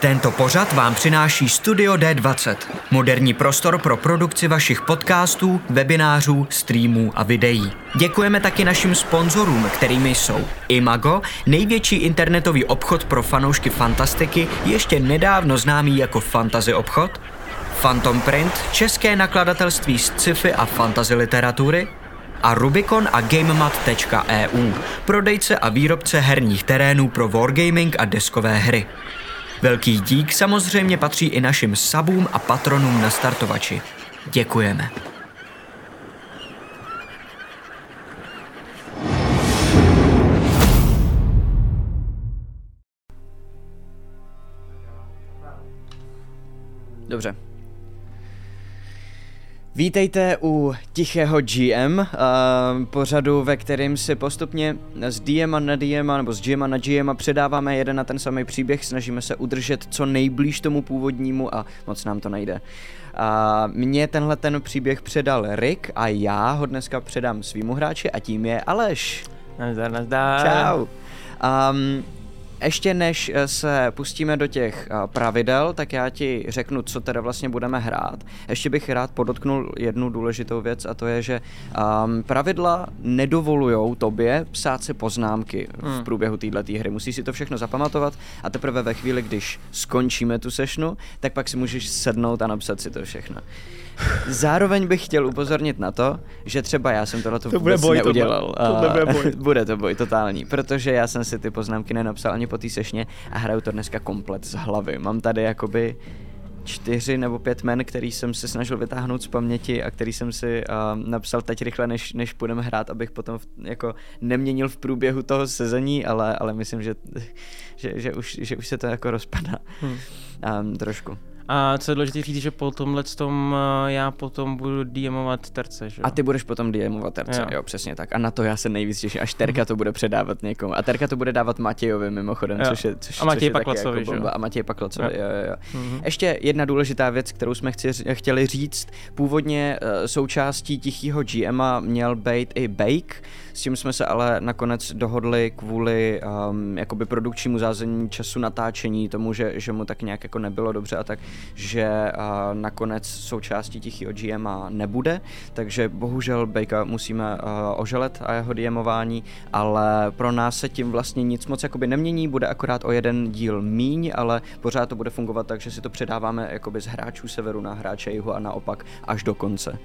Tento pořad vám přináší Studio D20, moderní prostor pro produkci vašich podcastů, webinářů, streamů a videí. Děkujeme taky našim sponzorům, kterými jsou Imago, největší internetový obchod pro fanoušky fantastiky, ještě nedávno známý jako Fantasy obchod, Phantom Print, české nakladatelství z sci-fi a fantasy literatury, a Rubicon a GameMat.eu, prodejce a výrobce herních terénů pro wargaming a deskové hry. Velký dík samozřejmě patří i našim sabům a patronům na startovači. Děkujeme. Dobře. Vítejte u Tichého GM, uh, pořadu, ve kterým si postupně z DM na DM nebo z GM na GM předáváme jeden na ten samý příběh, snažíme se udržet co nejblíž tomu původnímu a moc nám to nejde. Uh, mě tenhle ten příběh předal Rick a já ho dneska předám svýmu hráči a tím je Aleš. Nazdar, nazdar. Čau. Um, ještě než eh, se pustíme do těch eh, pravidel, tak já ti řeknu, co teda vlastně budeme hrát. Ještě bych rád podotknul jednu důležitou věc a to je, že um, pravidla nedovolují tobě psát si poznámky hmm. v průběhu této hry. Musíš si to všechno zapamatovat a teprve ve chvíli, když skončíme tu sešnu, tak pak si můžeš sednout a napsat si to všechno. Zároveň bych chtěl upozornit na to, že třeba já jsem tohle To vůbec bude boj, neudělal. tohle. To bude boj. bude to boj totální, protože já jsem si ty poznámky nenapsal ani po té sešně a hraju to dneska komplet z hlavy. Mám tady jakoby čtyři nebo pět men, který jsem se snažil vytáhnout z paměti a který jsem si uh, napsal teď rychle, než, než půjdeme hrát, abych potom v, jako neměnil v průběhu toho sezení, ale, ale myslím, že, že, že, už, že už se to jako rozpadá Hmm. um, trošku. A co je důležité říct, že po tomhle tom eh, já potom budu DMovat terce, že jo? A ty budeš potom DMovat terce, jo. Jo. přesně tak. A na to já se nejvíc těším, až Terka to bude předávat někomu. A Terka to bude dávat Matějovi mimochodem, Jo. což je, což, A Matěj což je taky jako bomba. A Matěj Paklacovi, jo, Jo. jo. Mhm. Ještě jedna důležitá věc, kterou jsme chci, chtěli říct. Původně uh, součástí tichého GMa měl být i Bake, s tím jsme se ale nakonec dohodli kvůli um, jakoby produkčnímu zázemí času natáčení, tomu, že, že mu tak nějak jako nebylo dobře a tak, že uh, nakonec součástí tichého GMa nebude, takže bohužel Bakea musíme uh, oželet a jeho DMování, ale pro nás se tím vlastně nic moc jakoby nemění, bude akorát o jeden díl míň, ale pořád to bude fungovat tak, že si to předáváme jakoby z hráčů severu na hráče jihu a naopak až do konce.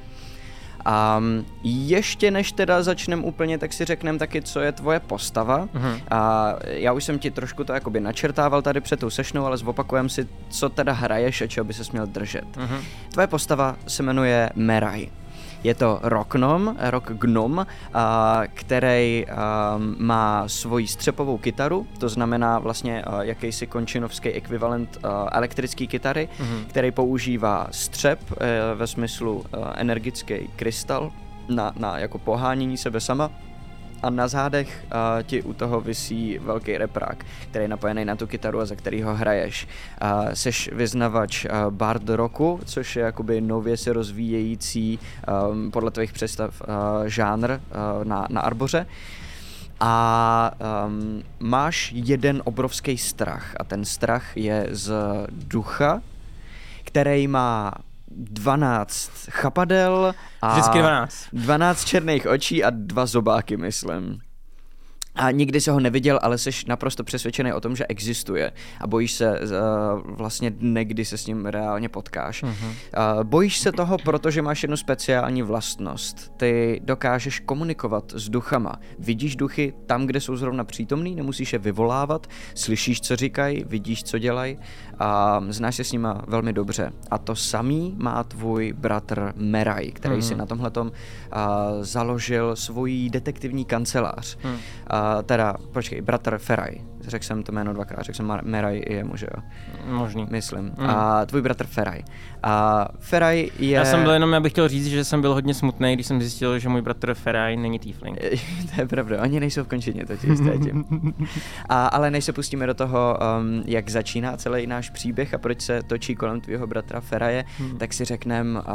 A ještě než teda začneme úplně, tak si řekneme taky, co je tvoje postava. Mhm. A já už jsem ti trošku to jakoby načrtával tady před tou sešnou, ale zopakujem si, co teda hraješ a čeho by se měl držet. Mhm. Tvoje postava se jmenuje Meraj. Je to rocknom, rock gnom, který má svoji střepovou kytaru, to znamená vlastně jakýsi končinovský ekvivalent elektrické kytary, Mhm. který používá střep e, ve smyslu e, energický krystal na, na jako pohánění sebe sama a na zádech uh, ti u toho visí velký reprák, který je napojený na tu kytaru a za kterýho hraješ. Uh, seš vyznavač uh, bard rocku, což je jakoby nově se rozvíjející um, podle tvých představ uh, žánr uh, na, na arboře. A um, máš jeden obrovský strach a ten strach je z ducha, který má 12 chapadel a Vždycky 12. 12 černých očí a dva zobáky, myslím. A nikdy se ho neviděl, ale jsi naprosto přesvědčený o tom, že existuje. A bojíš se uh, vlastně dne, kdy se s ním reálně potkáš. Mhm. Uh, bojíš se toho, protože máš jednu speciální vlastnost. Ty dokážeš komunikovat s duchama. Vidíš duchy tam, kde jsou zrovna přítomný, nemusíš je vyvolávat, slyšíš, co říkají, vidíš, co dělají a znáš se s nima velmi dobře. A to samý má tvůj bratr Meraj, který Mhm. si na tomhletom uh, založil svoji detektivní kancelář. Mhm. Uh, teda, počkej, bratr Feraj. Řekl jsem to jméno dvakrát, řekl jsem Mar- Meraj i jemu, že jo? Možný. Myslím. Mm. A tvůj bratr Feraj. A Feraj je... Já jsem byl jenom, já bych chtěl říct, že jsem byl hodně smutný, když jsem zjistil, že můj bratr Feraj není tiefling. to je pravda, oni nejsou v končině totiž tím. A, ale než se pustíme do toho, um, jak začíná celý náš příběh a proč se točí kolem tvého bratra Feraje, Hmm. tak si řekneme um,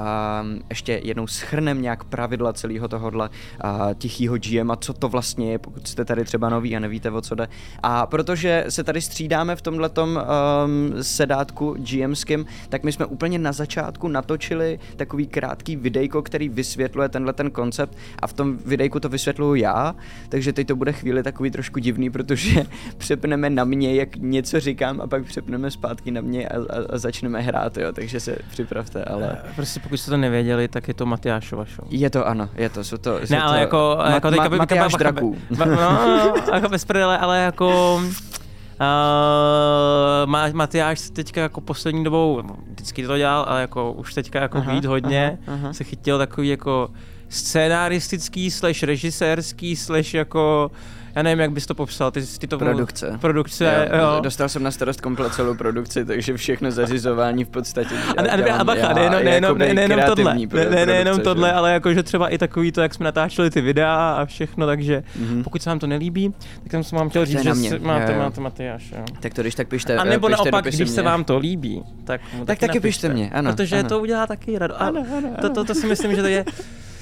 ještě jednou schrnem nějak pravidla celého tohohle uh, tichýho GM a co to vlastně je, pokud jste tady třeba noví a nevíte, o co jde. A protože se tady střídáme v tomhletom um, sedátku GMským, tak my jsme úplně na začátku natočili takový krátký videjko, který vysvětluje tenhle ten koncept a v tom videjku to vysvětluju já, takže teď to bude chvíli takový trošku divný, protože přepneme na mě, jak něco říkám a pak přepneme zpátky na mě a, a, a začneme hrát, jo, takže se připravte, ale... Prostě pokud jste to nevěděli, tak je to Matyášova show. Je to ano, je to, jsou to... Jsou Ne, ale to jako, ma- jako ma- teďka by Matyáš Draků. ba- No, no, jako bez prdele, ale jako... Uh, Ma- Matyáš se teďka jako poslední dobou, vždycky to dělal, ale jako už teďka jako Aha, víc hodně, aha, aha. se chytil takový jako scénaristický slash režisérský slash jako, já nevím, jak bys to popsal, ty, ty to Produkce. Produkce, jo, jo. Dostal jsem na starost komplet celou produkci, takže všechno zařizování v podstatě A, ne, a, ne, a bacha, nejenom, nejenom, ne, nejenom tohle, ne, ne, nejenom tohle, ale jakože třeba i takový to, jak jsme natáčeli ty videa a všechno, takže Mhm. pokud se vám to nelíbí, tak jsem vám chtěl říct, že máte, jo. máte Matyáš. Tak to když tak pište, A nebo naopak, když se vám to líbí, tak mu Tak taky pište mě, ano, Protože ano. to udělá taky radost. Ano, ano, to, to, si myslím, že to je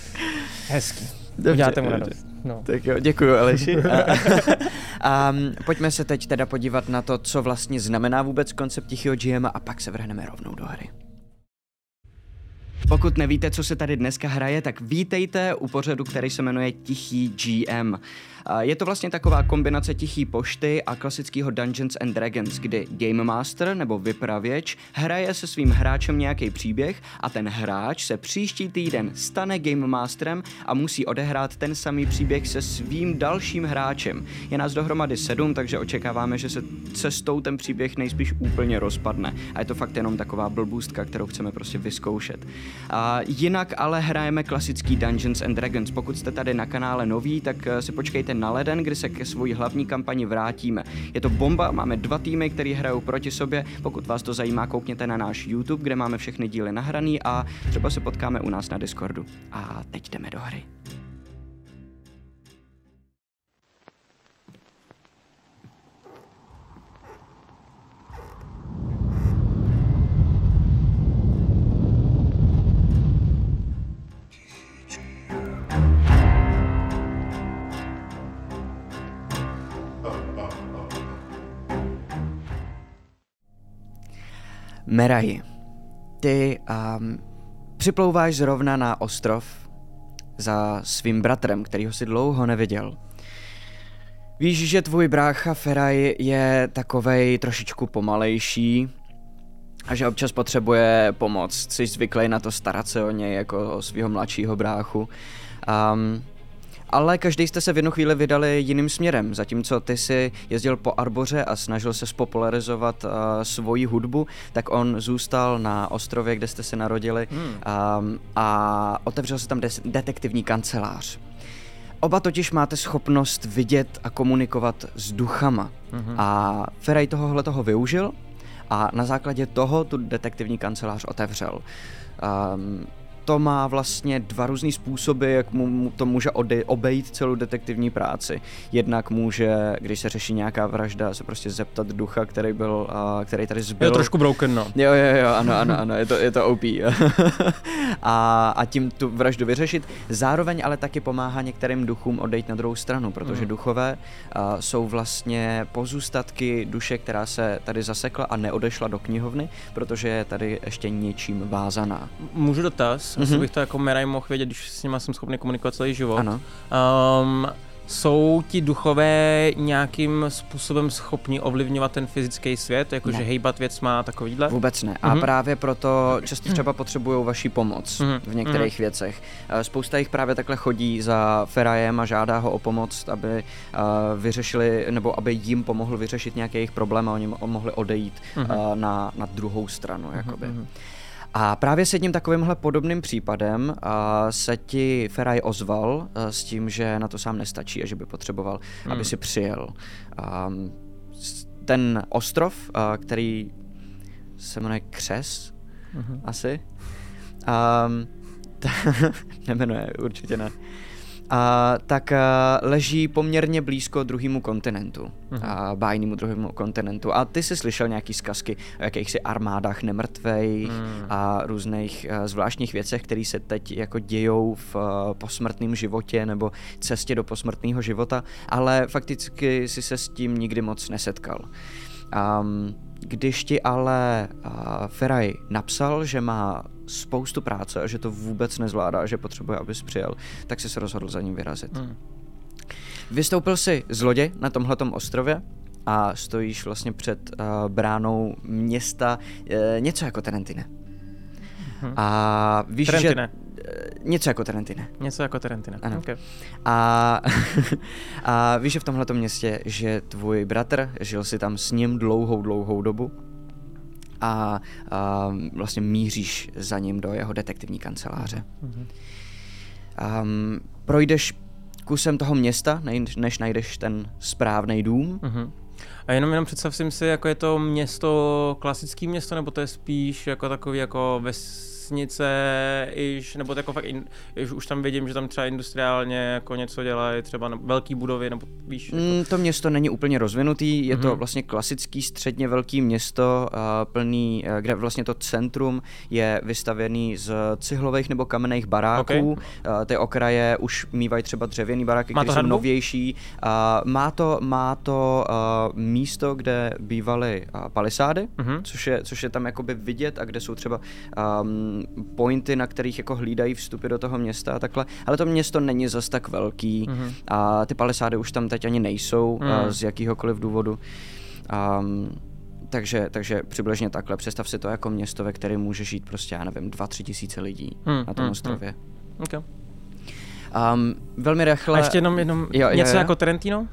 hezký. Dobře, Uděláte mu radost. No. Tak jo, děkuji Aleši. a, um, pojďme se teď teda podívat na to, co vlastně znamená vůbec koncept tichého GM a pak se vrhneme rovnou do hry. Pokud nevíte, co se tady dneska hraje, tak vítejte u pořadu, který se jmenuje Tichý GM. Je to vlastně taková kombinace tichý pošty a klasického Dungeons and Dragons, kdy Game Master nebo vypravěč hraje se svým hráčem nějaký příběh a ten hráč se příští týden stane Game Masterem a musí odehrát ten samý příběh se svým dalším hráčem. Je nás dohromady sedm, takže očekáváme, že se cestou ten příběh nejspíš úplně rozpadne. A je to fakt jenom taková blbůstka, kterou chceme prostě vyzkoušet. A jinak ale hrajeme klasický Dungeons and Dragons. Pokud jste tady na kanále noví, tak eh, si počkejte na leden, kdy se ke svojí hlavní kampani vrátíme. Je to bomba, máme dva týmy, které hrajou proti sobě. Pokud vás to zajímá, koukněte na náš YouTube, kde máme všechny díly nahraný a třeba se potkáme u nás na Discordu. A teď jdeme do hry. Meraji, ty um, připlouváš zrovna na ostrov za svým bratrem, kterýho si dlouho neviděl. Víš, že tvůj brácha Feraj je takovej trošičku pomalejší a že občas potřebuje pomoc. Jsi zvyklý na to starat se o něj jako o svého mladšího bráchu. Um, ale každý jste se v jednu chvíli vydali jiným směrem, zatímco ty si jezdil po Arboře a snažil se spopularizovat uh, svoji hudbu, tak on zůstal na ostrově, kde jste se narodili Hmm. um, a otevřel se tam des- detektivní kancelář. Oba totiž máte schopnost vidět a komunikovat s duchama. Mhm. A Feraj tohohle toho využil a na základě toho tu detektivní kancelář otevřel. Um, to má vlastně dva různý způsoby, jak mu to může ode- obejít celou detektivní práci. Jednak může, když se řeší nějaká vražda, se prostě zeptat ducha, který byl, uh, který tady zbyl. Je to trošku broken, no. Jo, jo, jo, ano, ano, ano, je to, je to OP. a, a tím tu vraždu vyřešit. Zároveň ale taky pomáhá některým duchům odejít na druhou stranu, protože Mhm. duchové uh, jsou vlastně pozůstatky duše, která se tady zasekla a neodešla do knihovny, protože je tady ještě něčím vázaná. Můžu dotaz, asi Mhm. bych to jako Meraj mohl vědět, když s nima jsem schopný komunikovat celý život. Ano. Um, jsou ti duchové nějakým způsobem schopni ovlivňovat ten fyzický svět, jakože hejbat věcma a takovýhle? Vůbec ne. A Mhm. právě proto často třeba potřebují vaši pomoc Mhm, v některých věcech. Eh, Spousta jich právě takhle chodí za Ferajem a žádá ho o pomoc, aby eh, vyřešili, nebo aby jim pomohl vyřešit nějaký jejich problém a oni mo- mohli odejít Mhm. eh, na, na druhou stranu. Jakoby. mhm. A právě s jedním takovýmhle podobným případem a se ti Feraj ozval s tím, že na to sám nestačí a že by potřeboval, Hmm. aby si přijel. Um, ten ostrov, který se jmenuje Křes, Mhm. asi. Um, t- nemenuje, určitě ne. A, tak a, leží poměrně blízko druhému kontinentu, uh-huh. a, bájnému druhému kontinentu. A ty jsi slyšel nějaký zkazky o jakýchsi armádách nemrtvejch uh-huh. a různých a, zvláštních věcech, které se teď jako dějou v a, posmrtném životě nebo cestě do posmrtného života, ale fakticky si se s tím nikdy moc nesetkal. Um, když ti ale uh, Feraj napsal, že má spoustu práce a že to vůbec nezvládá, že potřebuje, abys přijel, tak si se rozhodl za ním vyrazit. Hmm. Vystoupil si z lodě na tomhletom ostrově a stojíš vlastně před uh, bránou města uh, něco jako Terentine. Hmm. A víš, Trentine. že něco jako Tarantino. Něco jako Tarantino. Ano. Okay. A, a víš, že v tomhle městě, že tvůj bratr žil si tam s ním dlouhou, dlouhou dobu a, a vlastně míříš za ním do jeho detektivní kanceláře. Mm-hmm. Um, projdeš kusem toho města, než najdeš ten správný dům. Mm-hmm. A jenom, jenom představím si, jako je to město, klasický město, nebo to je spíš jako takový jako ves, vesnice, iž, nebo jako fakt, in, iž už tam vidím, že tam třeba industriálně jako něco dělají, třeba velký budovy, nebo víš. Jako... Mm, to město není úplně rozvinutý, je mm-hmm. to mhm. vlastně klasický středně velký město, uh, plný, kde vlastně to centrum je vystavěný z cihlových nebo kamenných baráků. Okay. Uh, ty okraje už mývají třeba dřevěný baráky, které jsou novější. Uh, má to, má to uh, místo, kde bývaly uh, palisády, mm-hmm. což, je, což je tam jakoby vidět a kde jsou třeba um, pointy, na kterých jako hlídají vstupy do toho města a takhle, ale to město není zas tak velký mm-hmm. a ty palisády už tam teď ani nejsou mm. z jakýhokoliv důvodu. Um, takže, takže přibližně takhle. Představ si to jako město, ve kterém může žít prostě, já nevím, dva, tři tisíce lidí mm, na tom mm, ostrově. Mm. Okay. Um, velmi rychle... A ještě jenom, jenom jo, něco jo, jako Tarantino? Uh,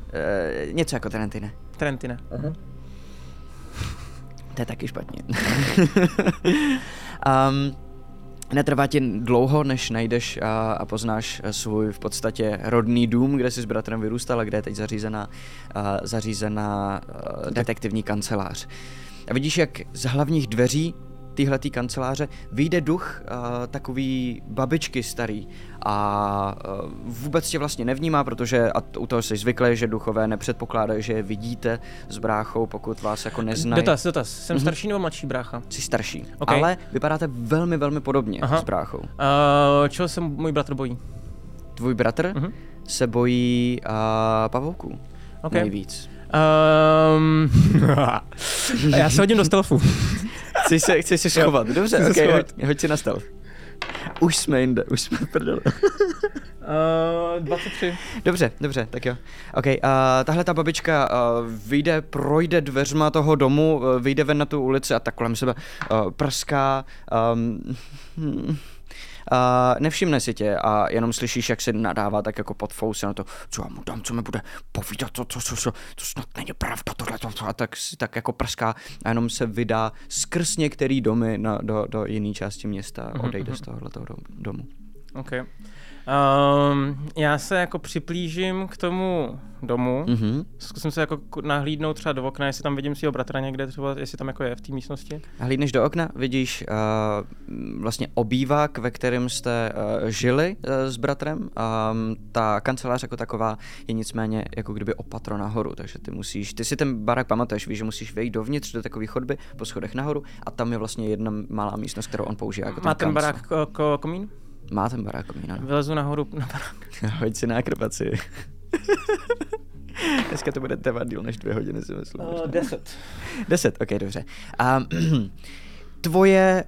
něco jako Tarantino. Tarantino. Uh-huh. To je taky špatně. um, Netrvá ti dlouho, než najdeš a, a poznáš svůj v podstatě rodný dům, kde jsi s bratrem vyrůstal a kde je teď zařízená, a, zařízená a, detektivní kancelář. A vidíš, jak z hlavních dveří téhletý kanceláře vyjde duch uh, takový babičky starý a uh, vůbec tě vlastně nevnímá, protože a u toho jsi zvyklý, že duchové nepředpokládají, že je vidíte s bráchou, pokud vás jako neznají. Dotaz, dotaz. Jsem mm-hmm. starší nebo mladší brácha? Jsi starší, okay. ale vypadáte velmi, velmi podobně Aha. s bráchou. Uh, čeho se můj bratr bojí? Tvůj bratr mm-hmm. se bojí uh, pavouků. Okay. Nejvíc. Um, já se hodím do stealthu. Chceš se, chceš se schovat, dobře, ok, okay, hoď, hoď si na stealth. Už jsme jinde, už jsme prdele. Uh, 23. Dobře, dobře, tak jo. Ok, uh, tahle ta babička uh, vyjde, projde dveřma toho domu, uh, vyjde ven na tu ulici a tak kolem sebe uh, prská. Um, Uh, nevšimne si tě a jenom slyšíš, jak se nadává tak jako pod fousy na to, co já mu dám, co mi bude povídat, to, to, to, to, to snad není pravda, tohle, to, to, a tak, tak jako prská a jenom se vydá skrz některý domy na, do, do jiné části města a mhm, odejde mm-hmm. z tohohle domu. Okay. Um, já se jako připlížím k tomu domu, mm-hmm. zkusím se jako nahlídnout třeba do okna, jestli tam vidím svého bratra někde, třeba jestli tam jako je v té místnosti. Nahlídneš do okna, vidíš uh, vlastně obývák, ve kterém jste uh, žili uh, s bratrem. Um, ta kancelář jako taková je nicméně jako kdyby opatro nahoru, takže ty musíš, ty si ten barák pamatuješ, víš, že musíš vejít dovnitř do takové chodby po schodech nahoru a tam je vlastně jedna malá místnost, kterou on používá jako Má ten, ten barák ko- ko- komín? Má ten barák komín, Vylezu nahoru na barák. Hoď si na akrobaci. Dneska to bude trvat díl než dvě hodiny, si myslím. Uh, deset. Deset, ok, dobře. Um, tvoje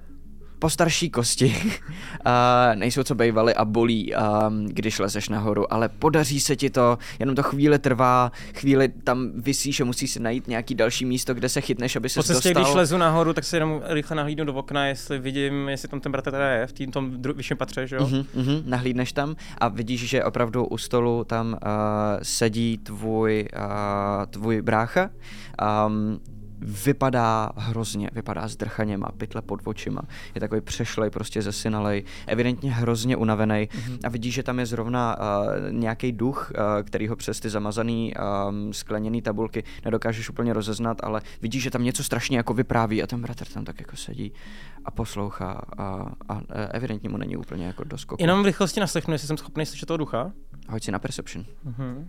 postarší kosti uh, nejsou co bejvaly a bolí, um, když lezeš nahoru, ale podaří se ti to, jenom to chvíli trvá, chvíli tam vysíš a musíš si najít nějaký další místo, kde se chytneš, aby se dostal. cestě, když lezu nahoru, tak se jenom rychle nahlídnu do okna, jestli vidím, jestli tam ten bratr teda je v tým tom dru- vyšším patře, že jo? Uh-huh, uh-huh, nahlídneš tam a vidíš, že opravdu u stolu tam uh, sedí tvůj, uh, tvůj brácha. Um, vypadá hrozně, vypadá zdrchaně, má pytle pod očima, je takový přešlej, prostě zesinalej, evidentně hrozně unavený mm-hmm. a vidí, že tam je zrovna uh, nějaký duch, uh, který ho přes ty zamazaný um, skleněný tabulky nedokážeš úplně rozeznat, ale vidí, že tam něco strašně jako vypráví a ten bratr tam tak jako sedí a poslouchá a, a evidentně mu není úplně jako doskok. Jenom v rychlosti naslechnu, jestli jsem schopný slyšet toho ducha. Hoď si na perception. Mm-hmm.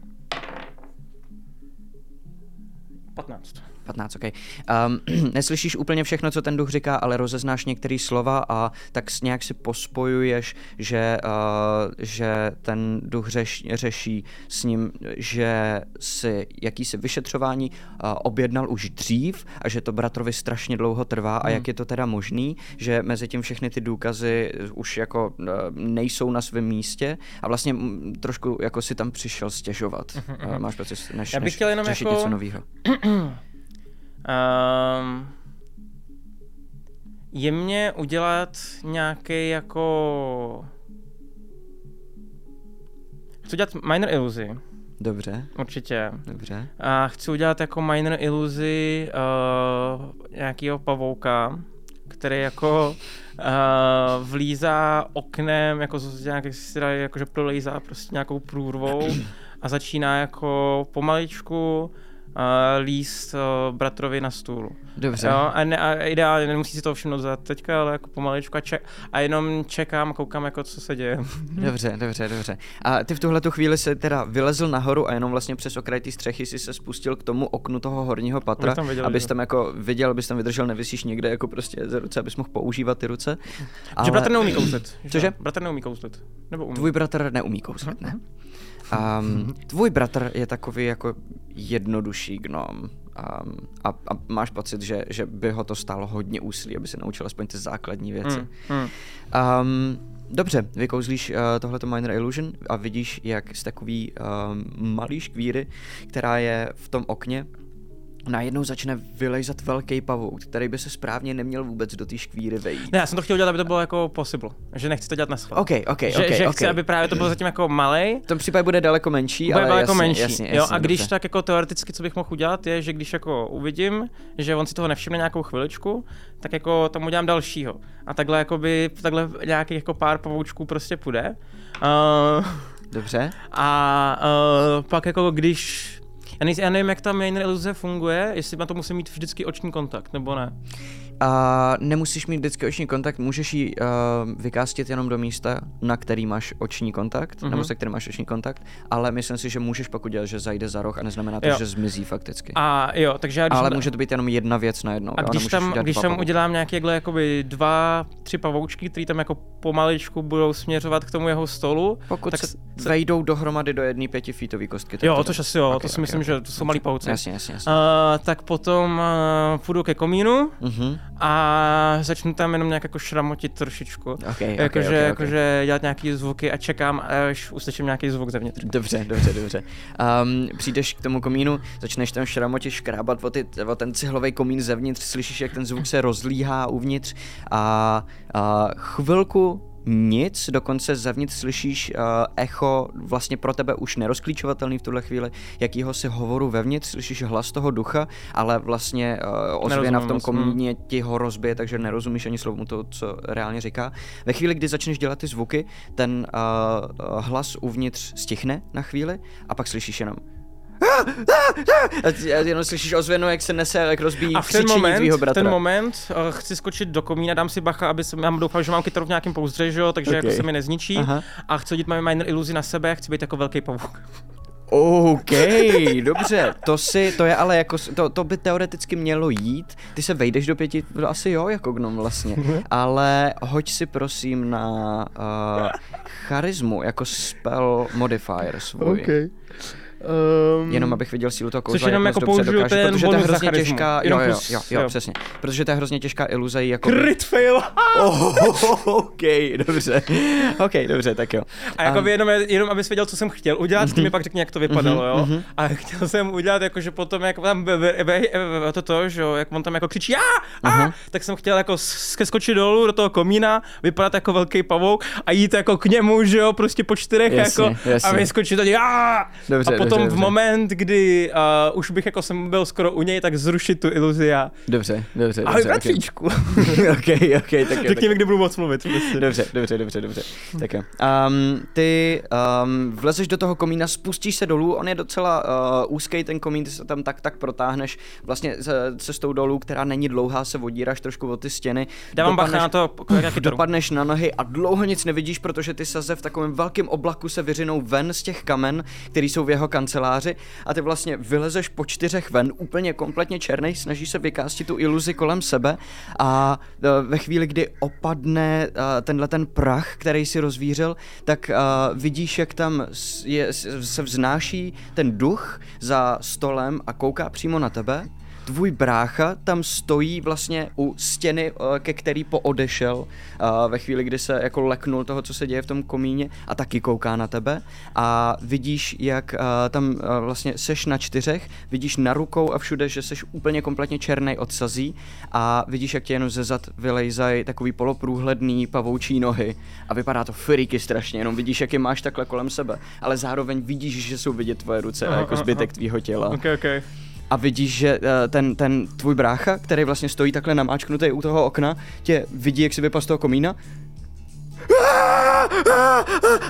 15. 15, OK. Um, neslyšíš úplně všechno, co ten duch říká, ale rozeznáš některé slova a tak nějak si pospojuješ, že, uh, že ten duch řeš, řeší s ním, že si jakýsi vyšetřování uh, objednal už dřív a že to bratrovi strašně dlouho trvá a hmm. jak je to teda možný, že mezi tím všechny ty důkazy už jako uh, nejsou na svém místě a vlastně trošku jako si tam přišel stěžovat. Uh, máš pocit, než, Já bych chtěl jenom než jako... něco nového. Um, je mě udělat nějaký jako... Chci udělat minor iluzi. Dobře. Určitě. Dobře. A chci udělat jako minor iluzi uh, nějakého pavouka, který jako uh, vlízá oknem, jako z nějakých si jakože prolejzá prostě nějakou průrvou a začíná jako pomaličku líst uh, bratrovi na stůl. Dobře. Jo? A, ne, a ideálně nemusí si to všimnout za teďka, ale jako pomaličku a, ček, a jenom čekám, koukám, jako co se děje. Dobře, dobře, dobře. A ty v tuhle tu chvíli se teda vylezl nahoru a jenom vlastně přes okraj té střechy si se spustil k tomu oknu toho horního patra, tam viděl, abys tam jako viděl, abys tam vydržel, nevysíš někde jako prostě ze ruce, abys mohl používat ty ruce. Ale... Že bratr neumí kouzlit. Cože? Bratr neumí kouzlit. Nebo umí. Tvůj bratr neumí kouzlit, ne? Um, tvůj bratr je takový jako jednodušší gnom. Um, a, a máš pocit, že, že by ho to stálo hodně úsilí, aby se naučil aspoň ty základní věci. Mm, mm. Um, dobře, vykouzlíš uh, tohleto Minor Illusion a vidíš, jak z takový um, malý škvíry, která je v tom okně, najednou začne vylejzat velký pavouk, který by se správně neměl vůbec do té škvíry vejít. Ne, já jsem to chtěl udělat, aby to bylo jako possible. Že nechci to dělat na schvál. OK, OK, že, OK, že OK. chci, aby právě to bylo zatím jako malej, V tom případě bude daleko menší, bude ale jako jasně, menší. jasně, jo, jasně, a když dobře. tak jako teoreticky, co bych mohl udělat, je, že když jako uvidím, že on si toho nevšimne nějakou chviličku, tak jako tam udělám dalšího. A takhle jakoby, takhle nějakých jako pár pavoučků prostě půjde. Uh, Dobře. a uh, pak jako když já, nejsem, já nevím, jak ta main iluze funguje, jestli na to musím mít vždycky oční kontakt, nebo ne. A nemusíš mít vždycky oční kontakt, můžeš ji uh, vykástit jenom do místa, na který máš oční kontakt, Mhm. nebo se kterým máš oční kontakt, ale myslím si, že můžeš pak udělat, že zajde za roh a neznamená to, Jo. že zmizí fakticky. A jo, takže já když ale může to být jenom jedna věc najednou. A jo, když tam, když tam udělám nějaké jakhle jakoby dva, tři pavoučky, které tam jako pomaličku budou směřovat k tomu jeho stolu, Pokud tak se vejdou dohromady do jedné pětifítové kostky. tak jo, to asi jo, Ok, to si ok, myslím, ok. že to jsou malý pavouci. Jasně, jasně, jasně. Uh, tak potom uh, půjdu ke komínu Mhm. A začnu tam jenom nějak jako šramotit trošičku. Ok, ok, jakože, ok, ok. jakože dělat nějaký zvuky a čekám, až uslyším nějaký zvuk zevnitř. Dobře, dobře, dobře. Um, přijdeš k tomu komínu, začneš tam šramotit, škrábat o, ty, o ten cihlový komín zevnitř, slyšíš, jak ten zvuk se rozlíhá uvnitř a, a chvilku nic, dokonce zevnitř slyšíš uh, echo, vlastně pro tebe už nerozklíčovatelný v tuhle chvíli, jakýho si hovoru vevnitř, slyšíš hlas toho ducha, ale vlastně uh, ozvěna v tom komíně ti ho rozbije, takže nerozumíš ani slovu to, co reálně říká. Ve chvíli, kdy začneš dělat ty zvuky, ten uh, hlas uvnitř stichne na chvíli a pak slyšíš jenom a ty- a jenom slyšíš ozvěnu, jak se nese, jak rozbíjí A v ten moment, bratra. ten moment uh, chci skočit do komína, dám si bacha, aby se, já doufám, že mám kytaru v nějakém pouzdře, že jo, takže Ok. jako se mi nezničí. Aha. A chci hodit minor iluzi na sebe, chci být jako velký pavouk. OK, dobře, to si, to je ale jako, to, to by teoreticky mělo jít, ty se vejdeš do pěti, no asi jo, jako gnom vlastně, ale hoď si prosím na uh, charismu, jako spell modifier svůj. Um, Jenom abych viděl sílu toho kouzla, Což jenom jako použiju dokáže, ten protože to je hrozně těžká, jo, jo, jo, jo, jo. přesně, protože to je hrozně těžká iluze, jako... Crit fail! Oh, OK, dobře, OK, dobře, tak jo. A jako Um, by jenom, jenom abys věděl, co jsem chtěl udělat, ty mi pak řekni, jak to vypadalo, jo. mhm. A chtěl jsem udělat, jako, že potom, jak tam be- be- be- to, to, že jo, jak on tam jako křičí, a, tak jsem chtěl jako sk- skočit dolů do toho komína, vypadat jako velký pavouk a jít jako k němu, že jo, prostě po čtyřech, jako, a vyskočit a, Dobře, a potom potom dobře. v moment, kdy uh, už bych jako jsem byl skoro u něj, tak zrušit tu iluzi a Dobře, dobře, ahoj dobře. bratříčku. ok, ok, tak jo. Řekni mi, kdy budu moc mluvit. Prostě. Dobře, dobře, dobře, dobře. Tak jo. Um, ty um, vlezeš do toho komína, spustíš se dolů, on je docela uh, úzký ten komín, ty se tam tak tak protáhneš vlastně se cestou dolů, která není dlouhá, se vodíráš trošku od ty stěny. Dávám bacha Dopadneš- na to. Dopadneš na nohy a dlouho nic nevidíš, protože ty saze v takovém velkém oblaku se vyřinou ven z těch kamen, který jsou v jeho kanceláři a ty vlastně vylezeš po čtyřech ven, úplně kompletně černý, snažíš se vykástit tu iluzi kolem sebe a e, ve chvíli, kdy opadne e, tenhle ten prach, který si rozvířil, tak e, vidíš, jak tam je, se vznáší ten duch za stolem a kouká přímo na tebe tvůj brácha tam stojí vlastně u stěny, eh, ke který poodešel eh, ve chvíli, kdy se jako leknul toho, co se děje v tom komíně a taky kouká na tebe. A vidíš, jak eh, tam vlastně seš na čtyřech, vidíš na rukou a všude, že seš úplně kompletně černý od sazí a vidíš, jak tě jenom ze zad vylejzají takový poloprůhledný pavoučí nohy. A vypadá to freaky strašně, jenom vidíš, jak je máš takhle kolem sebe, ale zároveň vidíš, že jsou vidět tvoje ruce a Aha, jako aha, zbytek tvýho těla. Ok, ok. A vidíš, že eh, ten, ten tvůj brácha, který vlastně stojí takhle namáčknutý u toho okna, tě vidí, jak si vypadl z toho komína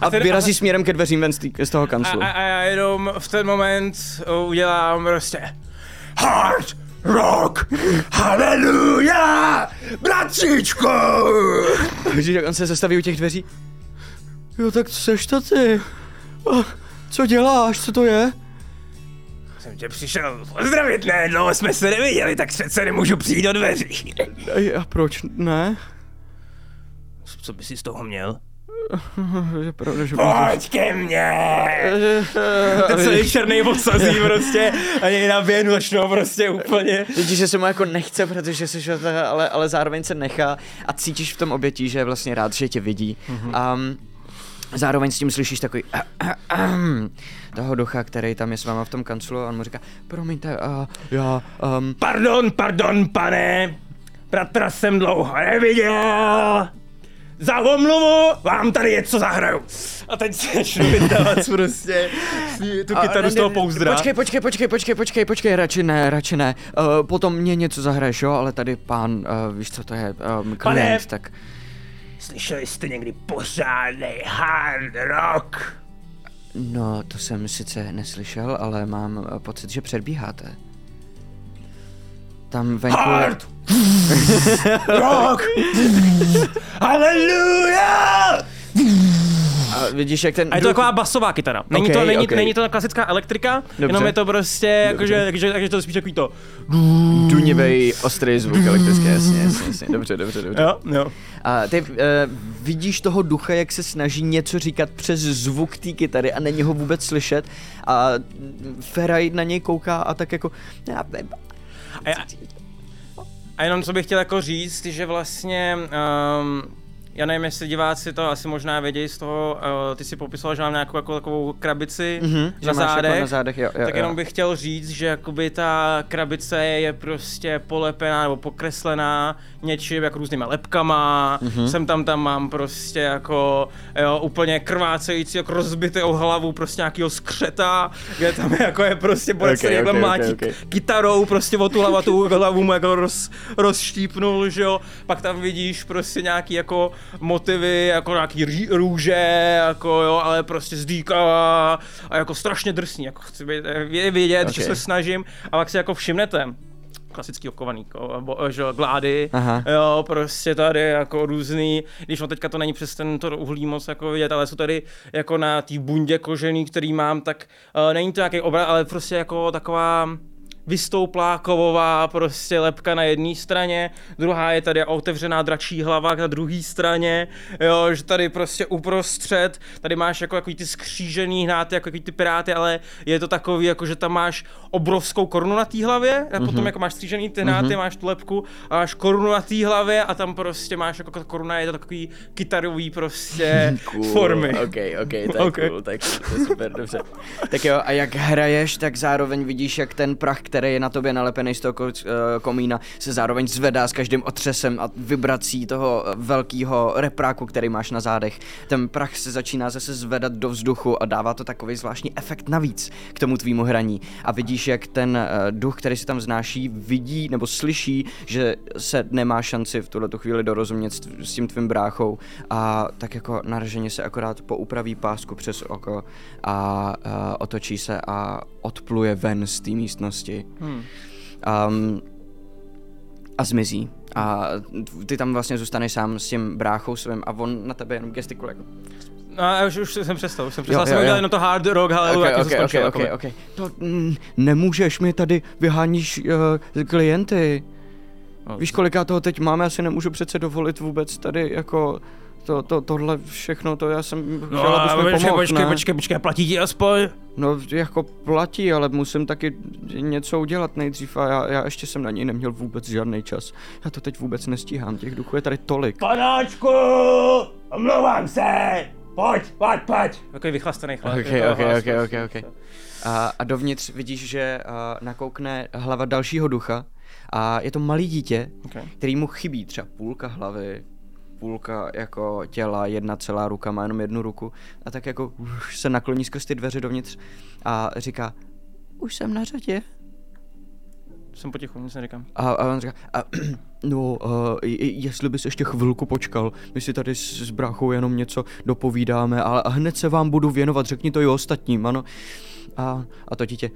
a vyrazí směrem ke dveřím ven z, tý, z toho A, kanclu. a, a já jenom v ten moment udělám prostě Hard rock, haleluja, bratříčku! Vidíš, jak on se zastaví u těch dveří. Jo, tak seš to ty. A Co děláš, co to je? Jsem tě přišel pozdravit, ne, dlouho jsme se neviděli, tak přece nemůžu přijít do dveří. A proč ne? Co by si z toho měl? Je pravda, že Pojď ke mně! Ten celý černý odsazí prostě a něj naběhnu začnou prostě úplně. Vidíš, že se mu jako nechce, protože se ale, ale zároveň se nechá a cítíš v tom obětí, že je vlastně rád, že tě vidí. Mm-hmm. Um, zároveň s tím slyšíš takový toho ducha, který tam je s váma v tom kanclu a on mu říká, promiňte, uh, já, um, Pardon, pardon, pane, bratra jsem dlouho neviděl. Za omluvu vám tady něco zahraju. A teď se vydávat prostě tu kytaru z toho pouzdra. Počkej, počkej, počkej, počkej, počkej, počkej, radši ne, radši ne. Uh, potom mě něco zahraješ, jo, ale tady pán, uh, víš co to je, um, klient, Pane. tak Slyšeli jste někdy pořádný hard rock? no, to jsem sice neslyšel, ale mám uh, pocit, že předbíháte. Tam venku. Hard rock! Haleluja! Vidíš, jak ten... A je to taková basová kytara. Není, Ok, to, není, ok. není to klasická elektrika, Dobře. jenom je to prostě, jakože, takže, takže to spíš takový to. dunivej, ostrý zvuk elektrický, jasně, jasně, jasně, dobře, dobře, dobře. Jo, jo. A ty uh, vidíš toho ducha, jak se snaží něco říkat přes zvuk té kytary a není ho vůbec slyšet a Feraj na něj kouká a tak jako... Já, A, já, a jenom co bych chtěl jako říct, že vlastně, um, já nevím, jestli diváci to asi možná vědějí z toho, uh, ty si popisoval, že mám nějakou jako, takovou krabici Mhm, že na, máš zádech, Jako na zádech, jo, jo, tak jo. jenom bych chtěl říct, že jakoby ta krabice je prostě polepená nebo pokreslená něčím jako různýma lepkama, Mhm. mm-hmm. sem tam tam mám prostě jako jo, úplně krvácející jako rozbitou hlavu prostě nějakýho skřeta, kde tam jako je prostě Ok, okay, ok, okay, ok, mlátí ok. kytarou prostě o tu hlavu, tu hlavu mu jako roz, rozštípnul, že jo, pak tam vidíš prostě nějaký jako motivy, jako nějaký růže, jako jo, ale prostě zdýkavá a jako strašně drsný, jako chci být, je vidět, okay. že se snažím a pak si jako všimnete, klasický okovaný, ko- bo, že jo, glády, Aha. jo, prostě tady jako různý, když no teďka to není přes ten to uhlí moc jako vidět, ale jsou tady jako na té bundě kožený, který mám, tak uh, není to nějaký obraz, ale prostě jako taková vystouplá kovová prostě lepka na jedné straně, druhá je tady otevřená dračí hlava na druhé straně, jo, že tady prostě uprostřed, tady máš jako takový ty skřížený hnáty, jako ty piráty, ale je to takový, jako že tam máš obrovskou korunu na té hlavě, a potom jako máš střížený ty hnáty, máš tu lepku a máš korunu na té hlavě a tam prostě máš jako ta koruna, je to takový kytarový prostě formy. Ok, ok, to je Ok. cool, cool, to je super, dobře. Tak jo, a jak hraješ, tak zároveň vidíš, jak ten prach, který který je na tobě nalepený z toho eh, komína, se zároveň zvedá s každým otřesem a vibrací toho velkého repráku, který máš na zádech. Ten prach se začíná zase zvedat do vzduchu a dává to takový zvláštní efekt navíc k tomu tvýmu hraní. A vidíš, jak ten eh, duch, který se tam znáší, vidí nebo slyší, že se nemá šanci v tuhle chvíli dorozumět s, tím tvým bráchou a tak jako naraženě se akorát poupraví pásku přes oko a uh, otočí se a odpluje ven z té místnosti. Hmm. Um, a zmizí. A ty tam vlastně zůstaneš sám s tím bráchou svým a on na tebe jenom gestikuluje. Jako, No, já už, už jsem přestal, už jsem přestal, jo, jsem jo. udělal jenom to hard rock, ale okay, okay, okay, okay, okay, okay. To mm, nemůžeš, mi tady vyháníš uh, klienty. No, Víš, koliká toho teď máme, já si nemůžu přece dovolit vůbec tady jako to, to, tohle všechno, to já jsem No, chtěl, abys mi počkej, pomohl, počkej, ne? počkej, počkej, platí ti aspoň? No, jako platí, ale musím taky něco udělat nejdřív a já, já ještě jsem na něj neměl vůbec žádný čas. Já to teď vůbec nestíhám, těch duchů je tady tolik. Panáčku! Omlouvám se! Pojď, pojď, pojď! Takový vychlastaný chlap. Ok, ok, hlas, ok, prostě. ok, ok. A, a dovnitř vidíš, že a, nakoukne hlava dalšího ducha a je to malý dítě, Ok. který mu chybí třeba půlka hlavy, půlka jako těla, jedna celá ruka, má jenom jednu ruku a tak jako už se nakloní skrz ty dveře dovnitř a říká, už jsem na řadě. Jsem potichu, nic neříkám. A, a on říká, a, no, uh, jestli bys ještě chvilku počkal, my si tady s, s bráchou jenom něco dopovídáme, ale a hned se vám budu věnovat, řekni to i ostatním, ano. A, a to dítě,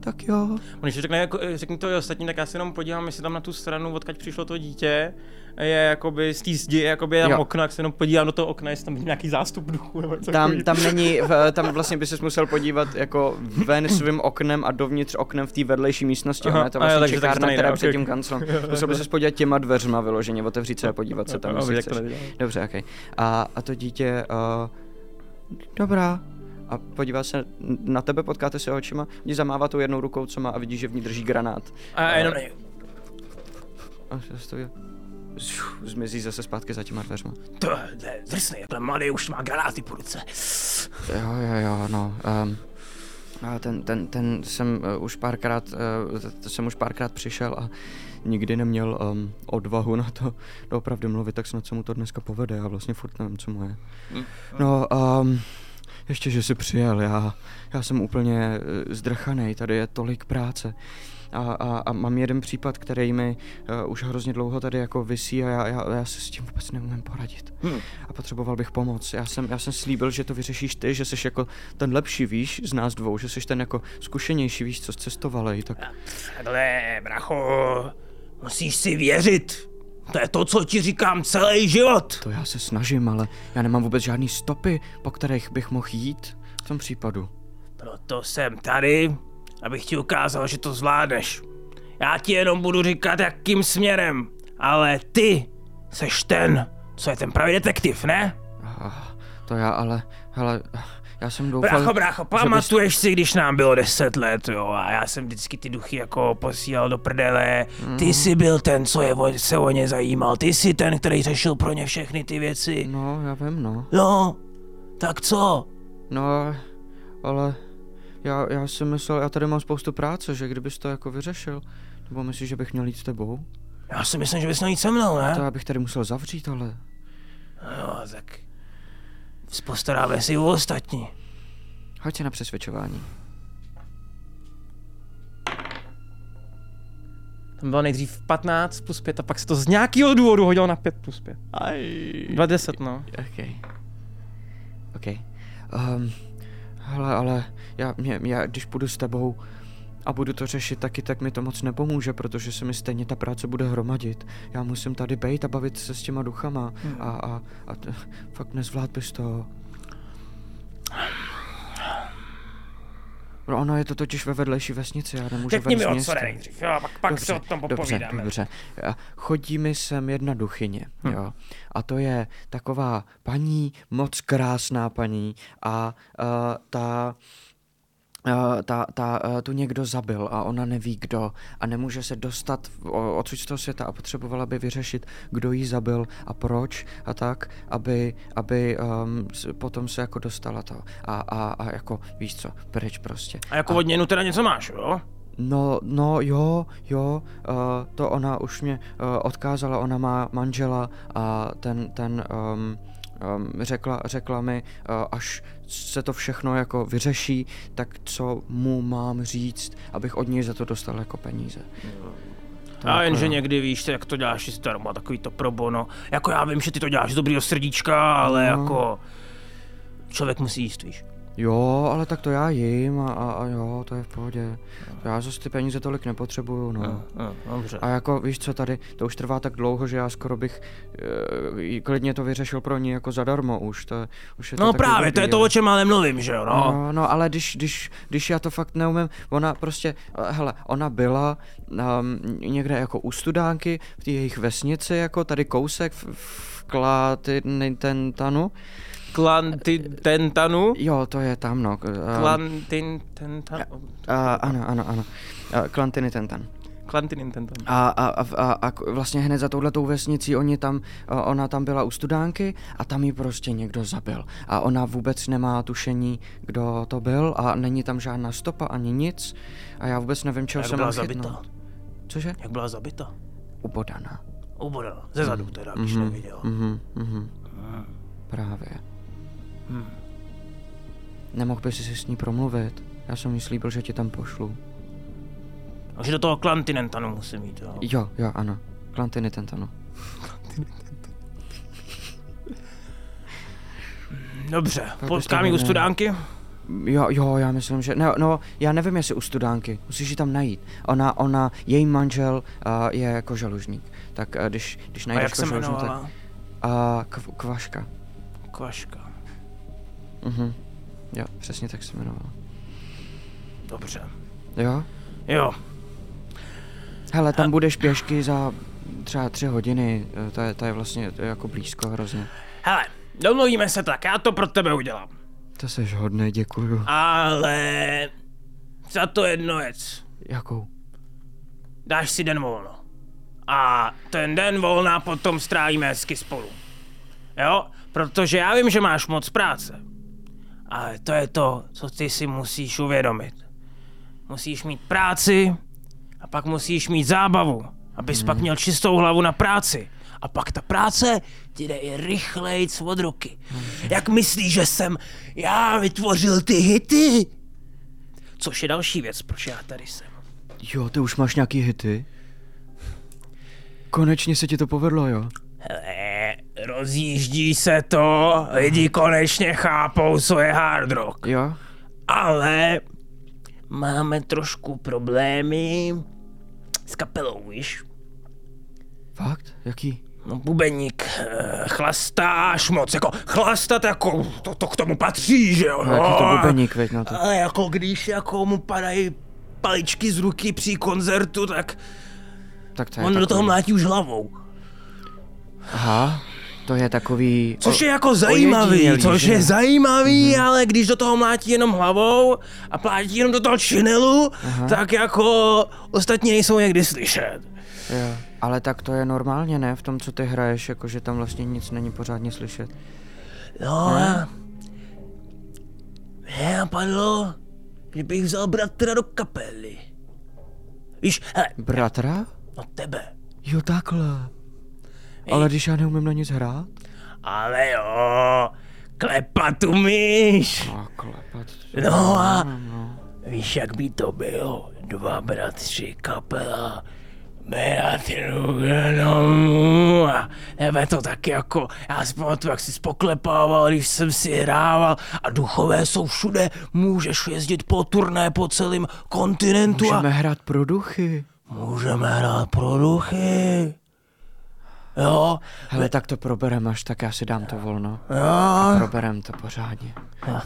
tak jo. On když řekne, jako, řekni to i ostatním, tak já se jenom podívám, jestli tam na tu stranu, odkud přišlo to dítě, je jakoby z té zdi, jakoby je tam Jo. okno, jak se jenom podívám do toho okna, jestli tam nějaký zástup duchu nebo něco Tam, tam není, v- tam vlastně by se musel podívat jako ven svým oknem a dovnitř oknem v té vedlejší místnosti. Aha, Ona je to a jo, vlastně to čekárna, která je před tím kanclem. Musel by se podívat těma dveřma vyloženě, otevřít se a podívat se tam, Jo, jestli chceš. Dobře, ok. A, a to dítě, uh, dobrá. A podívá se na tebe, potkáte se očima, ti zamává tou jednou rukou, co má a vidí, že v ní drží granát. A jenom, A se to je- Šup, zmizí zase zpátky za těma dveřma. To je drsný, ten mladý už má granáty po ruce. Jo, jo, jo, no. Um, a ten, ten, ten jsem uh, už párkrát, uh, jsem už párkrát přišel a nikdy neměl um, odvahu na to opravdu mluvit, tak snad se mu to dneska povede, já vlastně furt nevím, co mu je. No, um, ještě, že jsi přijel, já, já jsem úplně uh, zdrchanej, tady je tolik práce. A, a, a mám jeden případ, který mi uh, už hrozně dlouho tady jako visí a já, já, já se s tím vůbec neumím poradit. Hm. A potřeboval bych pomoc. Já jsem, já jsem slíbil, že to vyřešíš ty, že jsi jako ten lepší, víš, z nás dvou, že jsi ten jako zkušenější, víš, co cestovalej, tak Takhle, bracho, musíš si věřit. To je to, co ti říkám celý život. to já se snažím, ale já nemám vůbec žádný stopy, po kterých bych mohl jít v tom případu. Proto jsem tady, abych ti ukázal, že to zvládneš. Já ti jenom budu říkat, jakým směrem, ale ty seš ten, co je ten pravý detektiv, ne? Ah, to já ale, hele, já jsem doufal... Brácho, brácho, že bys- pamatuješ si, když nám bylo 10 let, jo, a já jsem vždycky ty duchy jako posílal do prdele. Ty jsi byl ten, co je, se o ně zajímal, ty jsi ten, který řešil pro ně všechny ty věci. No, já vím, no. No, tak co? No, ale já, já si myslel, já tady mám spoustu práce, že kdybys to jako vyřešil, nebo myslíš, že bych měl jít s tebou? Já si myslím, že bys měl jít se mnou, ne? To já bych tady musel zavřít, ale... Jo, tak postaráme si o ostatní. Hoď na přesvědčování. Tam bylo nejdřív 15 plus 5 a pak se to z nějakého důvodu hodilo na 5 plus 5. Aj. 20, no. OK. OK. Um, hele, ale já, mě, já, když půjdu s tebou a budu to řešit taky, tak mi to moc nepomůže, protože se mi stejně ta práce bude hromadit. Já musím tady bejt a bavit se s těma duchama a, a, a t- fakt nezvlád bys to. No ono je to totiž ve vedlejší vesnici, já nemůžu Řekni mi, o co jde nejdřív, jo, pak, pak se o tom dobře, popovídáme. dobře. A Chodí mi sem jedna duchyně, Hm. jo. A to je taková paní, moc krásná paní a uh, ta Uh, ta, ta, uh, tu někdo zabil a ona neví kdo a nemůže se dostat odsud z toho světa a potřebovala by vyřešit, kdo jí zabil a proč a tak, aby, aby um, potom se jako dostala to a, a, a jako víš co, pryč prostě. A jako od něj teda něco máš, jo? No, no jo, jo, uh, to ona už mě uh, odkázala, ona má manžela a ten, ten um, um, řekla, řekla mi, uh, až se to všechno jako vyřeší, tak co mu mám říct, abych od něj za to dostal jako peníze. To A jako jenže jo. někdy víš, jak to děláš i zdarma, takový to pro bono. Jako já vím, že ty to děláš z dobrýho srdíčka, ale No. jako... Člověk musí jíst, víš. Jo, ale tak to já jim a, a, a jo, to je v pohodě. Já zase ty peníze tolik nepotřebuju, no. No, dobře. A jako víš co tady, to už trvá tak dlouho, že já skoro bych e, klidně to vyřešil pro ní jako zadarmo už, to, už je to No právě, to blbý, je to, jo. o čem ale mluvím, že jo, no. No, no, ale když, když, když já to fakt neumím, ona prostě, eh, hele, ona byla um, někde jako u studánky v té jejich vesnici, jako tady kousek v, v Klatintentanu. Klantintentanu? Jo, to je tam, no. Um, Klantintentanu? a, ano, ano, ano. Uh, Klantinitentan. Klantinintentanu. A, a, a, a, vlastně hned za touhletou vesnicí oni tam, ona tam byla u studánky a tam ji prostě někdo zabil. A ona vůbec nemá tušení, kdo to byl a není tam žádná stopa ani nic. A já vůbec nevím, čeho byla mám zabita? Cože? Jak byla zabita? Ubodaná. Ubodaná. Ze zadu teda, když neviděl. Mhm, mhm. Právě. Hmm. Nemohl bys si s ní promluvit? Já jsem jí slíbil, že tě tam pošlu. Takže do toho Klantinentanu musím jít, jo. Jo, jo, ano. Klantiny tentano. Dobře, potkám ji u studánky? Jo, jo, já myslím, že... No, no, já nevím, jestli u studánky. Musíš ji tam najít. Ona, ona, její manžel uh, je jako žalužník. Tak uh, když, když A najdeš jako žalužník, tak... A kv, kvaška. Kvaška. Mhm. Jo, přesně tak se jmenovala. Dobře. Jo? Jo, Hele, tam budeš pěšky za třeba tři hodiny. eh, To je, to je vlastně to je jako blízko hrozně. hele, domluvíme se tak, já to pro tebe udělám. To seš hodný, děkuju. Ale za to jedno věc. Jakou? Dáš si den volno. A ten den volna potom strávíme hezky spolu. Jo? Protože já vím, že máš moc práce. Ale to je to, co ty si musíš uvědomit. Musíš mít práci a pak musíš mít zábavu, abys pak měl čistou hlavu na práci. A pak ta práce ti jde i rychlejc od ruky. Jak myslíš, že jsem já vytvořil ty hity? Což je další věc, proč já tady jsem. Jo, ty už máš nějaký hity? Konečně se ti to povedlo, jo? Hele, rozjíždí se to, lidi konečně chápou, co je hard rock. Jo? Ale máme trošku problémy s kapelou, víš? Fakt? Jaký? No, bubeník eh, chlastá až moc, jako chlastat jako, to, to k tomu patří, že jo? No, jaký to bubeník, veď, no to... Ale jako když jako mu padají paličky z ruky při koncertu, tak Tak to je on do toho takový... mlátí už hlavou. Aha, to je takový... Což je jako zajímavý, což že? je zajímavý, mm-hmm. ale když do toho mlátí jenom hlavou a plátí jenom do toho činelu, tak jako ostatní nejsou někdy slyšet. Jo. Ale tak to je normálně, ne? V tom, co ty hraješ, jakože tam vlastně nic není pořádně slyšet. No a mě napadlo, že bych vzal bratra do kapely. Víš, hele, Bratra? no tebe. Jo, takhle. Ale když já neumím na nic hrát? Ale jo, klepat umíš. A klepat. No a No. víš, jak by to bylo? Dva bratři, kapela, bratru, no, a nebe to tak jako, já si pamatuju, jak jsi spoklepával, když jsem si hrával a duchové jsou všude, můžeš jezdit po turné po celém kontinentu Můžeme a hrát pro duchy. můžeme hrát pro duchy. Jo, Hele, tak to proberem až, tak já si dám to volno. jo, Proberem to pořádně.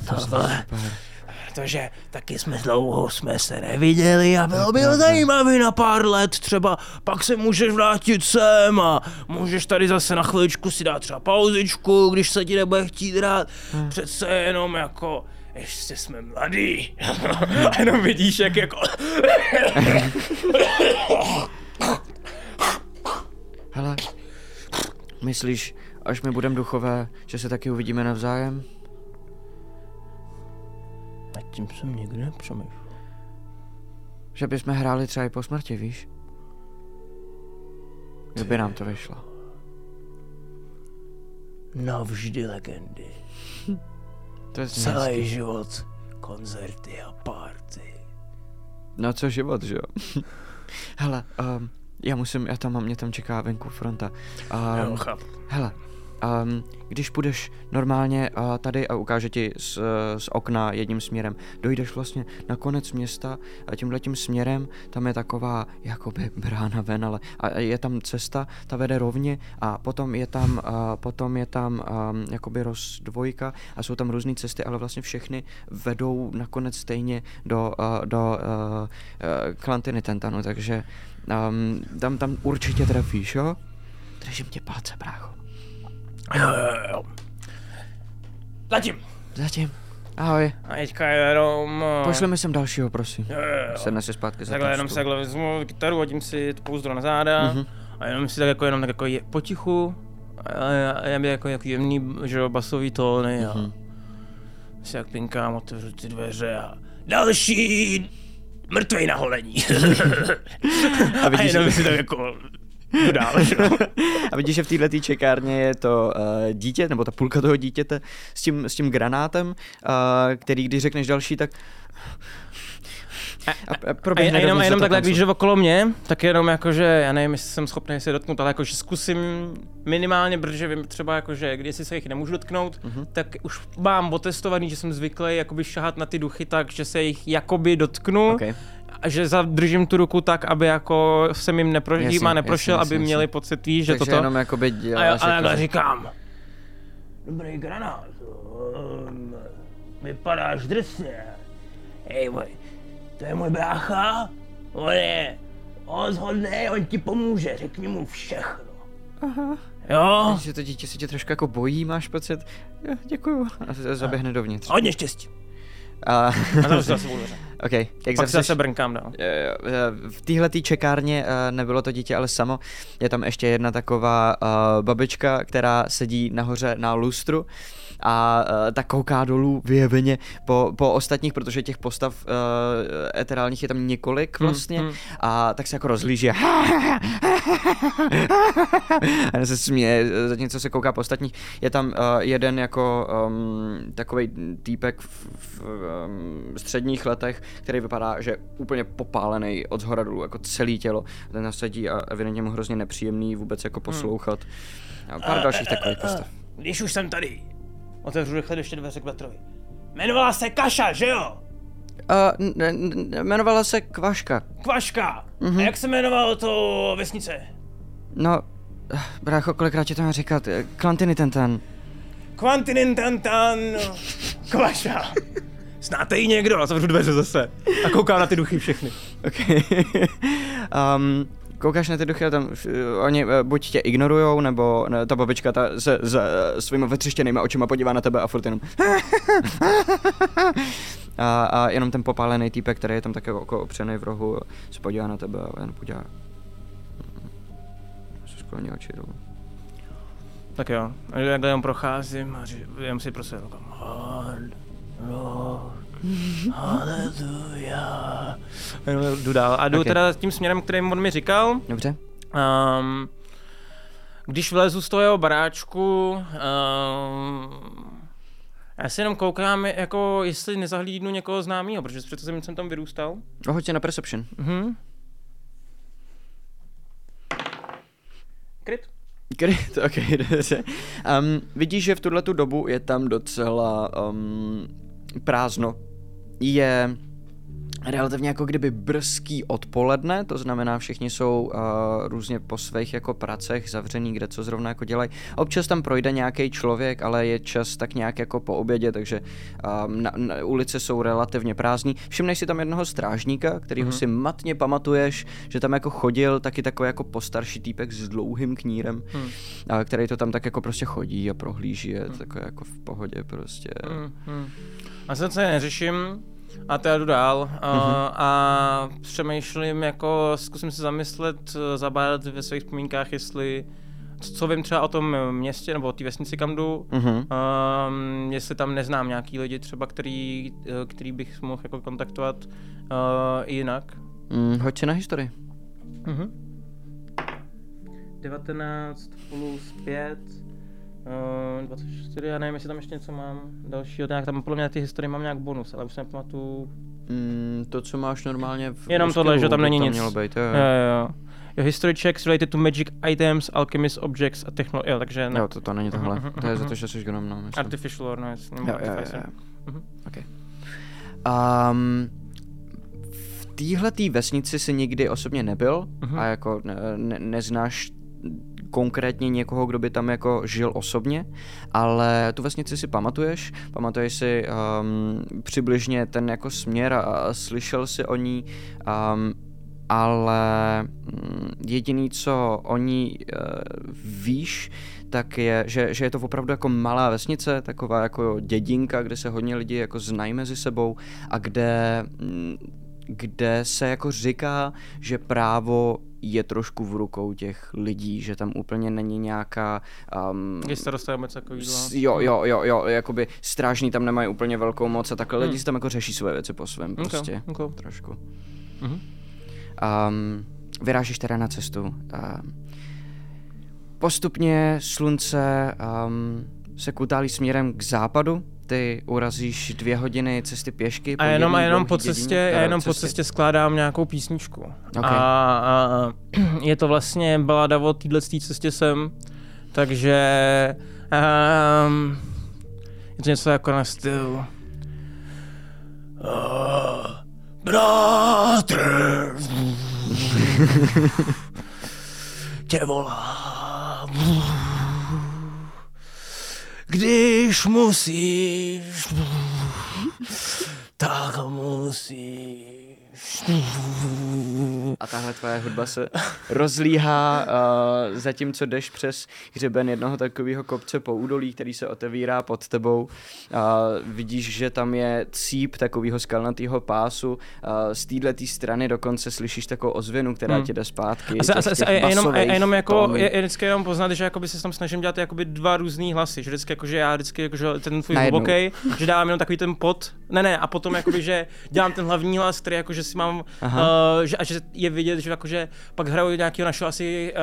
tohle. Super. Protože taky jsme dlouho jsme se neviděli a bylo by to zajímavý na pár let třeba. Pak se můžeš vrátit sem a můžeš tady zase na chviličku si dát třeba pauzičku, když se ti nebude chtít hrát. Přece jenom jako ještě jsme mladí. a jenom vidíš, jak jako... Hele, myslíš, až my budeme duchové, že se taky uvidíme navzájem? Nad tím jsem nikdy nepřemýšlel. že bychom hráli třeba i po smrti, víš? Kdyby nám to vyšlo. Navždy legendy. To je Celý hezký. život koncerty a party. No co život, že jo? Hele, um, já musím, já tam mám, mě tam čeká venku fronta. Jo, Um, chápu. hele, um, když půjdeš normálně uh, tady a ukáže ti z, z okna jedním směrem, dojdeš vlastně na konec města a tímhle tím směrem, tam je taková jakoby brána ven, ale a je tam cesta, ta vede rovně a potom je tam, uh, potom je tam um, jakoby rozdvojka a jsou tam různé cesty, ale vlastně všechny vedou nakonec stejně do, uh, do uh, uh, Klantiny Tentanu, takže um, tam, tam určitě trefíš, jo? Držím tě palce, brácho. Jo, jo, jo. Zatím. Zatím. Ahoj. A teďka jenom... eh, Pošleme sem dalšího, prosím. Jo, jo, jo. Sedne si zpátky za Takhle jenom se takhle vezmu kytaru, hodím si to pouzdro na záda Mhm. a jenom si tak jako jenom tak jako je, potichu a, já bych jako, jako jemný, že jo, basový tóny a Mhm. si jak pinkám, otevřu ty dveře a Další mrtvej na holení. A a vidíš, jenom si tak jako dál, jo. a vidíš, že v této čekárně je to uh, dítě, nebo ta půlka toho dítěte s tím, s tím granátem, uh, který když řekneš další, tak a, a, A, proběhne a jenom, a jenom takhle, když jde okolo mě, tak jenom jakože, já nevím, jestli jsem schopný se dotknout, ale jakože zkusím minimálně, protože vím třeba jakože, když se jich nemůžu dotknout, Mhm. tak už mám otestovaný, že jsem zvyklý jakoby šahat na ty duchy tak, že se jich jakoby dotknu, Okay. a že zadržím tu ruku tak, aby jako jsem jim nepro, Jasně, jima neprošel, jasně, aby jasně, měli pocit, víš, že Takže toto. jenom jakoby A, děláš já, a jako, říkám, Dobrý granát. Um, vypadáš drsně. Hej, to je můj brácha. On je, on zhodný, on ti pomůže, řekni mu všechno. Jo, že to dítě se tě trošku jako bojí, máš pocit? Jo, děkuju. A z- zaběhne dovnitř. hodně štěstí. A, a zavřu zase dveře. OK, jak Pak se zavřeš, zase brnkám dál. Jo, jo, eh, V téhle čekárně eh, nebylo to dítě ale samo, je tam ještě jedna taková babička, která sedí nahoře na lustru a uh, tak kouká dolů vyjeveně po, po ostatních, protože těch postav uh, eterálních je tam několik vlastně hmm. a tak se jako rozlíží a a se směje, zatímco se kouká po ostatních. Je tam uh, jeden jako um, takový týpek v, v um, středních letech, který vypadá, že je úplně popálený od zhora dolů, jako celý tělo. Ten tam sedí a evidentně mu hrozně nepříjemný vůbec jako poslouchat. A pár dalších takových postav. Když už jsem tady, otevřu rychle ještě dveře k Petrovi. Jmenovala se Kaša, že jo? Uh, n- n- jmenovala se Kvaška. Kvaška. Mm-hmm. A jak se jmenovalo to vesnice? No, brácho, kolikrát ti to mám říkat? Klantiny ten ten. Kvantinintantan. Kvaša. Znáte ji někdo? A zavřu dveře zase. A koukám na ty duchy všechny. Okay. um, koukáš na ty duchy a tam uh, oni uh, buď tě ignorujou, nebo ne, ta babička ta se s uh, svýma očima podívá na tebe a furt jenom a, a jenom ten popálený týpek, který je tam tak jako, jako opřený v rohu, se podívá na tebe a jen podívá. Se skloní oči dolů. Tak jo, a já jenom procházím a jenom si prostě koukám. Haleluja. A jenom jdu dál. A jdu Ok. teda tím směrem, kterým on mi říkal. Dobře? Um, když vlezu z toho jeho baráčku, um, já si jenom koukám, jako jestli nezahlídnu někoho známého, protože přece jsem, jsem tam vyrůstal. Hoď se na perception. Mhm. Kryt? Kryt, ok, dobře. Um, vidíš, že v tuhle tu dobu je tam docela um, prázdno. Je relativně jako kdyby brzký odpoledne, to znamená všichni jsou uh, různě po svých jako pracech zavřený, kde co zrovna jako dělají. Občas tam projde nějaký člověk, ale je čas tak nějak jako po obědě, takže um, na, na, ulice jsou relativně prázdný. Všimneš si tam jednoho strážníka, kterýho mm-hmm. si matně pamatuješ, že tam jako chodil taky takový jako postarší týpek s dlouhým knírem, Hmm. a který to tam tak jako prostě chodí a prohlíží, je takový jako v pohodě prostě. A se to neřeším a teda jdu dál a, mm-hmm. a přemýšlím jako, zkusím se zamyslet, eh, zabádat ve svých vzpomínkách, jestli co, co vím třeba o tom městě nebo o té vesnici, kam jdu, Mhm. um, jestli tam neznám nějaký lidi třeba, který, eh, který bych mohl jako kontaktovat uh, jinak. Mm, hoď na historii. Mhm. 19 plus 5, uh, 24, já nevím, jestli tam ještě něco mám dalšího, nějak tam podle mě na ty historie mám nějak bonus, ale už se nepamatuju. Mm, to, co máš normálně v Jenom tohle, že tam není to nic. mělo být, jo, Jo, jo. jo, history checks related to magic items, alchemist objects a technology, jo, takže ne. Jo, to, to není tohle. Mhm, To je za mhm. to, že jsi gnom, no, myslím. Artificial lore, no, jasně, nebo Jo, jo, jo, jo. Mhm. Okay. Um, v téhletý vesnici si nikdy osobně nebyl Mhm. a jako ne, ne, neznáš konkrétně někoho, kdo by tam jako žil osobně, ale tu vesnici si pamatuješ, pamatuješ si um, přibližně ten jako směr a, slyšel si o ní, um, ale mm, jediný, co o ní uh, víš, tak je, že, že je to opravdu jako malá vesnice, taková jako dědinka, kde se hodně lidi jako znají mezi sebou a kde, mm, kde se jako říká, že právo je trošku v rukou těch lidí, že tam úplně není nějaká... Um, Když se dostane něco takového. s- jo, jo, jo, jo, jakoby strážní tam nemají úplně velkou moc a takhle Hmm. lidi si tam jako řeší své věci po svém Ok, prostě. ok. Trošku. Mhm. Um, vyrážíš teda na cestu. Um, postupně slunce um, se kutálí směrem k západu. Ty urazíš dvě hodiny cesty pěšky. A jenom, a jedný jenom po cestě, dědině- já eh, jenom po cestě skládám nějakou písničku. Ok. A, a, je to vlastně balada o téhle cestě sem, takže um, je to něco jako na styl. Oh, bratr, tě volá, když musíš, tak musíš. A tahle tvoje hudba se rozlíhá, uh, zatímco jdeš přes hřeben jednoho takového kopce po údolí, který se otevírá pod tebou. Uh, vidíš, že tam je cíp takového skalnatého pásu. Uh, z této strany dokonce slyšíš takovou ozvěnu, která Hmm. ti jde zpátky. A, těch- a, těch a, jenom, a jenom jako, je, je vždycky jenom poznat, že jakoby se tam snažím dělat jakoby dva různý hlasy, že vždycky jakože já vždycky jakože ten tvůj hluboký, že dávám jenom takový ten pot, ne ne, a potom jakoby, že dělám ten hlavní hlas, který jakože si mám, uh, že, a že je vidět, že jakože pak hraju nějakého našeho asi uh,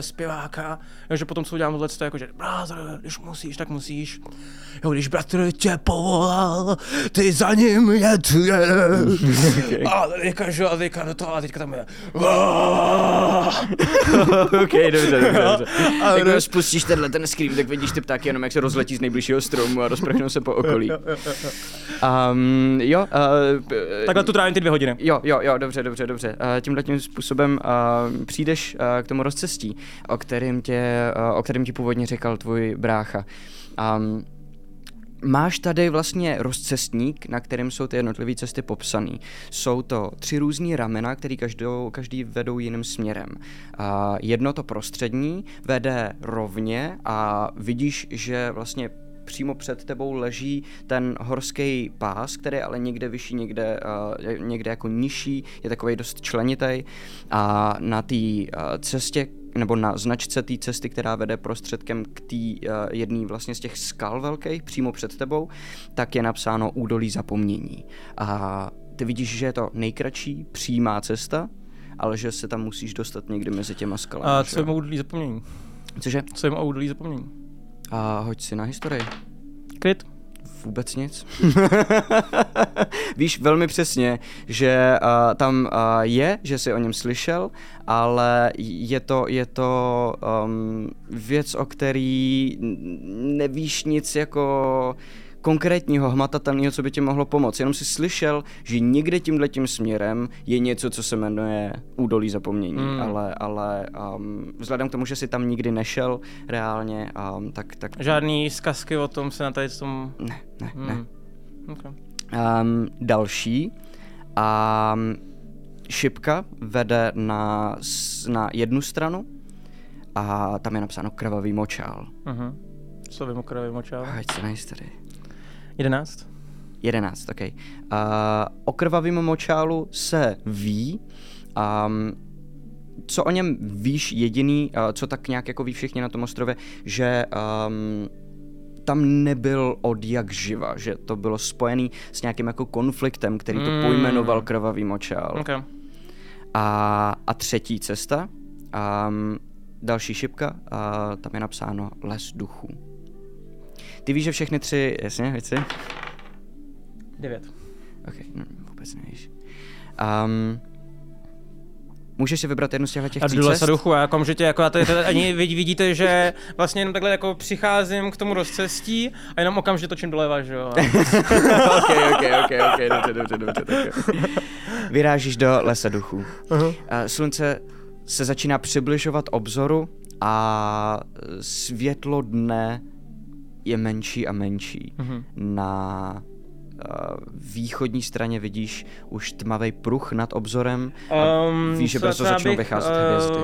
zpěváka, jo, že potom co udělám tohle, to jakože, bratr, když musíš, tak musíš, jo, když bratr tě povolal, ty za ním jet, jet. a teďka, že, a teďka do toho, a teďka tam je, ok, dobře, dobře, dobře. Ale Jak ne- spustíš tenhle ten scream, tak vidíš ty ptáky jenom jak se rozletí z nejbližšího stromu a rozprchnou se po okolí. Um, jo, uh, Takhle tu trávím ty dvě hodiny. Jo, jo, jo, dobře, dobře, dobře. Uh, tímhle tím způsobem uh, přijdeš uh, k tomu rozcestí, o kterém, tě, o kterém ti původně říkal tvůj brácha. Máš tady vlastně rozcestník, na kterém jsou ty jednotlivé cesty popsané. Jsou to tři různé ramena, které každý vedou jiným směrem. A jedno to prostřední vede rovně a vidíš, že vlastně přímo před tebou leží ten horský pás, který je ale někde vyšší, někde, uh, někde jako nižší, je takový dost členitý a na té uh, cestě nebo na značce té cesty, která vede prostředkem k té uh, jedné vlastně z těch skal velkých přímo před tebou, tak je napsáno údolí zapomnění. A ty vidíš, že je to nejkratší přímá cesta, ale že se tam musíš dostat někdy mezi těma skalami. A co je údolí zapomnění? Cože? Co je údolí zapomnění? A hoď si na historii. Kryt. Vůbec nic. Víš velmi přesně, že uh, tam uh, je, že jsi o něm slyšel, ale je to, je to um, věc, o který nevíš nic jako konkrétního, hmatatelného, co by ti mohlo pomoct. Jenom si slyšel, že někde tímhle tím směrem je něco, co se jmenuje údolí zapomnění, Hmm. ale, ale um, vzhledem k tomu, že jsi tam nikdy nešel reálně, um, tak, tak Žádný zkazky o tom se na tady tom... ne, ne, ne. Hmm. Okay. Um, další. Um, šipka vede na, na jednu stranu a tam je napsáno krvavý močál. Uh-huh. Co vím o krvi močál? Ať se nejistý. 11. 11, ok. Uh, o krvavém močálu se ví. Um, co o něm víš jediný, uh, co tak nějak jako ví všichni na tom ostrově, že um, tam nebyl od jak živa, že to bylo spojený s nějakým jako konfliktem, který to Mm. pojmenoval krvavý močál. Okay. A, a třetí cesta, um, další šipka, a tam je napsáno les duchů. Ty víš, že všechny tři, jasně, víš si? Devět. Ok, no, vůbec nevíš. Um, můžeš si vybrat jednu z těchto těch A jdu cest? lesa duchu, já okamžitě, jako já tady, tady ani vid- vidíte, že vlastně jenom takhle jako přicházím k tomu rozcestí a jenom okamžitě točím doleva, že jo. ok, ok, ok, ok, dobře, dobře, dobře. Tak. Vyrážíš do lesa duchů. Uh-huh. Slunce se začíná přibližovat obzoru a světlo dne je menší a menší. Uh-huh. Na uh, východní straně vidíš už tmavý pruh nad obzorem a Um, víš, že brzo začnou bych, vycházet eh, hvězdy.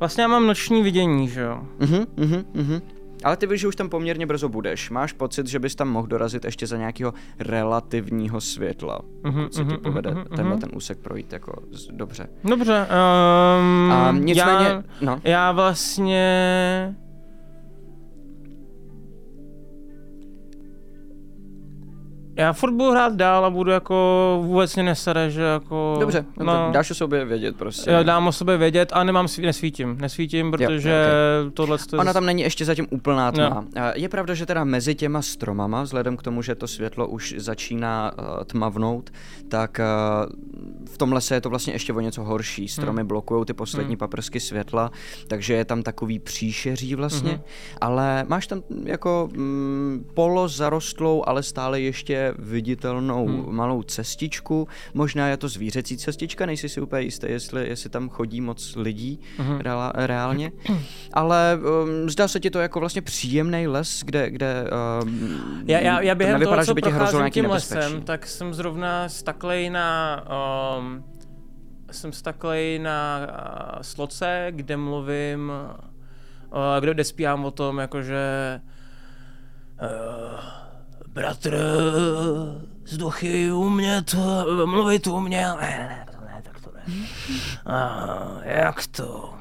Vlastně já mám noční vidění, že jo. Mhm, mhm, mhm. Ale ty víš, že už tam poměrně brzo budeš. Máš pocit, že bys tam mohl dorazit ještě za nějakého relativního světla, pokud Mhm, se ti mhm, povede mhm, tenhle mhm. ten úsek projít jako z- dobře. Dobře, um, A nicméně, já, no. já vlastně... Já furt budu hrát dál a budu jako vůbec mě nesere, že jako... Dobře, dobře. no, dáš o sobě vědět prostě. Já dám o sobě vědět a nemám, sví, nesvítím. Nesvítím, protože jo, tohle to Ona tam není ještě zatím úplná tma. No. Je pravda, že teda mezi těma stromama, vzhledem k tomu, že to světlo už začíná uh, tmavnout, tak uh, v tom lese je to vlastně ještě o něco horší. Stromy Hmm. blokují ty poslední paprsky světla, takže je tam takový příšeří vlastně, Mhm. ale máš tam jako mm, polo zarostlou, ale stále ještě viditelnou Hmm. malou cestičku. Možná je to zvířecí cestička, nejsi si úplně jistý, jestli, jestli tam chodí moc lidí Mhm. reala- reálně. Ale um, zdá se ti to jako vlastně příjemný les, kde, kde um, Já, já, já to během nevypadá, toho, že by tě hrozilo nějaký tím lesem, tak jsem zrovna staklej na... Um, jsem staklej na uh, sloce, kde mluvím, uh, kde, kde zpívám o tom, jakože... Uh, bratr, z duchy umět, mluvit uměl. Ne, ne, to ne, tak to ne. Uh, jak to?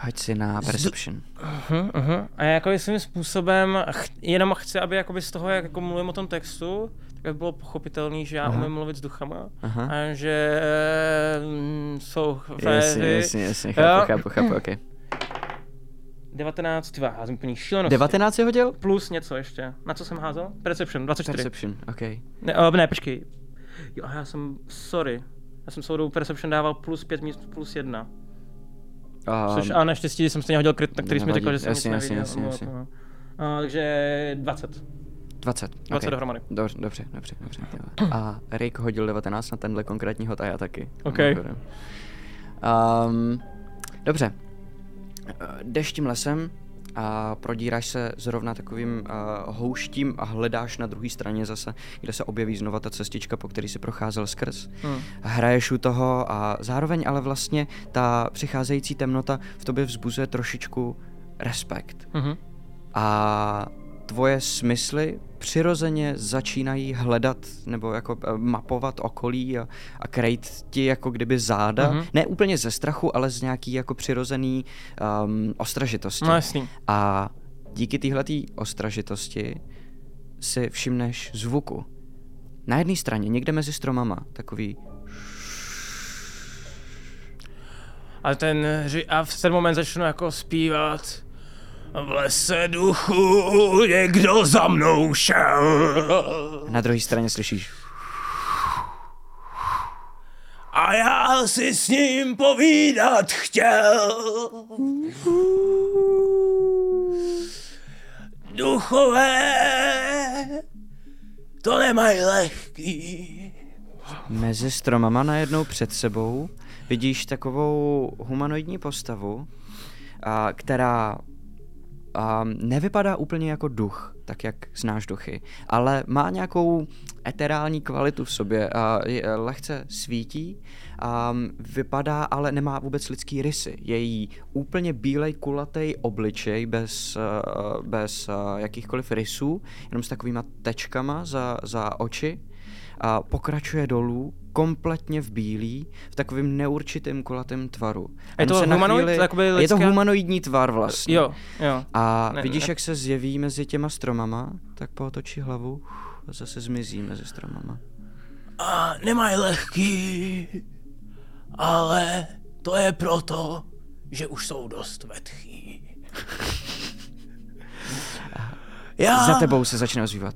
Hoď si na perception. Uh-huh, uh-huh. A já jako svým způsobem ch- jenom chci, aby jakoby z toho, jak jako mluvím o tom textu, tak aby bylo pochopitelný, že já Aha. umím mluvit s duchama Aha. a že mm, jsou Jasně, frézy. jasně, jasně, Jo. chápu, chápu, chápu, ok. 19, ty házím plný šílenosti. 19 jsi hodil? Plus něco ještě. Na co jsem házel? Perception, 24. Perception, ok. Ne, uh, ne, počkej. Jo, a já jsem, sorry. Já jsem soudou Perception dával plus 5 míst plus 1. Um, Což a naštěstí jsem stejně hodil kryt, na který jsi mi řekl, že jsem Jasně, nic jasně, neviděl. jasně, jasně. no. Uh, takže 20. 20. 20 ok. dohromady. Dobře, dobře, dobře, dobře. A Rick hodil 19 na tenhle konkrétní hod a já taky. Ok. Um, dobře. Eh, Jdeš tím lesem a prodíráš se zrovna takovým uh, houštím a hledáš na druhé straně zase, kde se objeví znova ta cestička, po který si procházel skrz. Hmm. Hraješ u toho a zároveň ale vlastně ta přicházející temnota v tobě vzbuzuje trošičku respekt. Mhm. A tvoje smysly přirozeně začínají hledat nebo jako eh, mapovat okolí a, a krejt ti jako kdyby záda. Mhm. Mm-hmm. Ne úplně ze strachu, ale z nějaký jako přirozený um, ostražitosti. No jasný. A díky téhletý ostražitosti si všimneš zvuku. Na jedné straně, někde mezi stromama, takový A ten, a v ten moment začnu jako zpívat. V lese duchu někdo za mnou šel. na druhé straně slyšíš A já si s ním povídat chtěl. Duchové, to nemají lehký. Mezi stromama najednou před sebou vidíš takovou humanoidní postavu, a, která a, nevypadá úplně jako duch, tak jak znáš duchy, ale má nějakou eterální kvalitu v sobě a je, lehce svítí a vypadá, ale nemá vůbec lidský rysy. Je jí úplně bílej kulatý obličej bez, a, bez a, jakýchkoliv rysů, jenom s takovýma tečkama za, za oči a pokračuje dolů kompletně v bílý, v takovém neurčitém kulatém tvaru. Je to humanoid? Jakoby je to lidská? humanoidní tvar vlastně. Jo, jo. A Ne, vidíš, ne. jak se zjeví mezi těma stromama, tak pootočí hlavu a zase zmizí mezi stromama. A nemají lehký. ale to je proto, že už jsou dost vetchý. Já... Za tebou se začne ozývat.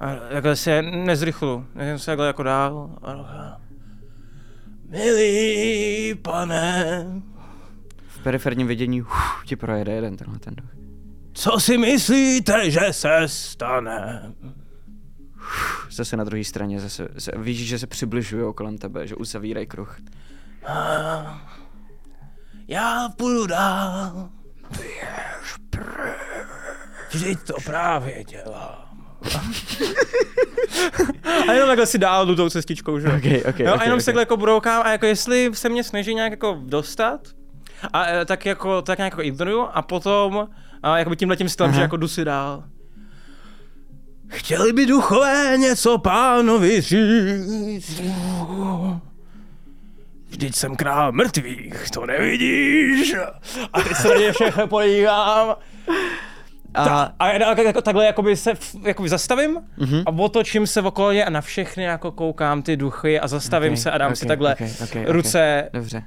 A takhle se nezrychlu. Jen se takhle jako dál. A. Milý pane, V periferním vidění uf, ti projede jeden tenhle ten duch. co si myslíte, že se stane? Zase na druhé straně, zase, se, víš, že se přibližují kolem tebe, že uzavírají kruh. Já půjdu dál. Vždyť to právě dělám. A jenom takhle si dál jdu tou cestičkou, že jo. Okay, okay, no, a okay, jenom okay. se takhle jako broukám a jako jestli se mě snaží nějak jako dostat, a e, tak jako, tak nějak jako ignoruju a potom a jakoby tímhle tím stylem, že jako jdu si dál. Chtěli by duchové něco pánovi říct. Vždyť jsem král mrtvých, to nevidíš? A teď se na ně všechno podívám. A, A já tak- jako, takhle jakoby se jakoby zastavím Mhm. a otočím se okolo a na všechny jako koukám ty duchy a zastavím Okay, se a dám si okay, takhle okay, okay, okay. ruce. Dobře.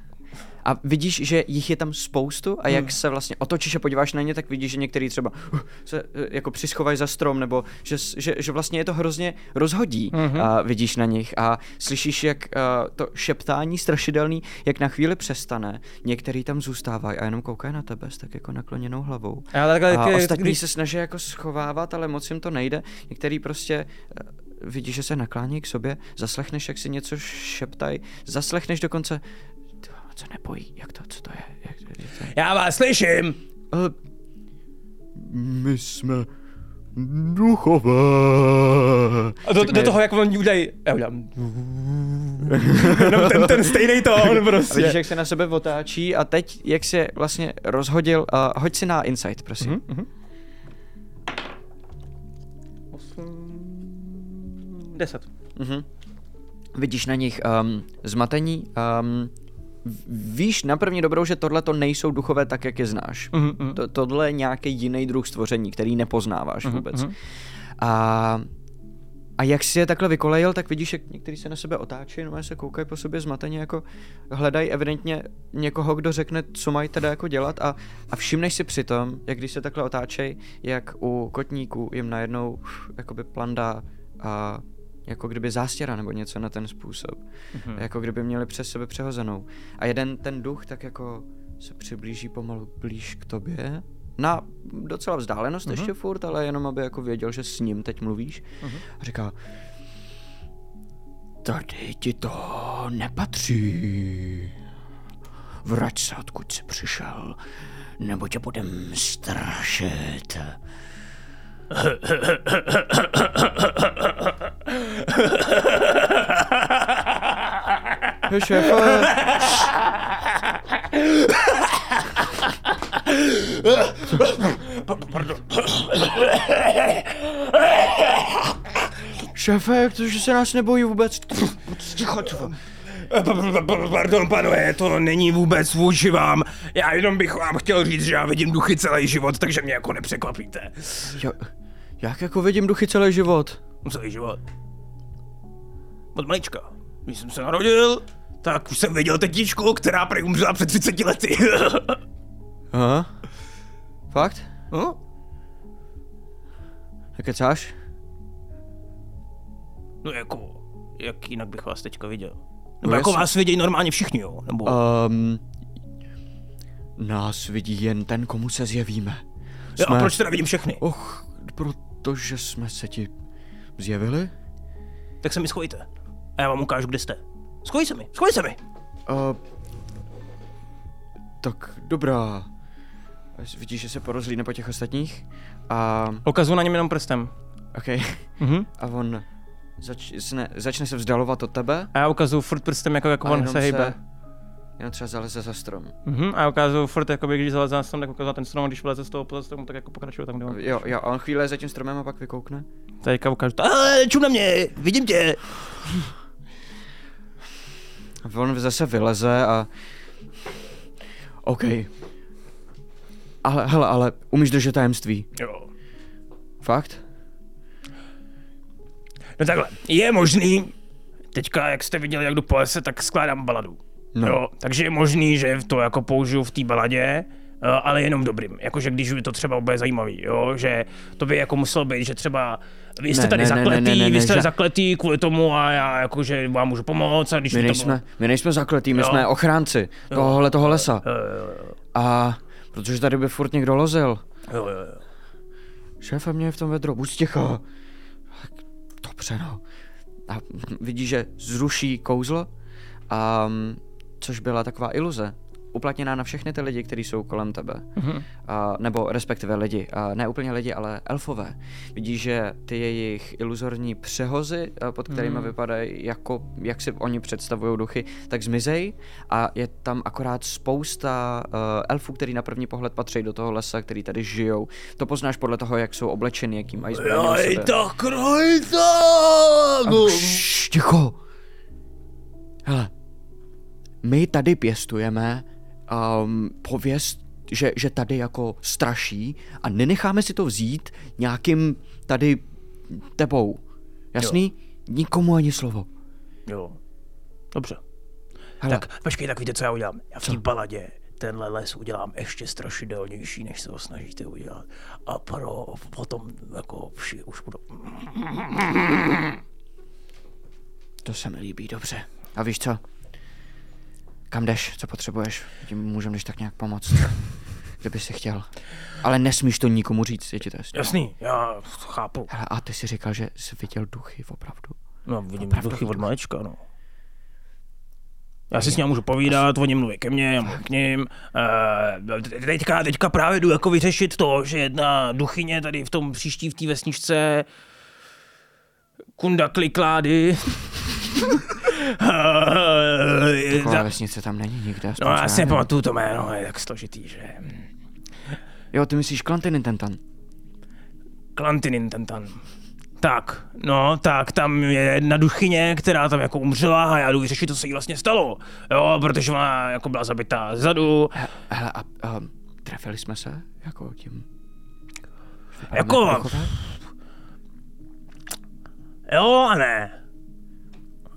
A vidíš, že jich je tam spoustu a Hmm. jak se vlastně otočíš a podíváš na ně, tak vidíš, že některý třeba uh, se uh, jako přischovají za strom, nebo že, že, že vlastně je to hrozně rozhodí Mhm. a vidíš na nich a slyšíš, jak uh, to šeptání strašidelný, jak na chvíli přestane, některý tam zůstávají a jenom koukají na tebe s tak jako nakloněnou hlavou. A takhle, A ostatní když- se snaží jako schovávat, ale moc jim to nejde. Některý prostě eh, vidíš, že se naklání k sobě, zaslechneš, jak si něco šeptají, zaslechneš dokonce, vole, co nebojí, jak to, co to je? Jak, jak to je? Já vás slyším. Ale my jsme duchové. A do, do toho, jak oni udělají, já udělám. Jenom ten, ten stejný tón A vidíš, prostě. jak se na sebe otáčí a teď, jak se vlastně rozhodil, uh, hoď si na insight, prosím. Mhm, mhm. Deset. Mhm. Vidíš na nich um, zmatení. Um, víš na první dobrou, že tohle to nejsou duchové tak, jak je znáš. Mhm, mhm. To, tohle je nějaký jiný druh stvoření, který nepoznáváš Mhm, vůbec. mhm. A, a jak si je takhle vykolejil, tak vidíš, jak někteří se na sebe otáčejí, no se koukají po sobě zmateně, jako hledají evidentně někoho, kdo řekne, co mají teda jako dělat a, a všimneš si přitom, jak když se takhle otáčejí, jak u kotníků jim najednou uf, jakoby plandá a jako kdyby zástěra nebo něco na ten způsob. Mhm. Jako kdyby měli přes sebe přehozenou. A jeden ten duch tak jako se přiblíží pomalu blíž k tobě. Na docela vzdálenost Mhm. ještě furt, ale jenom aby jako věděl, že s ním teď mluvíš. Mhm. A říká, tady ti to nepatří. Vrať se, odkud jsi přišel, nebo tě budem strašit. Šéfe, šéfe, jak to, že se nás nebojí vůbec? Ticho. Pardon, panové, to není vůbec vůči vám. Já jenom bych vám chtěl říct, že já vidím duchy celý život, takže mě jako nepřekvapíte. Jo, jak jako vidím duchy celý život? Celý život. Od malička. Když jsem se narodil, tak už jsem viděl tetičku, která prý umřela před 30 lety. Aha. Fakt? no? Jak kecáš? no jako, jak jinak bych vás teďka viděl? Nebo No jako jasně. vás vidějí normálně všichni, jo? Nebo... Um, nás vidí jen ten, komu se zjevíme. jo, a proč teda vidím všechny? Och, protože jsme se ti zjevili? Tak se mi schovejte. A já vám ukážu, kde jste. Schovej se mi, schovej se mi. Uh, tak dobrá. Až Vidíš, že se porozlídne po těch ostatních? A, Ukazuju na něm jenom prstem. okay. Mhm. a on začne, začne se vzdalovat od tebe. A já ukazuju furt prstem, jako, jako on se hejbe. Jenom třeba zaleze za strom. Mhm. A já ukazuju furt, jakoby, když zaleze na strom, tak ukazuju na ten strom, a když vyleze z toho pod stromu, tak jako pokračuje tam, kde on. Jo, jo, a on chvíli je za tím stromem a pak vykoukne. Teďka ukážu. Ale čum na mě, vidím tě. A on zase vyleze a... OK. Ale, hele, ale umíš držet tajemství. Jo. Fakt? No takhle, je možný, teďka jak jste viděli, jak jdu po lese, tak skládám baladu. No. Jo, takže je možný, že to jako použiju v té baladě, eh, ale jenom dobrým. Jakože když by to třeba bude zajímavý, jo, že to by jako muselo být, že třeba vy jste Ne, tady ne, ne, ne, zakletý, ne, ne, vy jste ža- zakletý kvůli tomu a já jakože vám můžu pomoct a když My mi to nejsme, my nejsme zakletí, my Jo. jsme ochránci tohohle toho lesa. Jo, jo, jo, A protože tady by furt někdo lozil. jo, jo, jo. Šéfe, mě je v tom vedro, buď ticho. Tak, Dobře, no. A vidí, že zruší kouzlo, a, což byla taková iluze. Uplatněná na všechny ty lidi, kteří jsou kolem tebe. Mm-hmm. A, nebo respektive lidi. A, ne úplně lidi, ale elfové. Vidí, že ty jejich iluzorní přehozy, pod kterými mm. vypadají, jako, jak si oni představují duchy, tak zmizej a je tam akorát spousta uh, elfů, který na první pohled patří do toho lesa, který tady žijou. To poznáš podle toho, jak jsou oblečeni, jaký mají zbraně Jaj, sebe. tak. Šš, ticho! Hele, my tady pěstujeme um, pověst, že, že tady jako straší a nenecháme si to vzít nějakým tady tebou. Jasný? Nikomu ani slovo. Jo, dobře. Hele, Tak počkej, tak víte, co já udělám? Já v té baladě tenhle les udělám ještě strašidelnější, než se ho snažíte udělat. A pro potom jako vši už budou... to se mi líbí, dobře. A víš co? Kam jdeš, co potřebuješ? Tím můžeme když tak nějak pomoct. Kdyby si chtěl. Ale nesmíš to nikomu říct, je ti to jasný. Jasný, já chápu. Hele, a ty si říkal, že jsi viděl duchy opravdu. No, vidím Opravdu duchy od duchy. malička, no. Já si s ním můžu povídat, oni mluví ke mně, já k ním. Uh, teďka, teďka právě jdu jako vyřešit to, že jedna duchyně tady v tom příští v té vesničce Kunda Kliklády. Taková ta- vesnice tam není nikde. No já si nepamatuju to jméno, je tak složitý, že... Jo, ty myslíš Klantinin Tentan. Klantinin Tentan. Tak, no, tak tam je jedna duchyně, která tam jako umřela a já jdu vyřešit, co se jí vlastně stalo. Jo, protože ona jako byla zabitá zadu. He- Hele, a um, trefili jsme se? Jako tím... Vypadáme Jako- duchové? Jo a ne.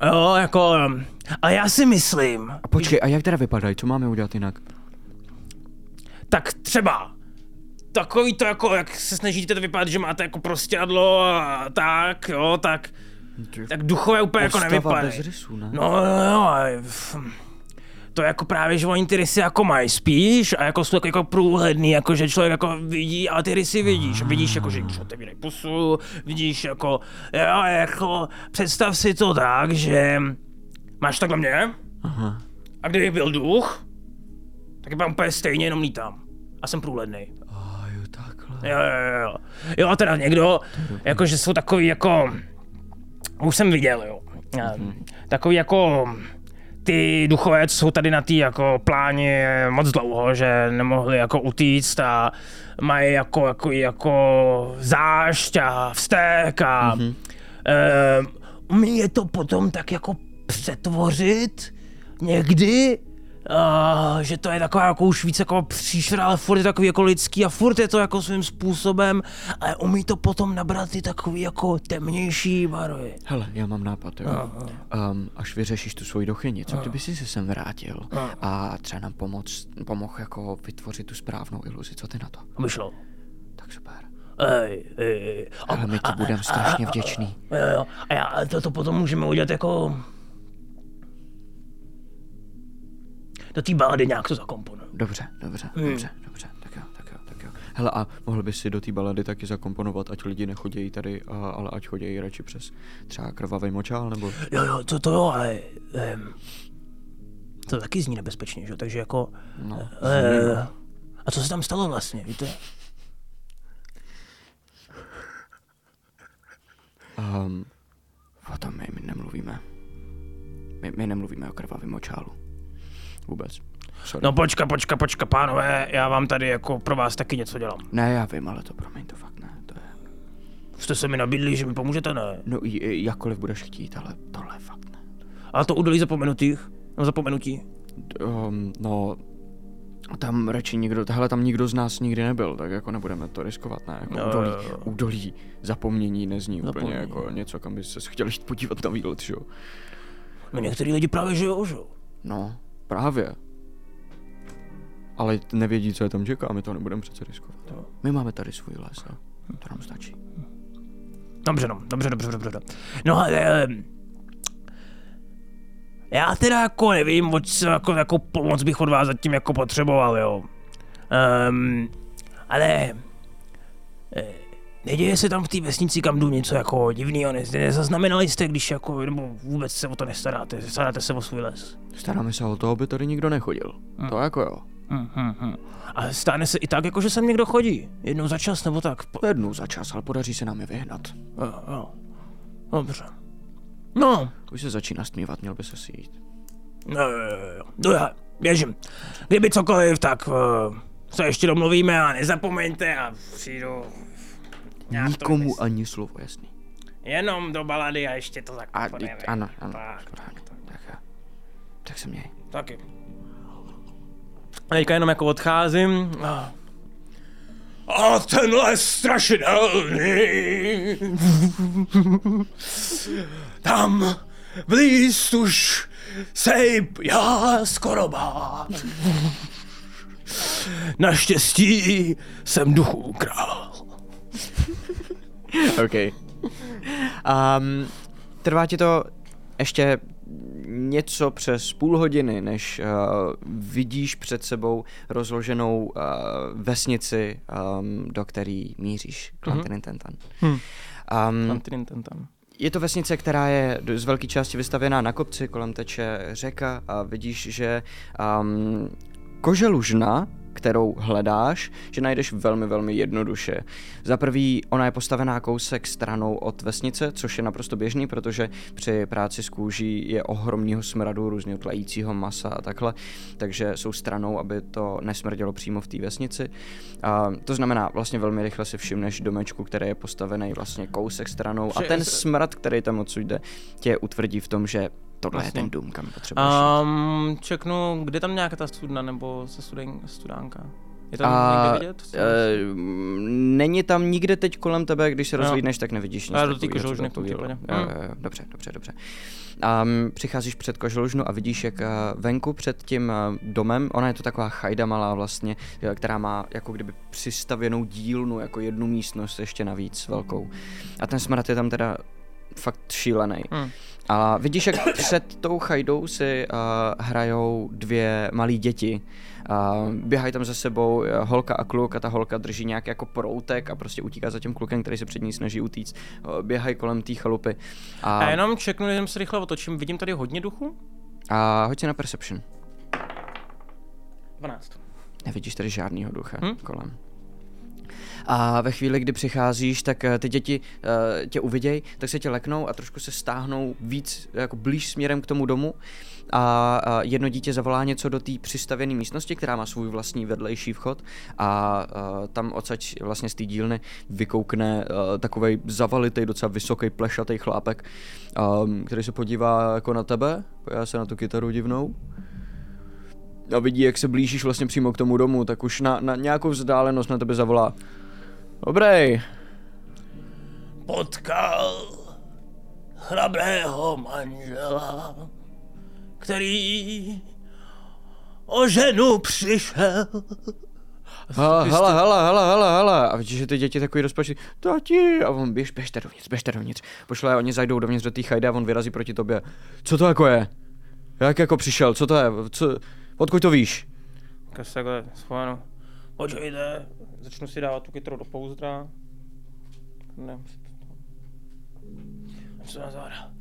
Jo, jako... A já si myslím, A počkej, a jak teda vypadají? Co máme udělat jinak? tak třeba takový to jako, jak se snažíte to vypadat, že máte jako prostěradlo a tak, jo, tak, tak duchové úplně jako nevypadají. bez rysů, ne? No, no, no, to jako právě, že oni ty rysy jako mají spíš a jako jsou jako, jako průhledný, jako že člověk jako vidí, ale ty rysy vidíš. Vidíš jako, že když otevírají pusu, vidíš jako, jo, jako, představ si to tak, že máš takhle mě Aha. a kdybych byl duch, tak je úplně stejně, jenom lítám. A jsem průhledný. A jo, takhle. Jo, jo, jo. Jo, a teda někdo, jakože jsou takový jako, už jsem viděl, jo. Mm-hmm. Takový jako, ty duchové, co jsou tady na té jako pláni moc dlouho, že nemohli jako utíct a mají jako, jako, jako zášť a vztek a mm-hmm. eh, umí je to potom tak jako přetvořit někdy, Uh, že to je taková jako už víc jako příšera, ale furt je takový jako lidský a furt je to jako svým způsobem, ale umí to potom nabrat ty takový jako temnější barvy. Hele, já mám nápad, jo. Um, až vyřešíš tu svoji dochyni, co kdyby si se sem vrátil a třeba nám pomoc, pomohl jako vytvořit tu správnou iluzi, co ty na to? Myšlo. Tak super. Ej, ej, ej. A, Ale my ti budeme strašně vděční. jo, jo. a já, a to, to potom můžeme udělat jako... Do té balady nějak to zakomponuju. Dobře, dobře, Hmm. dobře, dobře, tak jo, tak jo, tak jo. Hele, a mohl bys si do té balady taky zakomponovat, ať lidi nechodějí tady, a, ale ať chodějí radši přes třeba krvavý močál, nebo... Jo, jo, to, to jo, ale... Um, to taky zní nebezpečně, že? jo, takže jako... No, Uh, a co se tam stalo vlastně, víte? Um, o tom my, my nemluvíme. My, my nemluvíme o krvavém močálu. Vůbec. Sorry. No počka, počka, počka, pánové, já vám tady jako pro vás taky něco dělám. Ne, já vím, ale to promiň, to fakt ne. To je... Jste se mi nabídli, že mi pomůžete, ne? No, i- i- jakkoliv budeš chtít, ale tohle fakt ne. Ale to údolí zapomenutých? No zapomenutí. Um, no, A tam radši nikdo, tahle tam nikdo z nás nikdy nebyl, tak jako nebudeme to riskovat, ne? Jako Jo, údolí, jo, jo. údolí zapomnění nezní úplně Zapomnění. jako něco, kam by se chtěl jít podívat na výlet, že jo? No některý lidi právě žijou, že jo? No, právě. Ale nevědí, co je tam čeká, my to nebudeme přece riskovat. No. My máme tady svůj les a to nám stačí. Dobře, no, dobře, dobře, dobře, dobře. No, ale... Já teda jako nevím, o co jako, jako pomoc bych od vás zatím jako potřeboval, jo. Um, ale... eh, Neděje se tam v té vesnici, kam jdu něco jako divného, ne, nezaznamenali jste, když jako, nebo vůbec se o to nestaráte, staráte se o svůj les. Staráme se o to, aby tady nikdo nechodil. To jako jo. Hm, hm, hm. A stane se i tak, jako že sem někdo chodí, jednou za čas nebo tak. Po, Jednou za čas, ale podaří se nám je vyhnat. jo, jo. Dobře. No, Už se začíná stmívat, měl by se si jít. No, jo, jo, jo. Jdu já, běžím. Kdyby cokoliv, tak uh, se ještě domluvíme a nezapomeňte a přijdu. To Nikomu ani slovo, jasný. Jenom do balady a ještě to tak A, ano, ano. Tak, Tak, tak, jo. tak se měj. taky. A teďka jenom jako odcházím. A, a ten les strašidelný. Tam blíz už sej já skoro. Naštěstí jsem duchů král. OK. Um, trvá ti to ještě něco přes půl hodiny, než uh, vidíš před sebou rozloženou uh, vesnici, um, do který míříš, Klantinintentan. Hm. Um, je to vesnice, která je z velké části vystavěná na kopci, kolem teče řeka a vidíš, že um, koželužna, kterou hledáš, že najdeš velmi, velmi jednoduše. Za prvý, ona je postavená kousek stranou od vesnice, což je naprosto běžný, protože při práci s kůží je ohromného smradu, různě tlajícího masa a takhle, takže jsou stranou, aby to nesmrdělo přímo v té vesnici. A to znamená, vlastně velmi rychle si všimneš domečku, který je postavený vlastně kousek stranou a ten smrad, který tam odsud jde, tě utvrdí v tom, že tohle je Vlastně. ten dům, kam potřebuješ. jít. Um, čeknu, kde tam nějaká ta studna nebo se studen, studánka? Je tam A, někde vidět? e, není tam nikde teď kolem tebe, když se Jo. rozhlídneš, tak nevidíš nic A do té koželužny Hm. jo, dobře, dobře, dobře. Um, přicházíš před koželužnu a vidíš, jak eh, venku před tím eh, domem, ona je to taková chajda malá vlastně, která má jako kdyby přistavěnou dílnu, jako jednu místnost ještě navíc velkou. A ten smrad je tam teda fakt šílený. Hm. A vidíš, jak před tou chajdou si uh, hrajou dvě malé děti. Uh, běhají tam za sebou uh, holka a kluk a ta holka drží nějaký jako proutek a prostě utíká za tím klukem, který se před ní snaží utíct. Uh, běhají kolem té chalupy. A, A jenom čeknu, jenom se rychle otočím. Vidím tady hodně duchu? a hoď si na Perception. 12. Nevidíš tady žádnýho ducha hm? kolem. A ve chvíli, kdy přicházíš, tak eh, ty děti uh, tě uvidějí, tak se tě leknou a trošku se stáhnou víc, jako blíž směrem k tomu domu. A, jedno dítě zavolá něco do té přistavěné místnosti, která má svůj vlastní vedlejší vchod a uh, tam odsaď vlastně z té dílny vykoukne takový zavalitý, docela vysoký, plešatý chlápek, um, který se podívá jako na tebe, podívá se na tu kytaru divnou a vidí, jak se blížíš vlastně přímo k tomu domu, tak už na, na nějakou vzdálenost na tebe zavolá. Dobrý, Potkal chrabrého manžela, který o ženu přišel. hele, hele, hele, hele, hele, hele. A vidíš, že ty děti takový rozpačí, tati, a on běž, běžte dovnitř, běžte dovnitř. Pošle, oni zajdou dovnitř do té chajdy a on vyrazí proti tobě. Co to jako je? Jak jako přišel, co to je? Co, odkud to víš? Tak se schovanu. Počkejte, začnu si dávat tu kytaru do pouzdra. Ne, Co na záda?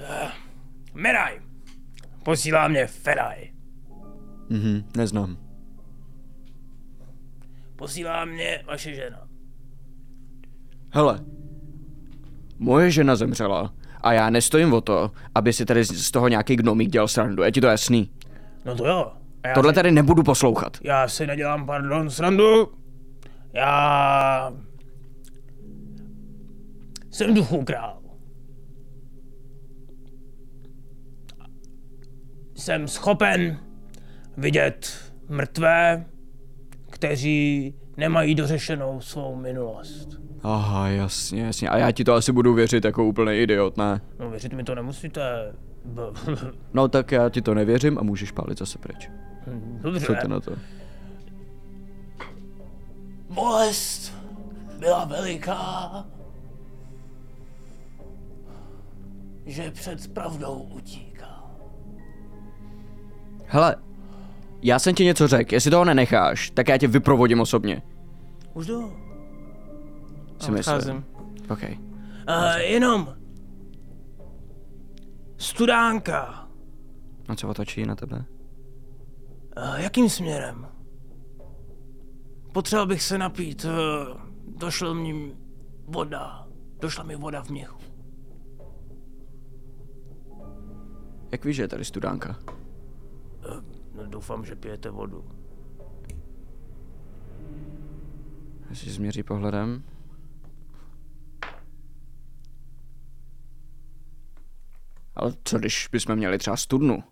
Eh, Meraj. Posílá mě Feraj. Mhm, neznám. Posílá mě vaše žena. Hele, moje žena zemřela a já nestojím o to, aby si tady z z toho nějaký gnomík dělal srandu, je ti to jasný? No to jo. Já Tohle si, tady nebudu poslouchat. Já si nedělám, pardon, srandu. Já... Jsem duchů král. Jsem schopen vidět mrtvé, kteří nemají dořešenou svou minulost. Aha, jasně, jasně. A já ti to asi budu věřit jako úplný idiot, ne? No věřit mi to nemusíte. No tak já ti to nevěřím a můžeš pálit zase pryč. Dobře. Co ty na to? Bolest byla veliká, že před pravdou utíká. Hele, já jsem ti něco řekl, jestli toho nenecháš, tak já tě vyprovodím osobně. Už jdu. Si myslím. OK. Uh, jenom studánka. A co otočí na tebe? Uh, jakým směrem? Potřeboval bych se napít. Uh, došlo mi voda. Došla mi voda v měchu. Jak víš, že je tady studánka? No, doufám, že pijete vodu. Jestli změří pohledem. Ale co když bychom měli třeba studnu?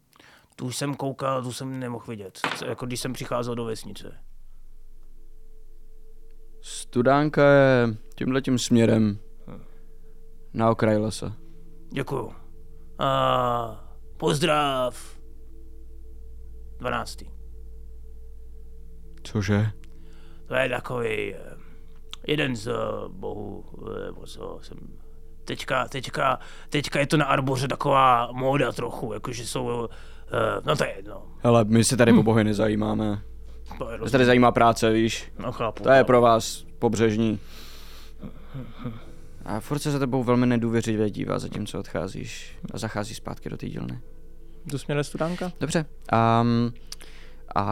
Tu už jsem koukal, tu jsem nemohl vidět. Co- Jako když jsem přicházel do vesnice. Studánka je tímhle tím směrem na okraj lesa. Děkuju. A pozdrav. 12. Cože? To je takový eh, jeden z eh, bohů, nebo co jsem teďka, teďka, teďka je to na Arboře taková móda trochu, jakože jsou, eh, no to je jedno. Hele, my se tady po bohy nezajímáme. To je Mě tady zajímá práce, víš? no, chápu, To je chápu. pro vás pobřežní. A furt se za tebou velmi nedůvěřivě dívá, zatímco odcházíš a zachází zpátky do té dílny. Jdu směrem studánka? Dobře. Um,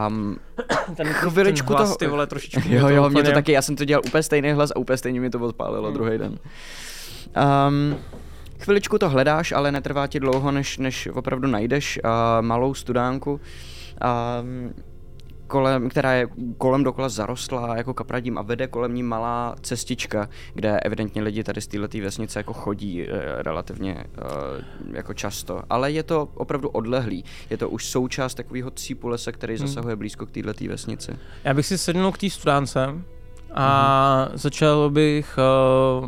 um, Ten, Chviličku ten hlas, toho- ty vole, trošičku. jo, jo, mě to taky, já jsem to dělal úplně stejný hlas a úplně stejně mi to odpálilo hmm. druhý den. Um, chviličku to hledáš, ale netrvá ti dlouho, než, než opravdu najdeš uh, malou studánku, um, kolem, která je kolem dokola zarostlá jako kapradím a vede kolem ní malá cestička, kde evidentně lidi tady z této vesnice jako chodí uh, relativně uh, jako často. Ale je to opravdu odlehlý. Je to už součást takového cípu lesa, který zasahuje blízko k této vesnici. Já bych si sednul k té studánce a Mhm. začal bych,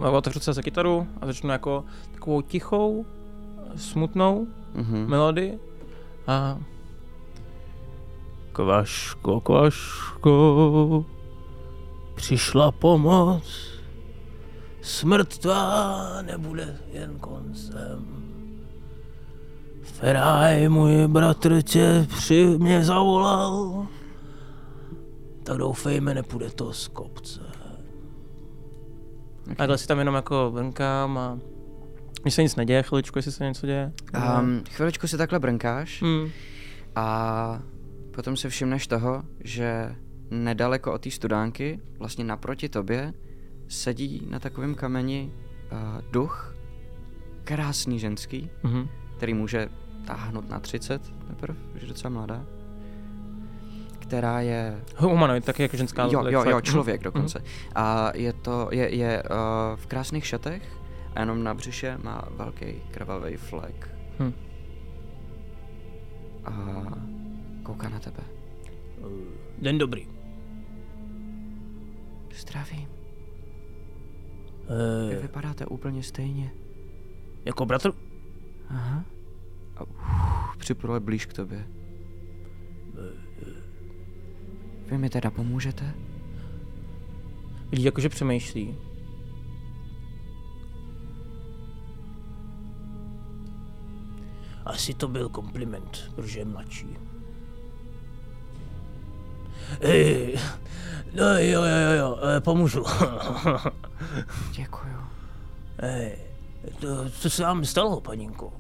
uh, otevřu se za kytaru a začnu jako takovou tichou, smutnou Mhm. melodii a Kvaško, kvaško, přišla pomoc. Smrt tvá nebude jen koncem. Feraj, můj bratr tě při mě zavolal. Tak doufejme, nepůjde to z kopce. takhle si tam jenom jako brnkám a když se nic neděje, chviličku, jestli se něco děje. Um, chviličku si takhle brnkáš Hmm. a potom si všimneš toho, že nedaleko od té studánky, vlastně naproti tobě, sedí na takovém kameni uh, duch, krásný ženský, Mhm. který může táhnout na 30 teprve, už je docela mladá, která je Humanoid, taky jako ženská. Jo, jo, jo, fakt. člověk dokonce. A je to, je, je uh, v krásných šatech a jenom na břiše má velký krvavý flek. Hm. A kouká na tebe. Den dobrý. Zdravím, vy E, vypadáte úplně stejně. jako bratr? Aha. A uf, blíž k tobě. Vy mi teda pomůžete? Vidí jakože přemýšlí. Asi to byl kompliment, protože je mladší. Ej, no jo, jo, jo, jo, eh, pomůžu. Děkuju. Ej, to, co se vám stalo, panínko?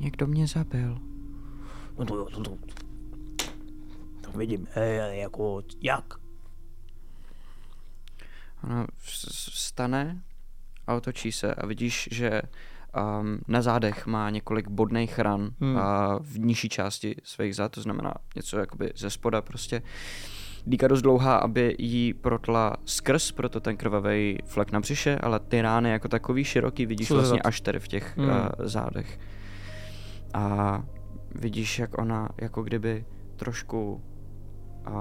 Někdo mě zabil. No to jo, to, to, to vidím, ej, jako, jak? Ona v- vstane a otočí se a vidíš, že um, na zádech má několik bodných ran Hmm. a v nižší části svých zad, to znamená něco jakoby ze spoda prostě. Dýka dost dlouhá, aby jí protla skrz, proto ten krvavý flek na břiše, ale ty rány jako takový široký vidíš ze vlastně až tady v těch Hmm. uh, zádech. A vidíš, jak ona jako kdyby trošku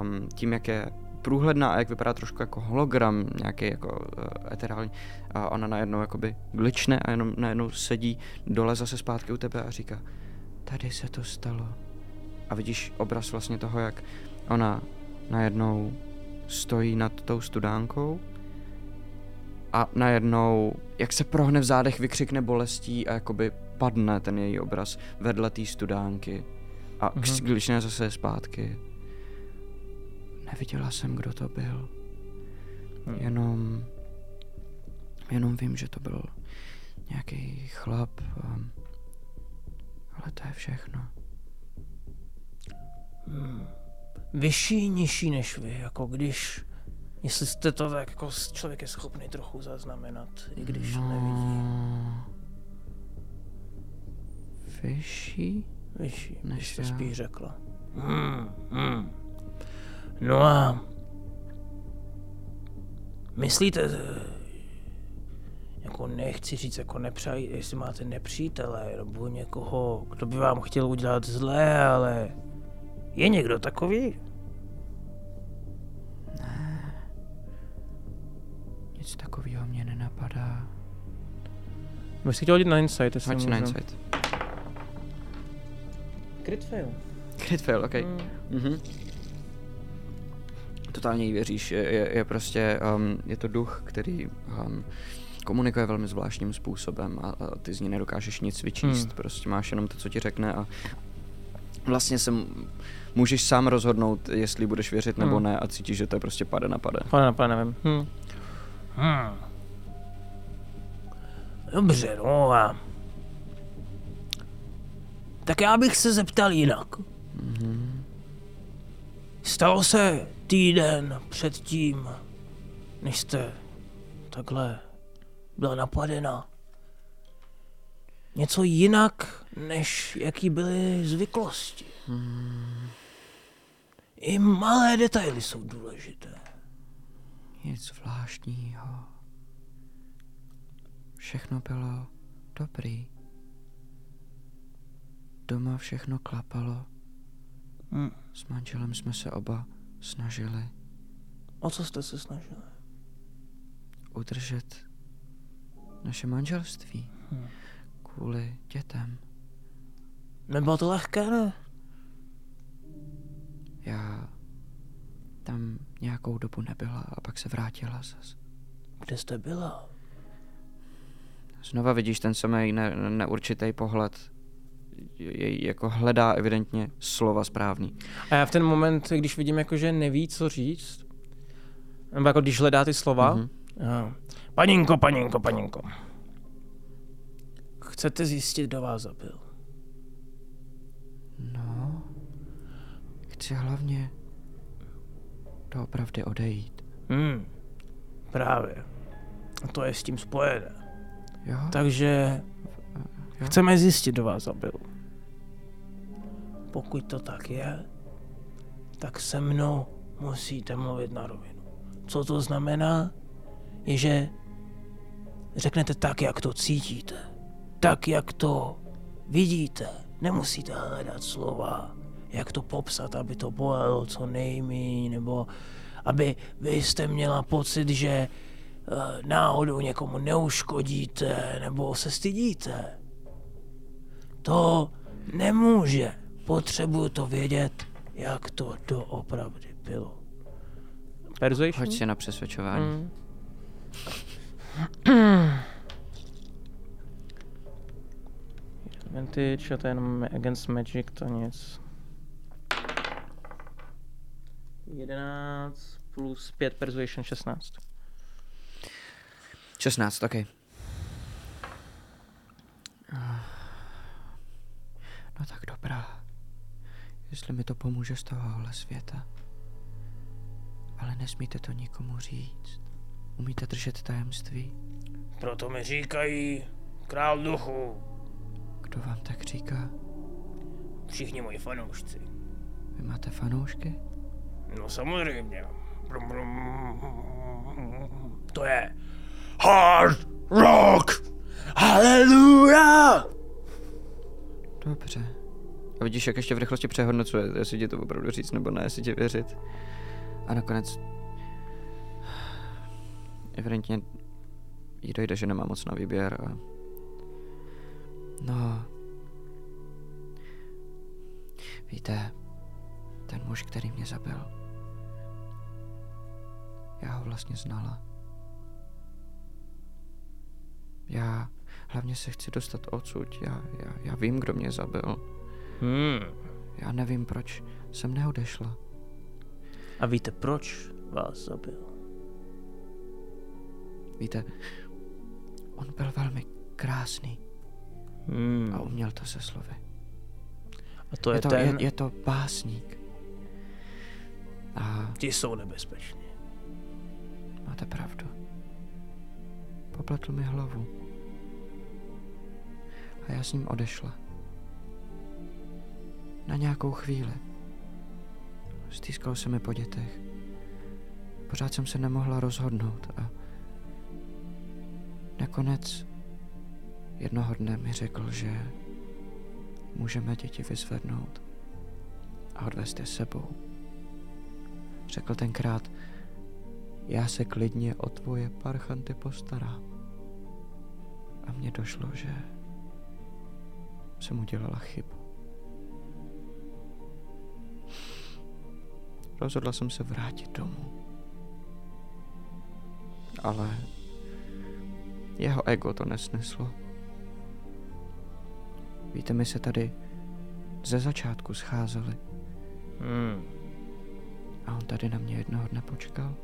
um, tím, jak je průhledná a jak vypadá trošku jako hologram, nějaký jako uh, eterální, a ona najednou jakoby glične a jenom najednou sedí dole zase zpátky u tebe a říká, tady se to stalo. A vidíš obraz vlastně toho, jak ona najednou stojí nad tou studánkou a najednou, jak se prohne v zádech, vykřikne bolestí a jakoby padne ten její obraz vedle té studánky a Mhm. mm-hmm. glične zase zpátky. Neviděla jsem, kdo to byl. Hm. Jenom, jenom vím, že to byl nějaký chlap. A, ale to je všechno. Vyšší, nižší než vy, jako když... Jestli jste to tak jako člověk je schopný trochu zaznamenat, i když No. nevidí. Vyšší? Vyšší, Než než jste já. spíš řekla. Hmm, hmm. No a... Myslíte, jako nechci říct, jako nepřáj, jestli máte nepřítele, nebo někoho, kdo by vám chtěl udělat zlé, ale je někdo takový? Nic takového mě nenapadá. Bych si chtěl hodit na insight, jestli Hoď si na můžu. insight. Crit fail. Crit fail, ok. Mm. Mhm. Totálně jí věříš, je, je, je prostě, um, je to duch, který um, komunikuje velmi zvláštním způsobem a, a ty z ní nedokážeš nic vyčíst, Hmm. prostě máš jenom to, co ti řekne a vlastně se můžeš sám rozhodnout, jestli budeš věřit nebo Hmm. ne a cítíš, že to je prostě pade na pade. Pane, pane, nevím. Hm. Hmm. Dobře, no a... Tak já bych se zeptal jinak. Stalo se týden předtím, než jste takhle byla napadena. Něco jinak, než jaký byly zvyklosti. I malé detaily jsou důležité. Nic zvláštního. Všechno bylo dobrý. Doma všechno klapalo. Hmm. S manželem jsme se oba snažili O co jste se snažili? udržet naše manželství. Hmm. Kvůli dětem. Nebylo to lehké, ne? Já tam nějakou dobu nebyla a pak se vrátila zas. Kde jste byla? Znova vidíš ten samý ne- neurčitý pohled. Je, jako hledá evidentně slova správný. A já v ten moment, když vidím, jako, že neví, co říct, nebo jako když hledá ty slova, Mhm. mm-hmm. Jo. Paninko, paninko, paninko. Chcete zjistit, kdo vás zabil? No, chci hlavně doopravdy odejít. Hmm, právě. A to je s tím spojené. Jo? Takže Jo. chceme zjistit, kdo vás zabil. Pokud to tak je, tak se mnou musíte mluvit na rovinu. Co to znamená? Je, že řeknete tak, jak to cítíte. Tak, jak to vidíte. Nemusíte hledat slova, jak to popsat, aby to bolelo co nejméně, nebo aby vy jste měla pocit, že eh, náhodou někomu neuškodíte, nebo se stydíte. To nemůže. Potřebuju to vědět, jak to doopravdy bylo. persuasion. Hoď si na přesvědčování. Mm. Advantage a to je jenom against magic, to nic. 11 plus 5 persuasion 16. 16, ok. No tak dobrá. Jestli mi to pomůže z tohohle světa. Ale nesmíte to nikomu říct. Umíte držet tajemství? Proto mi říkají král duchu. Kdo vám tak říká? Všichni moji fanoušci. Vy máte fanoušky? No samozřejmě. Brum, brum. To je hard rock. Haleluja! Dobře. A vidíš, jak ještě v rychlosti přehodnocuje, jestli ti to opravdu říct nebo ne, jestli ti věřit. A nakonec evidentně jí dojde, že nemá moc na výběr a no víte, ten muž, který mě zabil, já ho vlastně znala. Já hlavně se chci dostat odsud. Já, já, já vím, kdo mě zabil. Hmm. Já nevím, proč jsem neodešla. A víte, proč vás zabil? Víte, on byl velmi krásný Hmm. a uměl to se slovy. A to je, Je to, ten... je, je to básník. A Ti jsou nebezpeční. máte pravdu. Popletl mi hlavu. A já s ním odešla. Na nějakou chvíli. Stýskal se mi po dětech. Pořád jsem se nemohla rozhodnout a nakonec jednoho dne mi řekl, že můžeme děti vyzvednout a odvést je sebou. Řekl tenkrát, já se klidně o tvoje parchanty postarám. A mně došlo, že jsem udělala chybu. Rozhodla jsem se vrátit domů. Ale jeho ego to nesneslo. Víte, my se tady ze začátku scházeli Hmm. a on tady na mě jednoho dne počkal.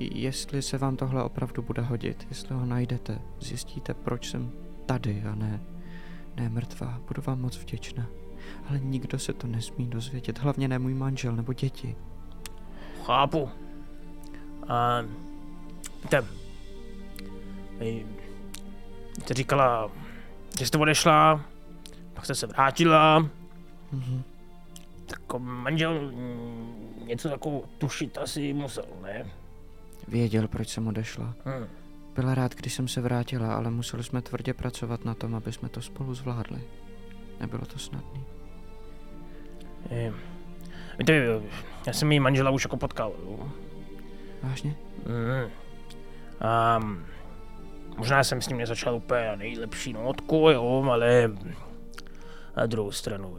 Jestli se vám tohle opravdu bude hodit, jestli ho najdete, zjistíte, proč jsem tady a ne, ne mrtvá, budu vám moc vděčná. Ale nikdo se to nesmí dozvědět, hlavně ne můj manžel nebo děti. Chápu. A víte, jste říkala, že jste odešla, pak jste se vrátila, Mhm. tak manžel mm, něco jako tušit asi musel, ne? Věděl, proč jsem odešla. Hm. Byla rád, když jsem se vrátila, ale museli jsme tvrdě pracovat na tom, aby jsme to spolu zvládli. Nebylo to snadné. Víte, já jsem její manžela už jako potkal. Vážně? Mm. A možná jsem s ním nezačal úplně na nejlepší notku, jo, ale na druhou stranu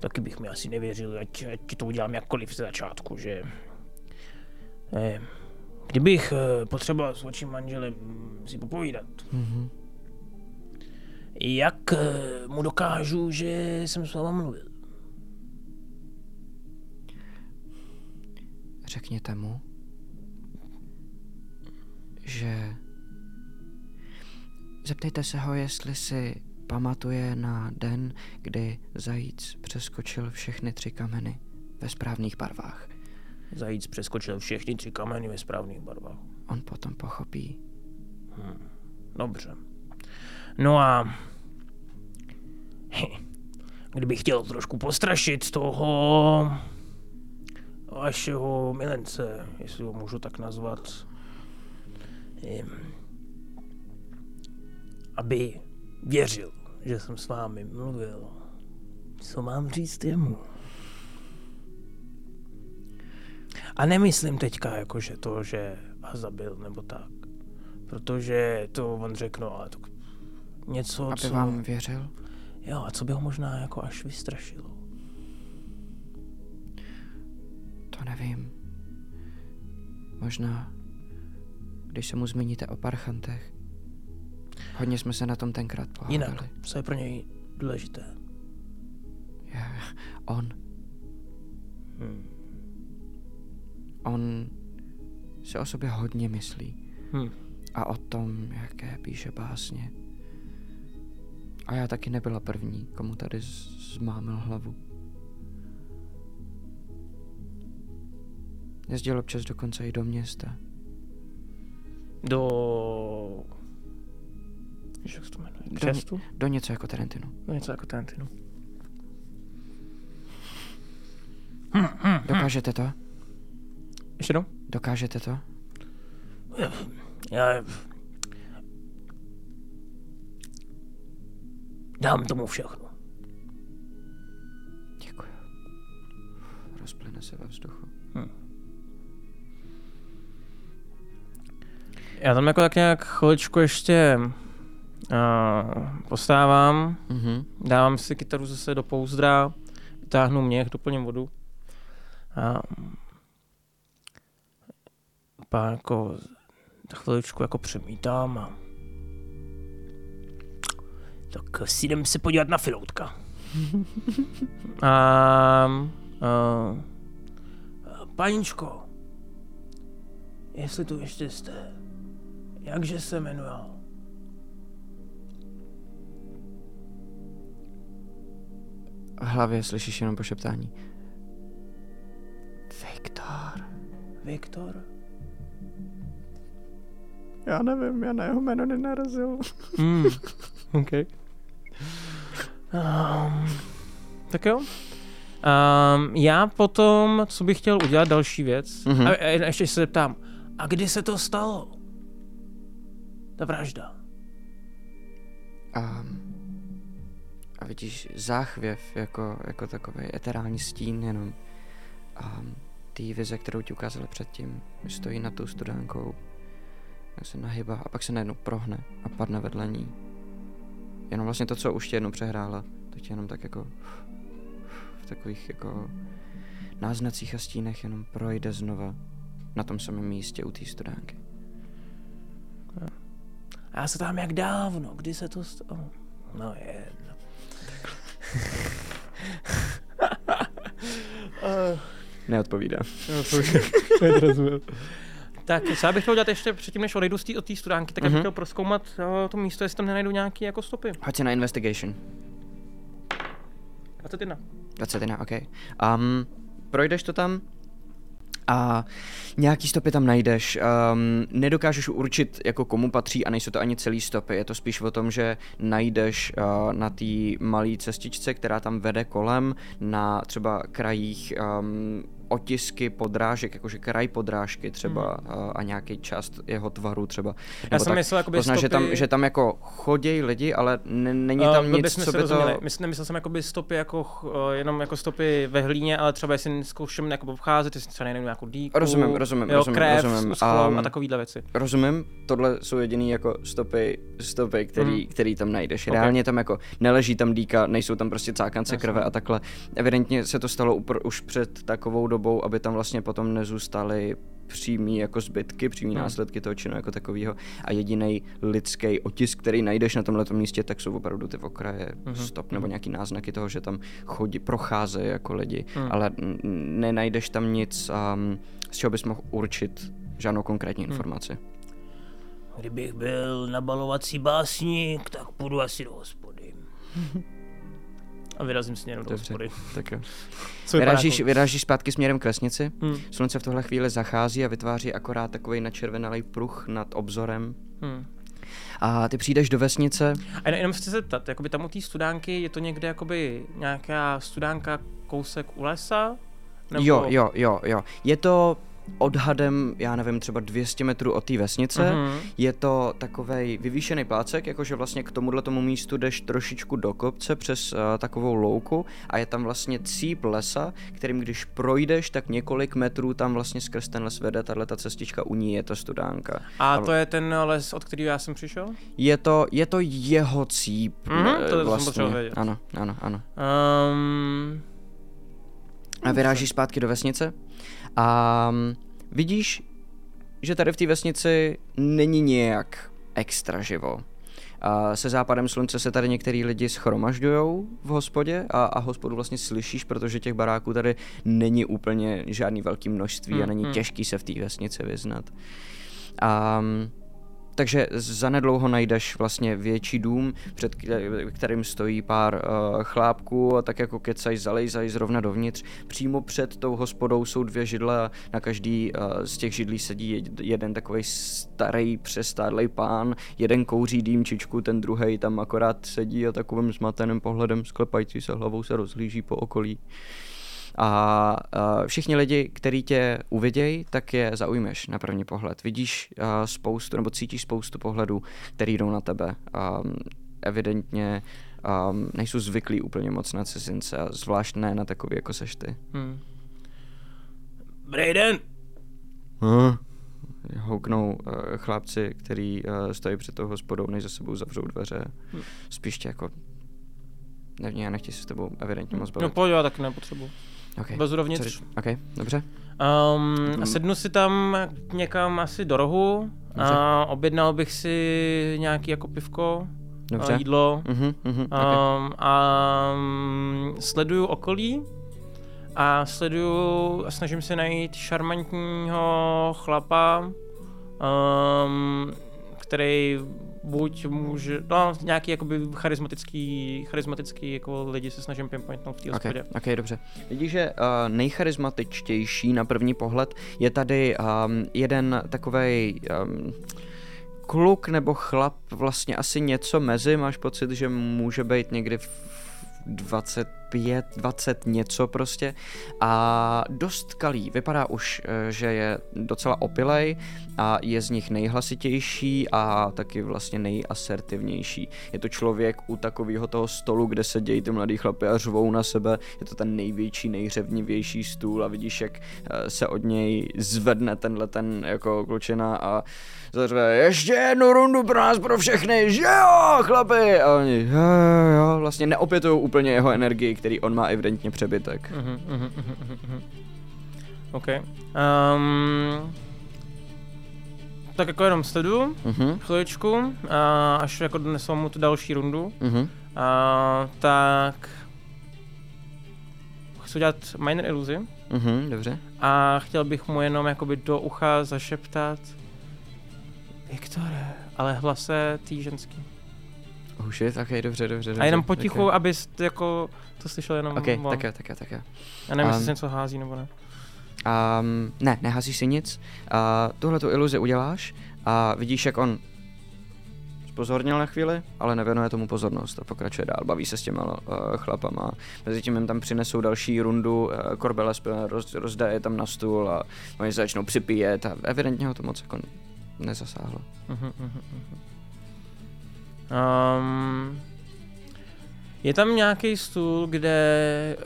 taky bych mi asi nevěřil, ať, ať to udělám jakkoliv ze začátku, že kdybych eh, potřeboval s vaším manželem mm, si popovídat, Mhm. jak eh, mu dokážu, že jsem s váma mluvil? Řekněte mu, že... Zeptejte se ho, jestli si pamatuje na den, kdy zajíc přeskočil všechny tři kameny ve správných barvách. Zajíc přeskočil všechny tři kameny ve správných barvách. On potom pochopí. Dobře. No a... Kdybych chtěl trošku postrašit toho... vašeho milence, jestli ho můžu tak nazvat. Aby věřil, že jsem s vámi mluvil. Co mám říct jemu? A nemyslím teďka jako, že to, že vás zabil nebo tak. Protože to on řekl, no ale to něco, Aby co... vám věřil? Jo, a co by ho možná jako až vystrašilo. To nevím. Možná, když se mu zmíníte o parchantech. Hodně jsme se na tom tenkrát pohádali. Jinak, co je pro něj důležité? Je, on, Hmm. On si o sobě hodně myslí. Hm. A o tom, jaké píše básně. A já taky nebyla první, komu tady zmámil hlavu. Jezdil občas dokonce i do města. Do... Jak se to jmenuje? Do Křestu? Do něco jako Tarantinu. No něco jako Tarantino. Dokážete to? Ještě jednou? Dokážete to? Já... Dám tomu všechno. Děkuji. Rozplyne se ve vzduchu. Hm. Já tam jako tak nějak chviličku ještě uh, postávám, mm-hmm. dávám si kytaru zase do pouzdra, vytáhnu měch, doplním vodu. Uh, pak jako chviličku jako přemítám a Tak si jdem se podívat na Filoutka. A, uh, Paničko, jestli tu ještě jste, jakže se jmenoval? V hlavě slyšíš jenom pošeptání. Viktor. Viktor? Já nevím, já na jeho jméno nenarazil. mm, OK. Um, tak jo. Um, já potom, co bych chtěl udělat, další věc, Mhm. mm-hmm. a, a ještě se zeptám, A kdy se to stalo? Ta vražda. A, a vidíš záchvěv jako, jako takový eterální stín jenom. A ty vize, kterou ti ukázali předtím, stojí nad tou studánkou, se nahybá a pak se najednou prohne a padne vedle ní. Jenom vlastně to, co už tě jednou přehrála, to tě jenom tak jako v takových jako náznacích a stínech jenom projde znova na tom samém místě u té studánky. A já se tam jak dávno, kdy se to stalo? No jedno. Neodpovídá. tak co já bych chtěl udělat ještě předtím, než odejdu z té od té studánky, tak mm-hmm. Mhm. bych chtěl proskoumat uh, to místo, jestli tam nenajdu nějaký jako stopy. Hoď si na investigation. 21. 21, OK. Um, projdeš to tam a nějaký stopy tam najdeš. Um, nedokážeš určit, jako komu patří a nejsou to ani celý stopy. Je to spíš o tom, že najdeš uh, na té malé cestičce, která tam vede kolem, na třeba krajích um, otisky podrážek, jakože kraj podrážky třeba mm. uh, a nějaký část jeho tvaru třeba. Já jsem tak. myslel, jakoby Pozná, stopy... že tam, že tam jako chodějí lidi, ale ne, není tam Uh, nic, co se by rozuměli. to... Mysl, nemyslel jsem jakoby stopy jako, uh, jenom jako stopy ve hlíně, ale třeba jestli zkouším jako obcházet, jestli třeba najdu nějakou dýku, Rozumím, rozumím, jo, rozumím, krev, rozumím. Um, a takovýhle věci. Rozumím, tohle jsou jediný jako stopy, stopy který, Mhm. který tam najdeš. Ok. Reálně tam jako neleží tam dýka, nejsou tam prostě cákance krve a takhle. Evidentně se to stalo upr- už před takovou dobou, aby tam vlastně potom nezůstaly přímý jako zbytky, přímý Hmm. následky toho činu jako takového a jediný lidský otisk, který najdeš na tomhle místě, tak jsou opravdu ty okraje Mhm. stop nebo nějaký náznaky toho, že tam chodí, procházejí jako lidi, Hmm. ale nenajdeš tam nic, um, z čeho bys mohl určit žádnou konkrétní Hmm. informaci. Kdybych byl nabalovací básník, tak půjdu asi do hospody. A vyrazím směrem do hospody. Tak jo. Vyrážíš, jako- vyrážíš zpátky směrem k vesnici, Hmm. slunce v tuhle chvíli zachází a vytváří akorát takový načervenalý pruh nad obzorem. Hmm. A ty přijdeš do vesnice, A jen- jenom chci se zeptat, jakoby tam u té studánky je to někde jakoby nějaká studánka kousek u lesa? Nebo... jo, jo, jo, jo. Je to odhadem, já nevím, třeba 200 metrů od té vesnice. Mhm. Je to takový vyvýšený plácek, jakože vlastně k tomuhle tomu místu jdeš trošičku do kopce přes uh, takovou louku a je tam vlastně cíp lesa, kterým když projdeš, tak několik metrů tam vlastně skrz ten les vede tahle ta cestička, u ní je to studánka. A Ale- to je ten les, od kterého já jsem přišel? Je to, je to jeho cíp. Mhm, eh, to jsem vlastně. potřeboval vědět. Ano, ano, ano. Um, A vyrážíš zpátky do vesnice a mm, vidíš, že tady v té vesnici není nějak extra živo. A se západem slunce se tady některý lidi schromažďují v hospodě a, a hospodu vlastně slyšíš, protože těch baráků tady není úplně žádný velký množství a Mm, není mm. těžký se v té vesnici vyznat. A, mm, takže zanedlouho najdeš vlastně větší dům, před kte- kterým stojí pár uh, chlápků a tak jako kecají, zalejzají zrovna dovnitř. Přímo před tou hospodou jsou dvě židle a na každý uh, z těch židlí sedí jed- jeden takový starý, přestádlej pán, jeden kouří dýmčičku, ten druhý tam akorát sedí a takovým zmateným pohledem sklepající se hlavou se rozhlíží po okolí. A uh, všichni lidi, kteří tě uvidějí, tak je zaujmeš na první pohled. Vidíš uh, spoustu, nebo cítíš spoustu pohledů, který jdou na tebe. Um, evidentně um, nejsou zvyklí úplně moc na cizince a zvlášť ne na takový, jako seš ty. Hmm. Dobrý den. Huh? Houknou uh, chlapci, který uh, stojí před tou hospodou, než za sebou zavřou dveře. Hm. Spíš tě jako... Nevím, já nechci se s tebou evidentně moc No bavit. pojď, já taky nepotřebuji. Okay. Co dovnitř. OK, dobře. Um, Mhm. sednu si tam někam asi do rohu Dobře. a objednal bych si nějaký jako pivko, Dobře. a jídlo Mhm, mhm, okay. um, a um, sleduju okolí a sleduju a snažím se najít šarmantního chlapa, um, který buď může, no nějaký jakoby charismatický, charismatický jako lidi se snažím pinpointnout v té Okay, hospodě. ok, dobře. Vidíš, že uh, nejcharismatičtější na první pohled je tady um, jeden takovej um, kluk nebo chlap, vlastně asi něco mezi, máš pocit, že může být někdy v 25, 20 něco prostě. A dost kalý, vypadá už, eh, že je docela opilej a je z nich nejhlasitější a taky vlastně nejasertivnější. Je to člověk u takového toho stolu, kde se dějí ty mladý chlapy a řvou na sebe, je to ten největší, nejřevnivější stůl a vidíš, jak eh, se od něj zvedne tenhle ten jako klučina a zařve ještě jednu rundu pro nás, pro všechny, že jo, chlapi! A oni, jo, jo, vlastně neopětují úplně jeho energii, který on má evidentně přebytek. Mhm, mhm, mhm, mhm, mhm. OK. Um, tak jako jenom sleduju Mhm, chviličku, a až jako donesou mu tu další rundu, mhm, a, tak chci udělat minor iluzi mhm, dobře. a chtěl bych mu jenom jakoby do ucha zašeptat Viktore, ale hlase tý ženský. Oh shit, ok, dobře, dobře, dobře. A jenom potichu, jo. abys jako to slyšel jenom Ok, on. tak jo, tak jo, tak jo. Já nevím, jestli Um, se něco hází nebo ne. Um, ne, neházíš si nic. Uh, tuhle tu iluzi uděláš a vidíš, jak on spozornil na chvíli, ale nevěnuje tomu pozornost a pokračuje dál, baví se s těma uh, chlapama. Mezitím jim tam přinesou další rundu, uh, korbele roz, rozdaje tam na stůl a oni se začnou připíjet a evidentně ho to moc jako nezasáhlo. Mhm, mhm. Um, je tam nějaký stůl, kde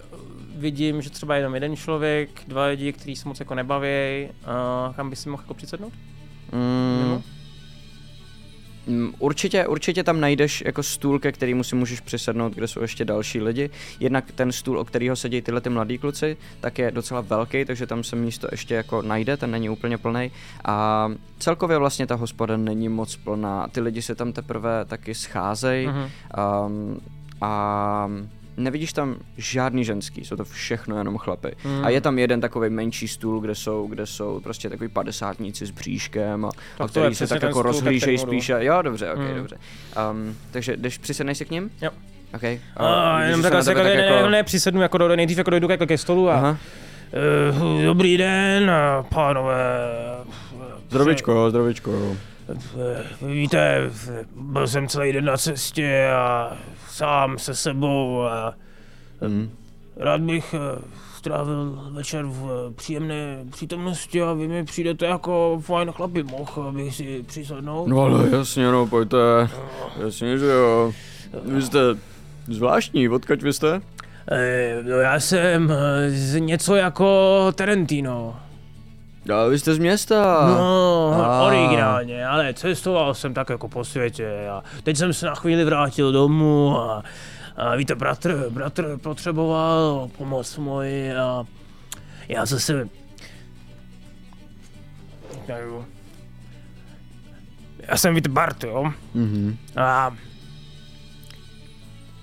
vidím, že třeba jenom jeden člověk, dva lidi, kteří se moc jako nebaví, uh, kam by si mohl jako přisednout? Mm, Mimo? Mm, Určitě, určitě tam najdeš jako stůl, ke kterému si můžeš přisednout, kde jsou ještě další lidi. Jednak ten stůl, o kterého sedí tyhle ty mladí kluci, tak je docela velký, takže tam se místo ještě jako najde, ten není úplně plný. A celkově vlastně ta hospoda není moc plná. Ty lidi se tam teprve taky scházejí. Mhm. Um, a nevidíš tam žádný ženský, jsou to všechno jenom chlapy. Mm. A je tam jeden takový menší stůl, kde jsou, kde jsou prostě takový padesátníci s bříškem a, a Tak který se tak jako rozhlížejí spíše. Jo, dobře, ok, Mm. dobře. Um, takže jdeš, přisedneš si k ním? Jo. Ok. A vidíš, jenom že se takhle se jako, tak ne, jako- ne, ne, přisednu jako do, nejdřív jako dojdu ke, ke stolu a Aha. Uh, dobrý den, pánové. Zdravičko, zdravičko. Eh, Víte, byl jsem celý den na cestě a sám se sebou a Mm. rád bych eh, strávil večer v eh, příjemné přítomnosti a vy mi přijdete jako fajn chlapi, mohl bych si přisednout. No ale jasně, no, pojďte. Jasně, že jo. Vy jste zvláštní, odkaď vy jste? Eh, no já jsem eh, z něco jako Tarantino. A vy jste z města. No, A. originálně, ale cestoval jsem tak jako po světě a teď jsem se na chvíli vrátil domů a, a víte, bratr, bratr potřeboval pomoc moji a já zase... Nevím. Já jsem, víte, Bart, jo? Mhm. A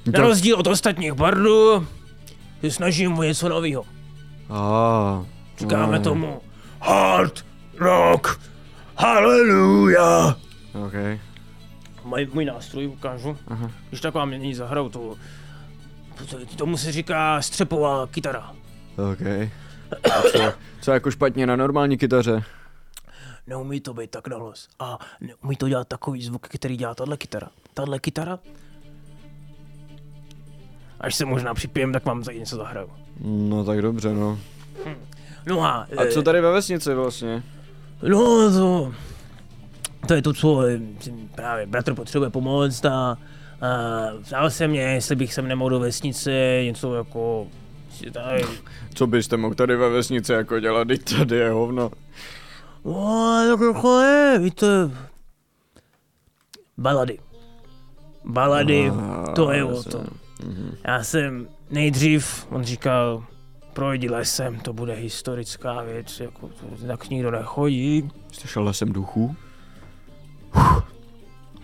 na To- rozdíl od ostatních bardů se snažím o něco nového. A. Říkáme no. tomu hard rock, haleluja. Ok. Můj, můj nástroj ukážu. Aha. Když taková mě není zahrou, to, to, tomu se říká střepová kytara. Ok. A co, co jako špatně na normální kytaře? Neumí to být tak nahlas. A neumí to dělat takový zvuk, který dělá tahle kytara. Tahle kytara? Až se možná připijem, tak vám za něco zahraju. No tak dobře, no. No a... A eh, co tady ve vesnici vlastně? No to... To je to, co eh, právě bratr potřebuje pomoct a Uh, ptal se mě, jestli bych sem nemohl do vesnice, něco jako... Tady. Co byste mohl tady ve vesnici jako dělat, teď tady je hovno. No, tak jako je, víte. Balady. Balady, to je o tom. Já jsem nejdřív, on říkal, projdi lesem, to bude historická věc, jako to, tak nikdo nechodí. Jste šel lesem duchů?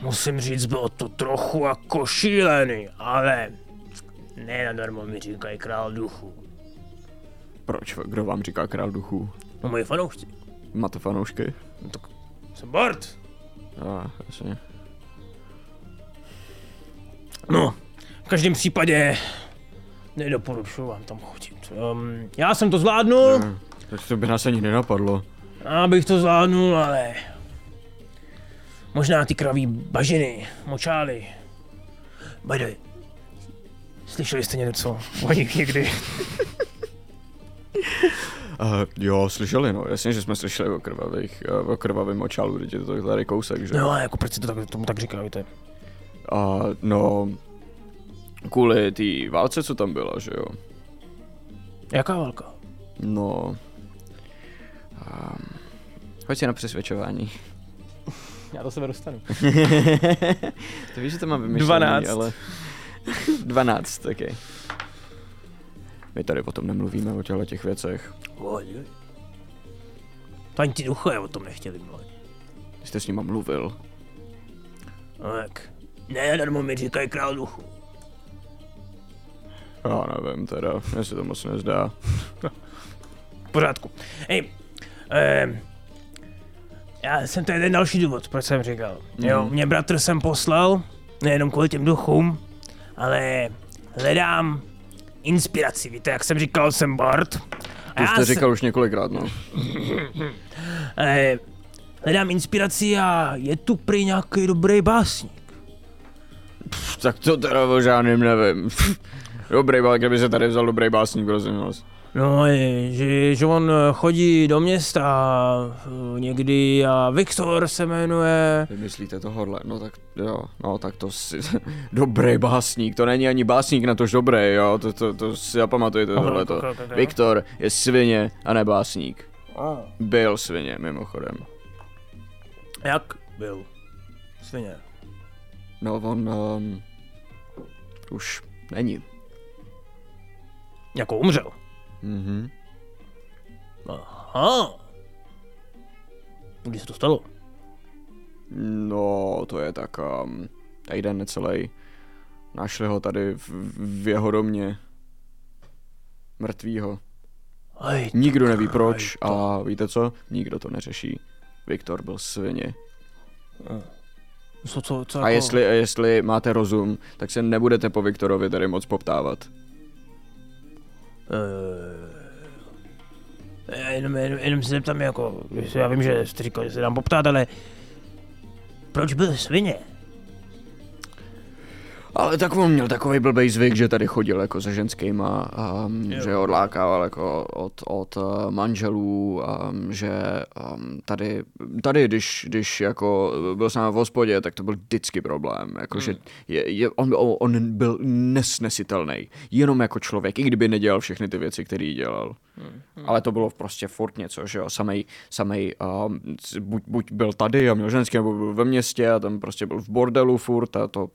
Musím říct, bylo to trochu jako šílený, ale ne nadarmo mi říkají král duchů. Proč? Kdo vám říká král duchů? No moji fanoušci. Máte fanoušky? No tak jsem Bart. A, jasně. No, v každém případě nedoporučuji vám tam chodit. Um, já jsem to zvládnul, Ne, Tak to by nás ani nenapadlo. abych to zvládnul, ale možná ty kraví bažiny, močály. Way, slyšeli jste něco o nich někdy? Uh, jo, slyšeli, no. Jasně, že jsme slyšeli o krvavých, uh, o krvavém močalu, teď je to tady kousek, že? No a jako proč si to tak, tomu tak říkáte? A no, kvůli té válce, co tam byla, že jo? Jaká válka? No, um, hoď si na přesvědčování. Já do sebe dostanu. to víš, že to mám vymyšlený, 12. ale... 12, ok. My tady o tom nemluvíme, o těchto těch věcech. To ani ty duchové o tom nechtěli mluvit. Jste s nima mluvil. No jak? Ne, darmo mi říkají král duchu. Já nevím teda, mně se to moc nezdá. V pořádku. Hej, eh, já jsem to jeden další důvod, proč jsem říkal. Mm. Jo, mě bratr jsem poslal, nejenom kvůli těm duchům, ale hledám inspiraci. Víte, jak jsem říkal, jsem Bart. A To jste říkal už několikrát, no. Eh, hledám inspiraci a je tu prý nějaký dobrý básník. Tak to teda o žádným nevím. Dobrý, ale kdyby se tady vzal dobrý básník, prosím vás. No, že, že on eh, chodí do města eh, někdy a Viktor se jmenuje. Vymyslíte tohohle, no tak jo, no tak to si, dobrý básník, to není ani básník na tož dobrý, jo, to, to, to si zapamatujte tohleto. Viktor je svině a ne básník. Byl svině, mimochodem. Jak byl? Svině. No on, um, už není. Jako umřel. Mhm. Aha. Kdy se to stalo? No, to je tak um, týden necelý. Našli ho tady v, v jeho domě. Mrtvýho. Aj, Nikdo neví proč a víte co? Nikdo to neřeší. Viktor byl svině. co, co, co A jako... jestli, jestli máte rozum, tak se nebudete po Viktorovi tady moc poptávat. Eh, já jenom, jenom, jenom se zeptám jako, já vím, že jste říkal, že se dám poptát, ale proč byl svině? Ale tak on měl takový blbej zvyk, že tady chodil jako se ženskýma, um, že je odlákával jako od, od uh, manželů, um, že um, tady, tady když, když jako byl s námi v hospodě, tak to byl vždycky problém, jako že je, je, on, on byl nesnesitelný, jenom jako člověk, i kdyby nedělal všechny ty věci, které dělal. Ale to bylo prostě furt něco, že jo, samej, samej um, buď, buď byl tady a měl ženský, nebo byl ve městě a tam prostě byl v bordelu furt a to...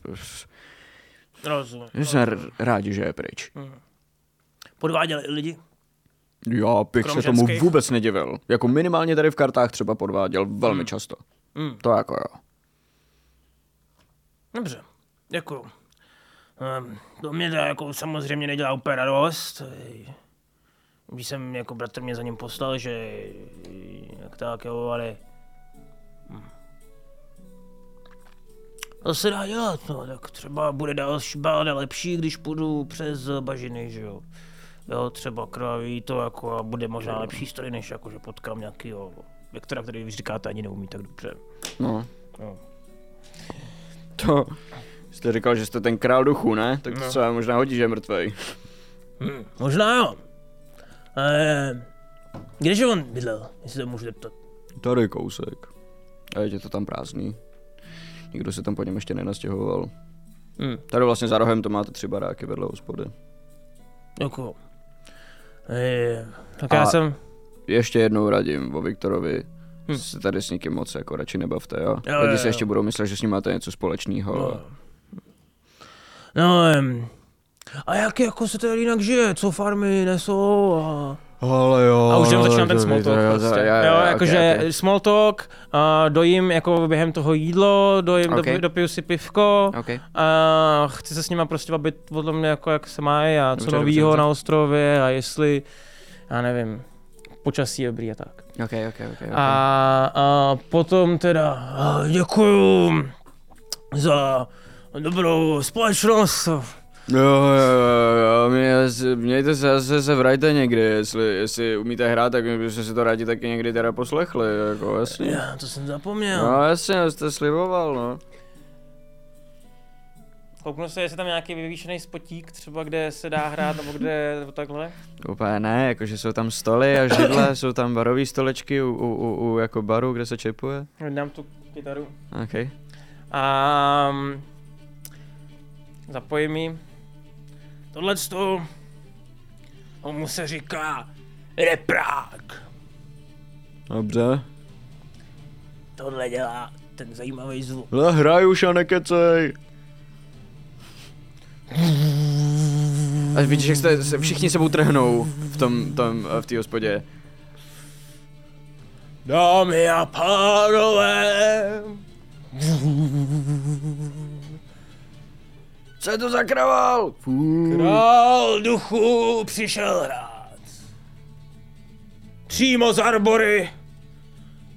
Rozumím. My jsme rádi, že je pryč. Podváděli lidi? Já bych Krom se tomu ženských? vůbec nedivil. Jako minimálně tady v kartách třeba podváděl velmi často. Hmm. To jako jo. Dobře, děkuju. Um, to mě teda jako samozřejmě nedělá úplně radost. Když jsem jako bratr mě za ním poslal, že jak tak jo, ale... To se dá dělat, no, tak třeba bude další báda lepší, když půjdu přes bažiny, že jo. Jo, třeba krvaví to jako a bude možná lepší story, než jako, že potkám nějakýho Viktora, který vy říkáte ani neumí tak dobře. No. No. To... Jste říkal, že jste ten král duchu, ne? Tak to No. se možná hodí, že je mrtvej. Hm, možná jo. Eh, kdeže on bydlel, jestli se můžu zeptat? Tady kousek. A je to tam prázdný. Nikdo se tam po něm ještě nenastěhoval. Hm, Tady vlastně za rohem to máte tři baráky vedle hospody. děkuju. E, tak já A- jsem... Ještě jednou radím o Viktorovi, Hm. se tady s nikým moc jako radši nebavte, jo? Jo, Lidi jo, si jo. ještě budou myslet, že s ním máte něco společného. No, no em, a jak jako se tady jinak žije? Co farmy nesou a... Ale jo. A už jenom začínám ten to- small talk prostě. jo, Jo, jo, jakože ok, ok. small talk, a dojím jako během toho jídlo, dojím, Ok. do, dopiju si pivko, Ok. a chci se s nima prostě bavit o tom, jako jak se mají a co Dobře, novýho dobře, na ostrově a jestli, já nevím, počasí je dobrý a tak. Ok, ok, ok. ok. A, a potom teda děkuju za dobrou společnost. Jo, jo, jo, jo, mě, mějte se, se, se vrajte někdy, jestli, jestli umíte hrát, tak byste si to rádi taky někdy teda poslechli, jako jasně. Já to jsem zapomněl. No jasně, jste sliboval, no. Kouknu se, jestli tam nějaký vyvýšený spotík, třeba kde se dá hrát, nebo kde, nebo takhle. Úplně ne, jakože jsou tam stoly a židle, jsou tam barové stolečky u, u, u, u jako baru, kde se čepuje. Dám tu kytaru. Ok. A mm, zapojím ji. Tohle to, mu se říká reprák. Dobře. Tohle dělá ten zajímavý zvuk. No, hraj už a nekecej. A vidíš, jak jste, se všichni sebou trhnou v tom, tom, v té hospodě. Dámy a pánové, Co je to za kraval? Fů. král duchu přišel hrát. Přímo z Arbory.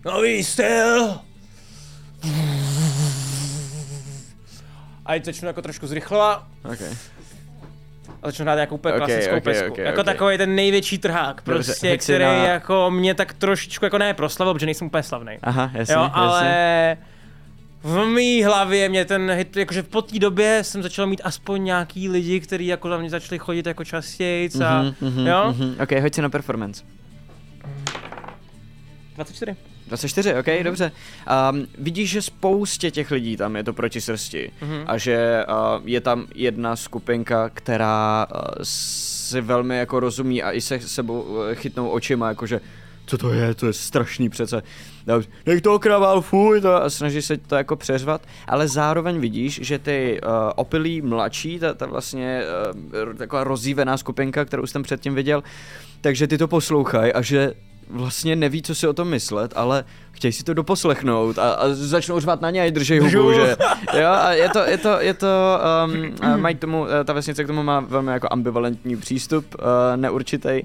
Nový styl. A teď začnu jako trošku zrychlovat Okay. a začnu hrát jako úplně Ok, klasickou ok, pesku. ok, jako ok. takový ten největší trhák, Dobře, prostě, si který na- jako mě tak trošičku jako ne proslavil, protože nejsem úplně slavný. Aha, jasně, Jo, jasně. V mý hlavě mě ten hit, jakože po té době jsem začal mít aspoň nějaký lidi, kteří jako za mě začali chodit jako častěji a Mhm, mhm, jo? mhm. Ok, hoď si na performance. 24. 24, ok, dobře. Um, vidíš, že spoustě těch lidí tam je to proti srsti Mhm. a že uh, je tam jedna skupinka, která uh, si velmi jako rozumí a i se sebou uh, chytnou očima, jakože co to je, to je strašný přece. Dobře, Nech toho kraval, fuj, to, a snaží se to jako přeřvat, ale zároveň vidíš, že ty uh, opilí mladší, ta, ta vlastně uh, taková rozjívená skupinka, kterou jsem předtím viděl, takže ty to poslouchají a že vlastně neví, co si o tom myslet, ale chtějí si to doposlechnout a, a začnou řvát na něj, držej hubu, že? Jo, a je to, je to, je to, um, a mají k tomu, ta vesnice k tomu má velmi jako ambivalentní přístup, uh, neurčitý,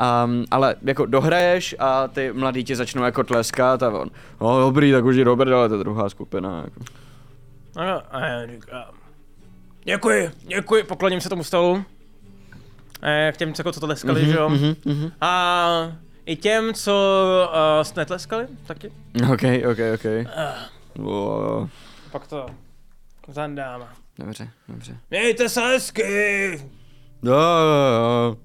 Um, ale jako dohraješ a ty mladí ti začnou jako tleskat a on, no dobrý, tak už je Robert, ale to je druhá skupina. Jako. Ano, a já říkám. Děkuji, děkuji, pokloním se tomu stolu. Eh, k těm, co, co to tleskali, že jo? Mhm, mhm. A i těm, co uh, jste netleskali, taky. Ok, ok, ok. Wow. Pak to zandám. Dobře, dobře. Mějte se hezky! Jo, jo, jo.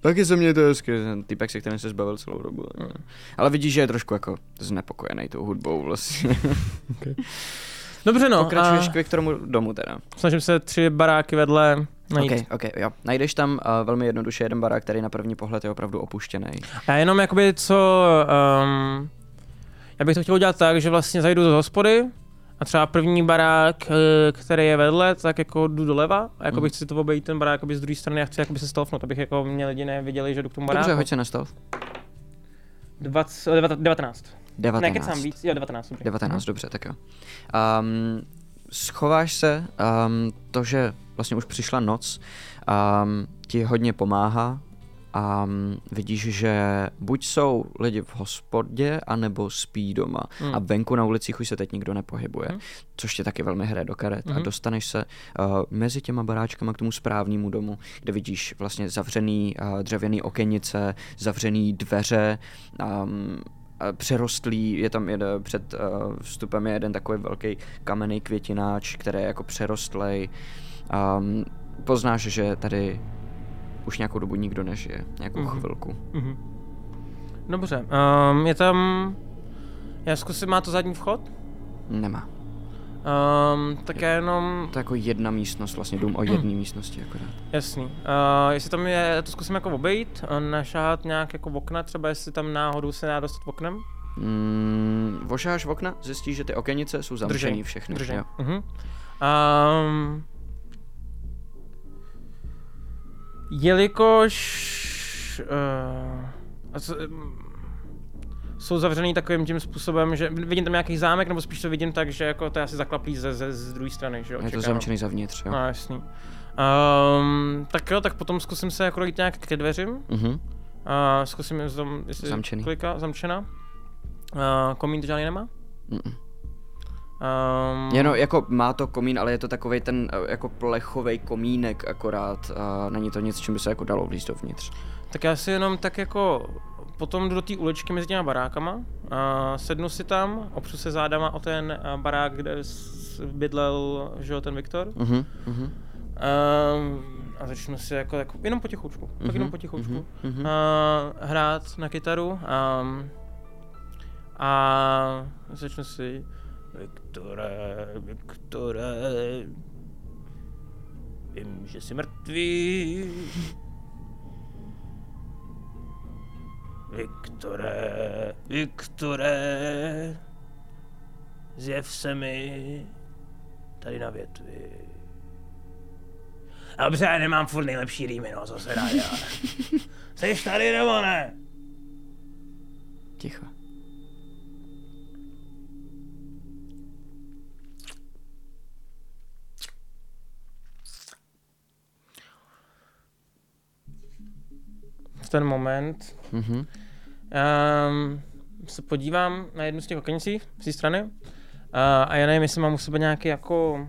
Taky se mějte hezky, ten týpek, se kterým se zbavil celou dobu. Tak. Hmm. Ale vidíš, že je trošku jako znepokojený tou hudbou vlastně. Dobře no, Pokračuješ a k Viktoromu domu teda. snažím se tři baráky vedle najít. Ok, ok, jo. Najdeš tam uh, velmi jednoduše jeden barák, který na první pohled je opravdu opuštěný. A jenom jakoby co, um, já bych to chtěl udělat tak, že vlastně zajdu do hospody a třeba první barák, eh, který je vedle, tak jako jdu doleva a jako Mhm. bych si to obejít ten barák z druhé strany a chci jakoby se stalfnout, abych jako mě lidi neviděli, že jdu k tomu baráku. Dobře, hoď se na stealth. 20, eh, 19. 19. Ne, kecám víc, jo 19, dobrý. 19, dobře, tak jo. Um, schováš se, um, to, že vlastně už přišla noc, um, ti hodně pomáhá. Um, vidíš, že buď jsou lidi v hospodě, anebo spí doma. Hmm. A venku na ulicích už se teď nikdo nepohybuje, Hmm. což tě taky velmi hraje do karet. A Mhm. dostaneš se uh, mezi těma baráčkama k tomu správnému domu, kde vidíš vlastně zavřený uh, dřevěný okenice, zavřený dveře, um, a přerostlý, je tam jeden, před uh, vstupem je jeden takový velký kamenný květináč, který je jako přerostlej. Um, poznáš, že tady už nějakou dobu nikdo nežije, nějakou Mhm. chvilku. Mhm. Dobře, um, je tam, já zkusím, má to zadní vchod? Nemá. Um, tak já jenom, To je jako jedna místnost, vlastně dům o jedné místnosti akorát. jasný. Uh, jestli tam je, to zkusím jako obejít, a našát nějak jako v okna, třeba jestli tam náhodou se dá dostat oknem. Mm, vošáš v okna, zjistíš, že ty okenice jsou zamčený Držej, všechny. Držej. Jo. Uh-huh. Um, jelikož uh, co, jsou zavřený takovým tím způsobem, že vidím tam nějaký zámek, nebo spíš to vidím tak, že jako to je asi zaklaplý ze, ze, z druhé strany, že jo? Je to zamčený zavnitř, jo. No, jasný. Um, tak jo, tak potom zkusím se jako nějak ke dveřím. Mhm. Uh, zkusím, jestli, Zamčený. Klika, zamčena. Uh, komín to žádný nemá? Mm-mm. Um, Jenom jako má to komín, ale je to takový ten eh, jako plechový komínek akorát. A není to nic, čím by se jako dalo vlízt dovnitř. Tak já si jenom tak jako potom jdu do té uličky mezi těma barákama, a sednu si tam, opřu se zádama o ten a, barák, kde bydlel, že jo, ten Viktor. Mhm, mhm, Um, a začnu si jako, jako jenom potichučku, mm-hmm. tak jenom Mhm, potichučku. mhm, mhm. Uh, hrát na kytaru um, a začnu si Viktore, Viktore, vím, že jsi mrtvý. Viktore, Viktore, zjev se mi tady na větvi. Dobře, já nemám furt nejlepší rýmy, no, co se dá dělat. Jseš tady nebo ne? Ticho. Ten moment Mhm. um, se podívám na jednu z těch okenicí z té strany uh, a já nevím, jestli mám u sebe nějaký jako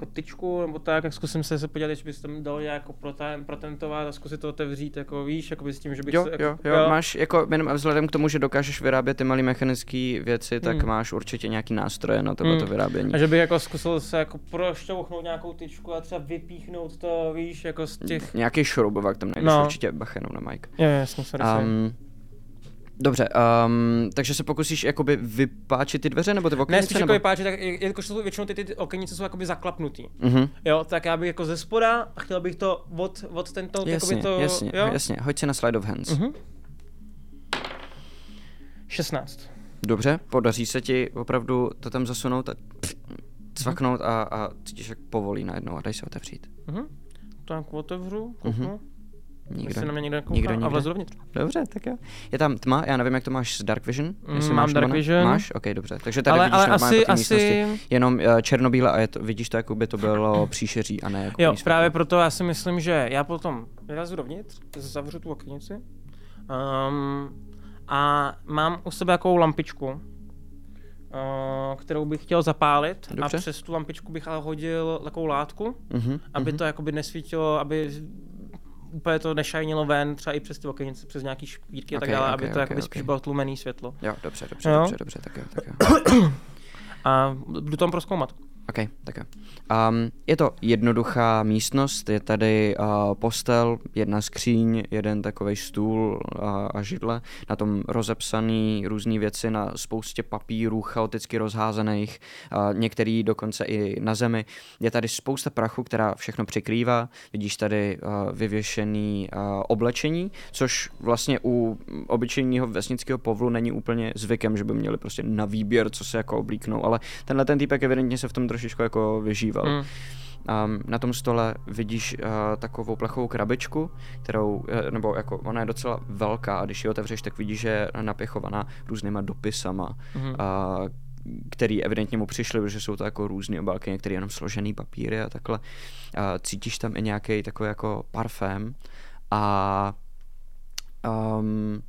jako tyčku nebo tak, jak zkusím se, se podívat, jestli bys tam dal nějak jako proten, protentovat a zkusit to otevřít, jako víš, jako s tím, že bych Jo, se, jako, jo, jo, máš jako, jenom vzhledem k tomu, že dokážeš vyrábět ty malé mechanické věci, tak Hmm. máš určitě nějaký nástroje na tohle Hmm. vyrábění. A že bych jako zkusil se jako prošťouchnout nějakou tyčku a třeba vypíchnout to, víš, jako z těch... Nějaký šroubovák tam najdeš No. určitě bachenou na Mike. Jo, jasně, sorry, sorry. Um, dobře, um, takže se pokusíš jakoby vypáčit ty dveře, nebo ty Ne, okenice? spíš jako vypáčit, tak jelikož jsou většinou ty, ty, ty okenice jsou jakoby zaklapnutý. Mhm. Jo, tak já bych jako ze spoda a chtěl bych to od, od tento, Jasně, jakoby to, jasně, jo? jasně. Hoď si na slide of hands. Mhm. 16. Dobře, podaří se ti opravdu to tam zasunout a cvaknout a, a cítíš, jak povolí najednou a daj se otevřít. Mhm. Tak otevřu, kouknu. Mhm. Nikdo. Na mě někdo kouká Nikdo a nikde? vlezu dovnitř. Dobře, tak jo. Je tam tma, já nevím, jak to máš s Dark Vision. Jestli Mm, mám máš Dark? Vision. Máš? Ok, dobře. Takže tady Ale, vidíš ale normálně asi, místnosti. asi, Jenom uh, černobíle a je to, vidíš to, jako by to bylo příšeří a ne jako jo, plný právě proto já si myslím, že já potom vylezu dovnitř, zavřu tu oknici um, a mám u sebe jakou lampičku, uh, kterou bych chtěl zapálit Dobře. a přes tu lampičku bych ale hodil takovou látku, Mhm, aby mhm. to jakoby nesvítilo, aby úplně to nešajnilo ven, třeba i přes ty okenice, přes nějaký škvírky a tak dále, ok, aby to ok, jakoby ok. spíš bylo tlumený světlo. Jo, dobře, dobře, Jo. dobře, dobře, tak jo, tak jo. A jdu tam proskoumat. OK, tak jo. Um, je to jednoduchá místnost, je tady uh, postel, jedna skříň, jeden takový stůl a, a židle, na tom rozepsaný různé věci na spoustě papírů chaoticky rozházených, uh, některý dokonce i na zemi. Je tady spousta prachu, která všechno přikrývá. Vidíš tady uh, vyvěšený uh, oblečení, což vlastně u obyčejného vesnického povlu není úplně zvykem, že by měli prostě na výběr, co se jako oblíknou, ale tenhle ten týpek evidentně se v tom trošičku jako vyžíval. Mm. Um, na tom stole vidíš uh, takovou plechovou krabičku, kterou, eh, nebo jako ona je docela velká a když ji otevřeš, tak vidíš, že je napěchovaná různýma dopisama, Mhm. uh, který evidentně mu přišly, protože jsou to jako různé obálky, některé jenom složený papíry a takhle. Uh, cítíš tam i nějaký takový jako parfém a um,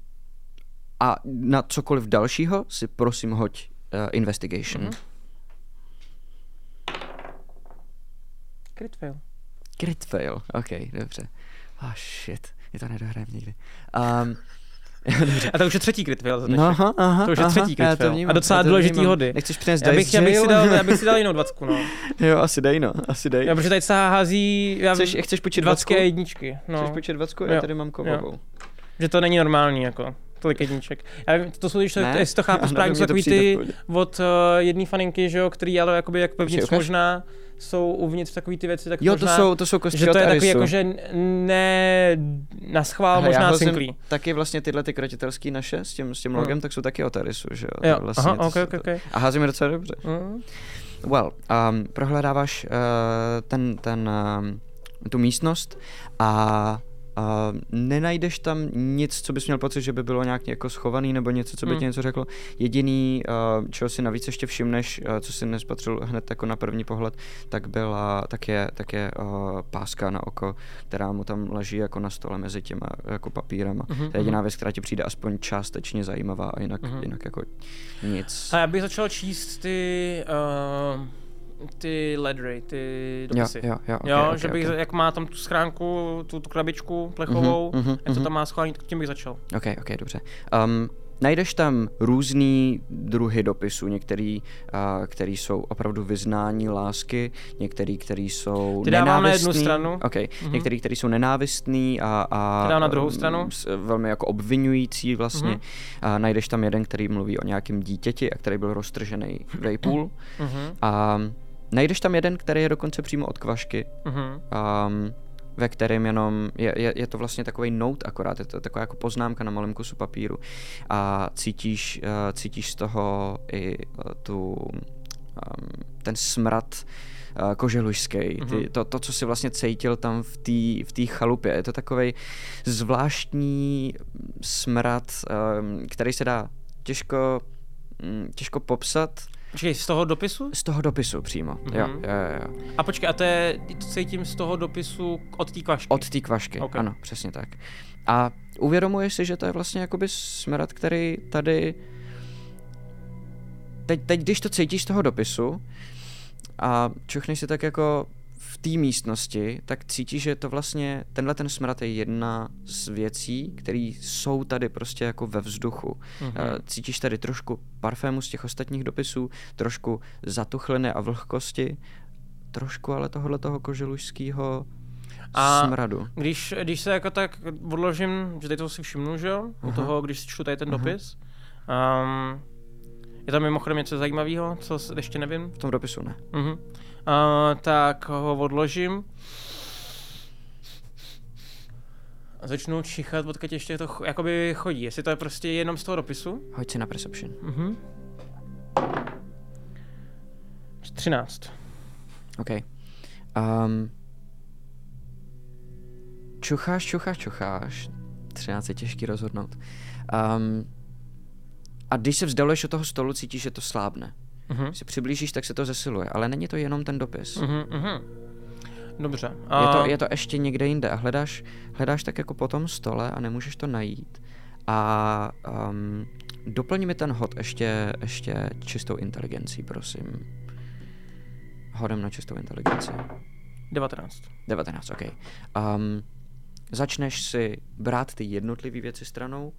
a na cokoliv dalšího si prosím hoď uh, investigation. Mhm. Crit fail. Crit fail, ok, dobře. Ah, shit, je to nedohrajem nikdy. Um, dobře. A to už je třetí crit fail za No, dnešek. aha, aha, To už je aha, třetí crit fail. A docela důležitý hody. Nechceš přinést Já bych, já, bych si dal, já bych si dal jinou dvacku, no. jo, asi dej no, asi dej. Já, protože tady se hází já, Chceš, chceš počít dvacky dvacku? a jedničky. Chceš No. počít dvacku? Já tady mám kovovou. Že to není normální, jako. tolik jedniček. Já vím, to jsou, když to, Ne? jestli to chápu správně, jsou takový ty od uh, jedné faninky, že jo, který ale jakoby jak ukaž? možná jsou uvnitř takový ty věci, tak Jo, možná, to jsou, to jsou kosti že to je takový jako, že ne na schvál já možná cinklý. Taky vlastně tyhle ty krotitelský naše s tím, s tím Hmm. logem, tak jsou taky od Arisu, že jo? Jo, vlastně, aha, to ok, jsou ok, to- ok. A házím je docela dobře. Mm. Well, um, prohledáváš uh, ten, ten, um, tu místnost a uh, nenajdeš tam nic, co bys měl pocit, že by bylo nějak jako schovaný nebo něco, co by Hmm. ti něco řeklo. Jediný, uh, čeho si navíc ještě všimneš, uh, co si nespatřil hned jako na první pohled, tak byla, tak je, tak je uh, páska na oko, která mu tam leží jako na stole mezi těma jako papírama. Mhm, To je jediná věc, která ti přijde aspoň částečně zajímavá a jinak, Mhm. jinak jako nic. A já bych začal číst ty, uh, ty ledry, ty Jo, dopisy. jo, jo, okay, jo, okay, že bych, okay. jak má tam tu schránku, tu, tu krabičku plechovou, Mhm, mhm, jak to mhm. tam má schovaný, tak tím bych začal. OK, OK, dobře. Um, najdeš tam různý druhy dopisů, některý, uh, který jsou opravdu vyznání lásky, některý, který jsou Ty dávám na jednu stranu. OK, Mhm. některý, který jsou nenávistný a, a Ty na druhou stranu. s- velmi jako obvinující vlastně. Mhm. A najdeš tam jeden, který mluví o nějakém dítěti a který byl roztržený vejpůl. Mhm, A najdeš tam jeden, který je dokonce přímo od kvašky, mhm. um, ve kterém jenom, je, je, je to vlastně takový note akorát, je to taková jako poznámka na malém kusu papíru a cítíš, uh, cítíš z toho i uh, tu, um, ten smrad uh, koželužský, Mhm. ty, to, to, co si vlastně cítil tam v té v chalupě. Je to takový zvláštní smrad, um, který se dá těžko, mm, těžko popsat Počkej, z toho dopisu? z toho dopisu přímo. Mhm. Jo, jo, jo. A počkej, a to je, to cítím z toho dopisu od té kvašky. Od té kvašky, Ok. okay. ano, přesně tak. A uvědomuješ si, že to je vlastně jakoby smrad, který tady... Teď, teď, když to cítíš z toho dopisu a čuchneš si tak jako té místnosti, tak cítíš, že to vlastně, tenhle ten smrad je jedna z věcí, které jsou tady prostě jako ve vzduchu. Mhm. Eh, Cítíš tady trošku parfému z těch ostatních dopisů, trošku zatuchliny a vlhkosti, trošku ale tohohle toho koželužského A- smradu. Když, když se jako tak odložím, že teď to si všimnu, že jo, u Aha. toho, když si čtu tady ten Aha. dopis, um, je tam mimochodem něco zajímavého, co ještě nevím, V tom dopisu ne. uh-huh. Uh, tak ho odložím. A začnu čichat, odkud ještě to ch- jakoby chodí, jestli to je prostě jenom z toho dopisu. Hoď si na perception. Mhm. 13. OK. Um, čucháš, čucháš, čucháš. 13 je těžký rozhodnout. Um, a když se vzdaluješ od toho stolu, cítíš, že to slábne. Mhm. Když se přiblížíš, tak se to zesiluje. Ale není to jenom ten dopis. Mhm, mhm. Dobře. Je, A to, je to ještě někde jinde a hledáš, hledáš tak jako po tom stole a nemůžeš to najít. A um, doplň mi ten hod ještě, ještě čistou inteligencí, prosím. Hodem na čistou inteligenci. 19. 19, OK. Um, začneš si brát ty jednotlivé věci stranou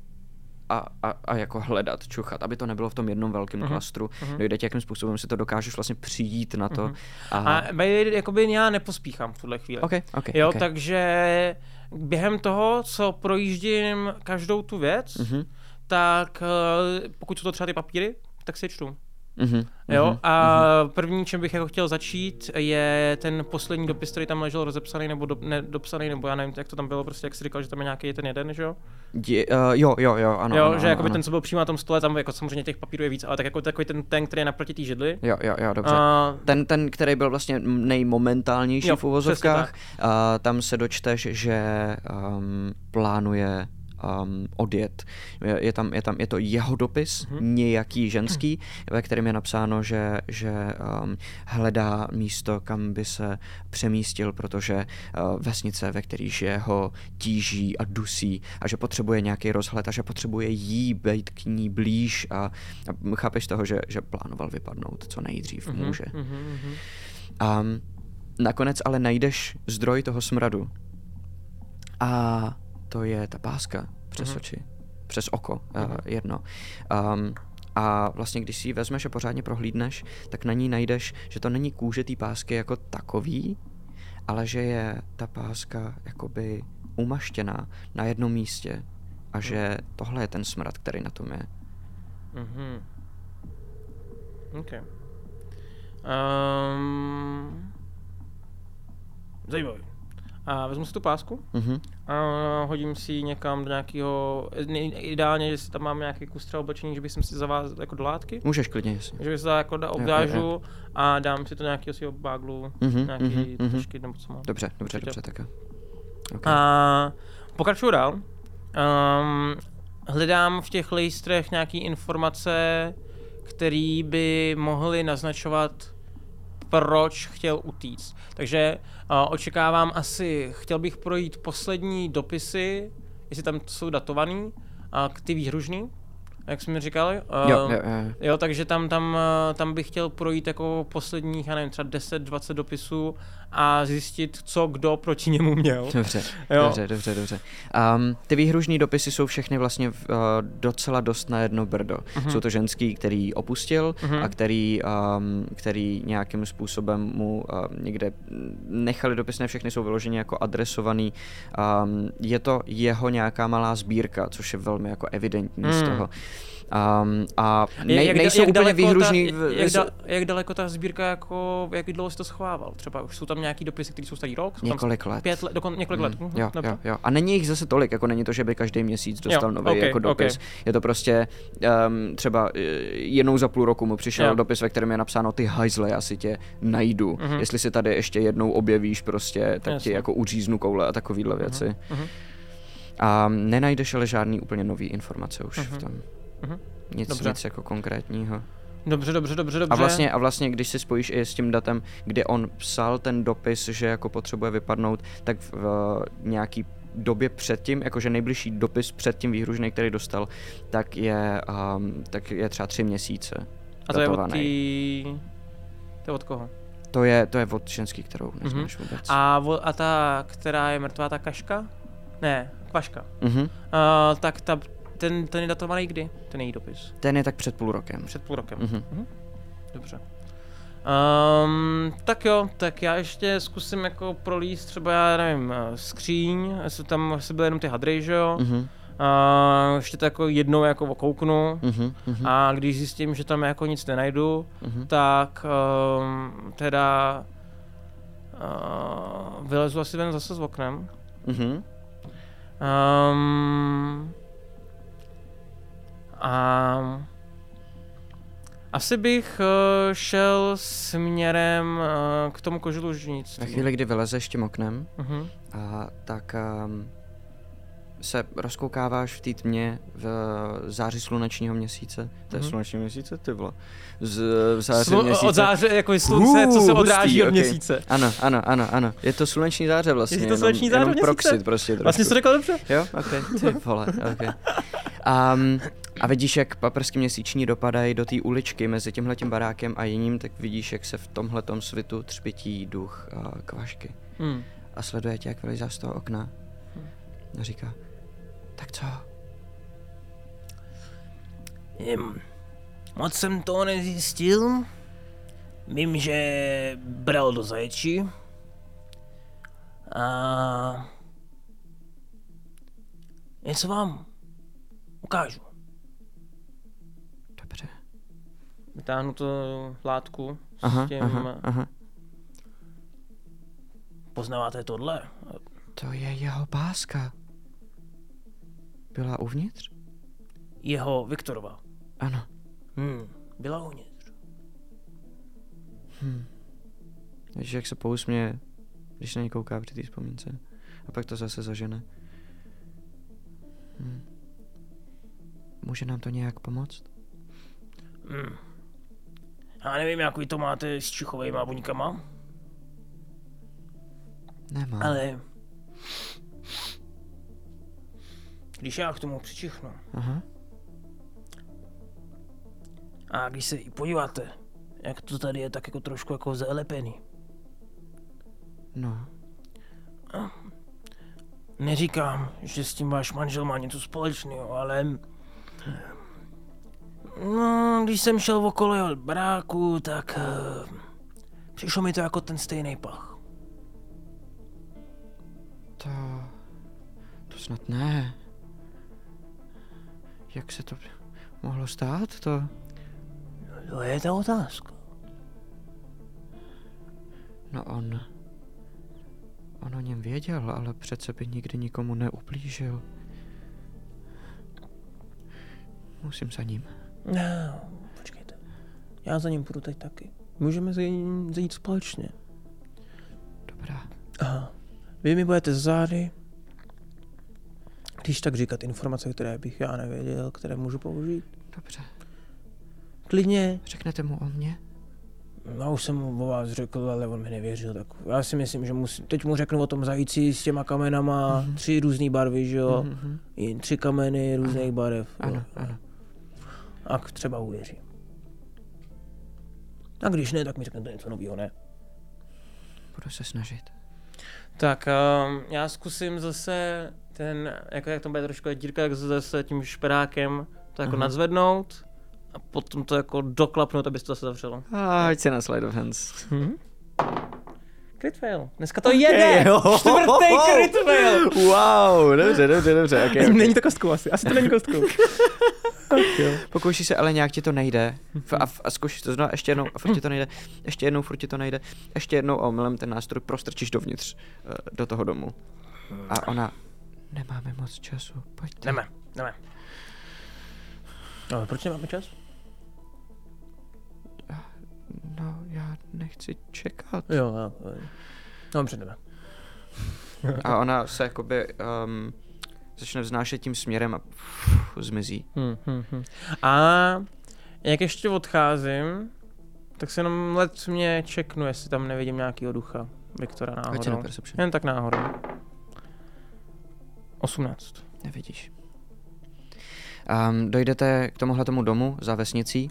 a, a, a jako hledat, čuchat, aby to nebylo v tom jednom velkém Mhm, klastru. mhm. Dojde ti, jakým způsobem si to dokážeš vlastně přijít na to. Mhm. A, A jakoby já nepospíchám v tuhle chvíli. OK, OK. Jo, OK. takže během toho, co projíždím každou tu věc, Mhm, tak eh, pokud jsou to třeba ty papíry, tak si je čtu. Mhm, Jo, mhm, a mhm. první, čem bych jako chtěl začít, je ten poslední dopis, který tam ležel rozepsaný nebo do, nedopsaný, nebo já nevím, jak to tam bylo, prostě jak jsi říkal, že tam je nějaký ten jeden, že jo? Dě, uh, jo, jo, jo, ano. jo, ano, že ano, jakoby ano. ten, co byl přímo na tom stole, tam jako samozřejmě těch papírů je víc, ale tak jako takový ten, ten který je naproti té židli. Jo, jo, jo, dobře. A, Ten, ten, který byl vlastně nejmomentálnější Jo, v uvozovkách, a tam se dočteš, že um, plánuje um, odjet. Je, je, tam, je tam, je to jeho dopis, Mhm. nějaký ženský, ve kterém je napsáno, že, že um, hledá místo, kam by se přemístil, protože uh, vesnice, ve který žije, ho tíží a dusí a že potřebuje nějaký rozhled a že potřebuje jí být k ní blíž a, a chápeš toho, že, že plánoval vypadnout co nejdřív mhm, může. mhm, mhm. A nakonec ale najdeš zdroj toho smradu. A to je ta páska přes Mhm. oči, přes oko, Mhm. uh, jedno. Um, a vlastně, když si ji vezmeš a pořádně prohlídneš, tak na ní najdeš, že to není kůže té pásky jako takový, ale že je ta páska jakoby umaštěná na jednom místě a že tohle je ten smrad, který na tom je. Mhm. OK. Um, zajímavý. A vezmu si tu pásku Mhm. a hodím si ji někam do nějakého, ideálně, jestli tam mám nějaký kus třeba oblečení, že bych si za vás jako do látky, Můžeš klidně, jestli. že bych se jako da- jo, obvážu a dám si to nějakého svého baglu, Mhm, nějaký mhm, mhm. trošky nebo co mám. Dobře, dobře, Určitě. dobře, tak jo. Ok. A pokračuju dál. Um, hledám v těch lejstrech nějaké informace, které by mohly naznačovat, proč chtěl utíct. Takže uh, očekávám asi, chtěl bych projít poslední dopisy, jestli tam jsou datovaný, uh, ty výhružný, jak jsme mi říkali. Uh, Jo, jo, jo. Jo, takže tam, tam, eh, tam bych chtěl projít jako posledních, já nevím, třeba 10-20 dopisů a zjistit, co kdo proti němu měl. Dobře, Jo. dobře, dobře, dobře. Um, ty výhružní dopisy jsou všechny vlastně uh, docela dost na jedno brdo. Mhm. Jsou to ženský, který opustil a který, um, který nějakým způsobem mu uh, někde nechali dopis, ne všechny jsou vyloženě jako adresovaný. Um, je to jeho nějaká malá sbírka, což je velmi jako evidentní z Hmm. toho. Um, a ne, Jak- nejsou jak úplně daleko výhružný. Ta, v- jak, da, jak daleko ta sbírka, jako, jak dlouho jsi to schovával? Třeba už jsou tam nějaký dopisy, které jsou starý rok? Jsou Několik tam let. Pět let, dokon, několik let. Mm, Mhm, jo, dobře. jo, jo. A není jich zase tolik, jako není to, že by každý měsíc dostal Jo, nový ok, jako dopis. ok. Je to prostě um, třeba uh, jednou za půl roku mu přišel Jo. dopis, ve kterém je napsáno ty hajzle, já si tě najdu. Mhm. Jestli si tady ještě jednou objevíš prostě, tak ti Jasně. jako uříznu koule a takovýhle věci. mhm. A nenajdeš ale žádný úplně nový informace už v tom. Mhm. Nic, Dobře. nic jako konkrétního. Dobře, dobře, dobře, dobře. A vlastně, a vlastně, když si spojíš i s tím datem, kdy on psal ten dopis, že jako potřebuje vypadnout, tak v uh, nějaký době předtím, jakože nejbližší dopis před tím výhružný, který dostal, tak je, um, tak je třeba tři měsíce. A to je od datovaný. tý... To je od koho? To je, to je od ženský, kterou neznáš vůbec. Mhm. A, vo- a ta, která je mrtvá, ta kaška? Ne, kvaška. Mhm. Uh, tak ta, ten, ten je datovaný kdy? Ten její dopis. Ten je tak před půl rokem. Před půl rokem. Mhm. Dobře. Um, tak jo, tak já ještě zkusím jako prolíst třeba, já nevím, eh, skříň, jestli tam asi byly jenom ty hadry, že jo? Mhm. Uh, ještě to jako jednou jako okouknu. Mhm. Mhm. A když zjistím, že tam jako nic nenajdu, Mhm. tak um, teda uh, vylezu asi ven zase s oknem. Mhm. Um, a asi bych uh, šel směrem uh, k tomu Ve koželužnictví. chvíli, kdy vylezeš tím oknem, Uh-huh. a tak um, se rozkoukáváš v té tmě v září slunečního měsíce. To je Mhm. sluneční měsíce, ty vole. Z, v září Slu- měsíce. od záře jako slunce, co se Uh, odráží hustý, od ok. měsíce. Ano, ano, ano, ano. Je to sluneční záře vlastně. Je to jenom- sluneční záře jenom měsíce? proxit prostě trošku. Vlastně jsi to řekl dobře. Jo, ok, ty vole, ok. Um, a vidíš, jak paprsky měsíční dopadají do té uličky mezi tímhletím barákem a jiným, tak vidíš, jak se v tomhletom svitu třpití duch uh, kvašky. Hmm. A sleduje tě, jak vylezá z toho okna. A říká, tak co? Hm, moc jsem to nezjistil. Vím, že bral do zaječí. A... Něco vám ukážu. Vytáhnu tu látku s Aha, tím... aha, aha. Poznáváte tohle? To je jeho páska. Byla uvnitř? Jeho Viktorova. Ano. Hm, byla uvnitř. Víš, jak se pousměje, když na ní kouká při té vzpomínce. A pak to zase zažene. Hm. Může nám to nějak pomoct? Hm. Já nevím, jak vy to máte s čichovými buňkama, Nemá. ale... Když já k tomu přičichnu Aha. a když se i podíváte, jak to tady je tak jako trošku jako zalepený. No. Neříkám, že s tím váš manžel má něco společného, ale... No, když jsem šel okolo jeho baráku, tak... Uh, přišlo mi to jako ten stejný pach. To... To snad ne. Jak se to mohlo stát? To... To je ta otázka. No on... On o něm věděl, ale přece by nikdy nikomu neublížil. Musím za ním. No, počkejte. Já za ním půjdu teď taky. Můžeme zajít, společně. Dobrá. Aha. Vy mi budete zády, když tak říkat informace, které bych já nevěděl, které můžu použít. Dobře. Klidně. Řeknete mu o mně? Já už jsem mu o vás řekl, ale on mi nevěřil, tak já si myslím, že musím, teď mu řeknu o tom zajíci s těma kamenama, Mhm. mm-hmm. tři různé barvy, že jo, Mhm. mm-hmm. tři kameny různých barev. jo. Ano, ano. A třeba uvěří. A když ne, tak mi řeknete něco nového, ne? Budu se snažit. Tak um, já zkusím zase ten, jako jak to bude trošku dírka, tak zase tím šperákem to jako Aha. nadzvednout a potom to jako doklapnout, aby se to zase zavřelo. A ať se na slide of hands. Mhm. Crit fail. Dneska to jede! jo. Čtvrtý crit fail! Wow, dobře, dobře, dobře. Okay, okay. Není to kostkou asi, asi to není kostkou. Pokoušíš se, ale nějak ti to nejde. F- a, f- a zkoušíš to znovu, ještě jednou, a furt ti to nejde. Ještě jednou, furt ti to nejde. Ještě jednou a omylem ten nástroj prostrčíš dovnitř, eh, do toho domu. A ona, nemáme moc času, pojďte. Jdeme, jdeme. No, proč nemáme čas? No, já nechci čekat. Jo, jo. Dobře, jdeme. A ona se jakoby um, začne vznášet tím směrem a pff, zmizí. Hmm, hmm, hmm. A jak ještě odcházím, tak se jenom let mě čeknu, jestli tam nevidím nějakýho ducha. Viktora náhodou. Jen tak náhodou. 18. Nevidíš. Um, dojdete k tomuhle tomu domu za vesnicí.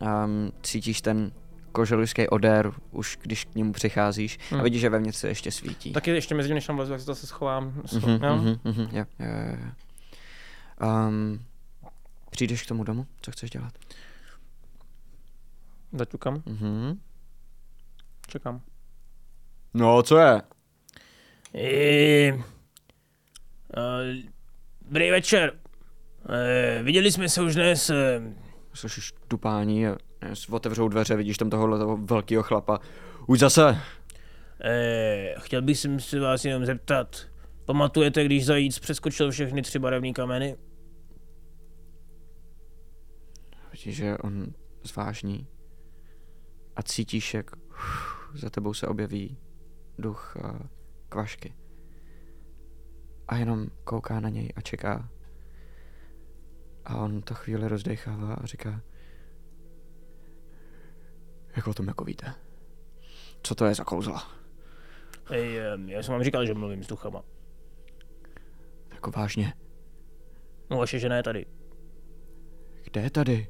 Um, cítíš ten koželuský odér, už když k němu přicházíš Hmm. a vidíš, že vevnitř se ještě svítí. Taky ještě mezi tím, než tam vlezu, tak se zase schovám. Mhm, jo? mhm, mhm, jo, jo, jo. Um, přijdeš k tomu domu? Co chceš dělat? Zaťukám, Mhm. čekám. No, co je? I, uh, dobrý večer. Uh, viděli jsme se už dnes. Uh, Slyšíš tupání a otevřou dveře, vidíš tam tohohle toho velkého chlapa. Už zase. uh, chtěl bych se vás jenom zeptat. Pamatujete, když zajíc přeskočil všechny tři barevné kameny? Vidíš, že on zvážní a cítíš, jak uf, za tebou se objeví duch uh, kvašky. A jenom kouká na něj a čeká. A on to chvíli rozdechává a říká Jak o tom jako víte? Co to je za kouzla? Ej, já jsem vám říkal, že mluvím s duchama. Jako vážně? No vaše žena je tady. Kde je tady?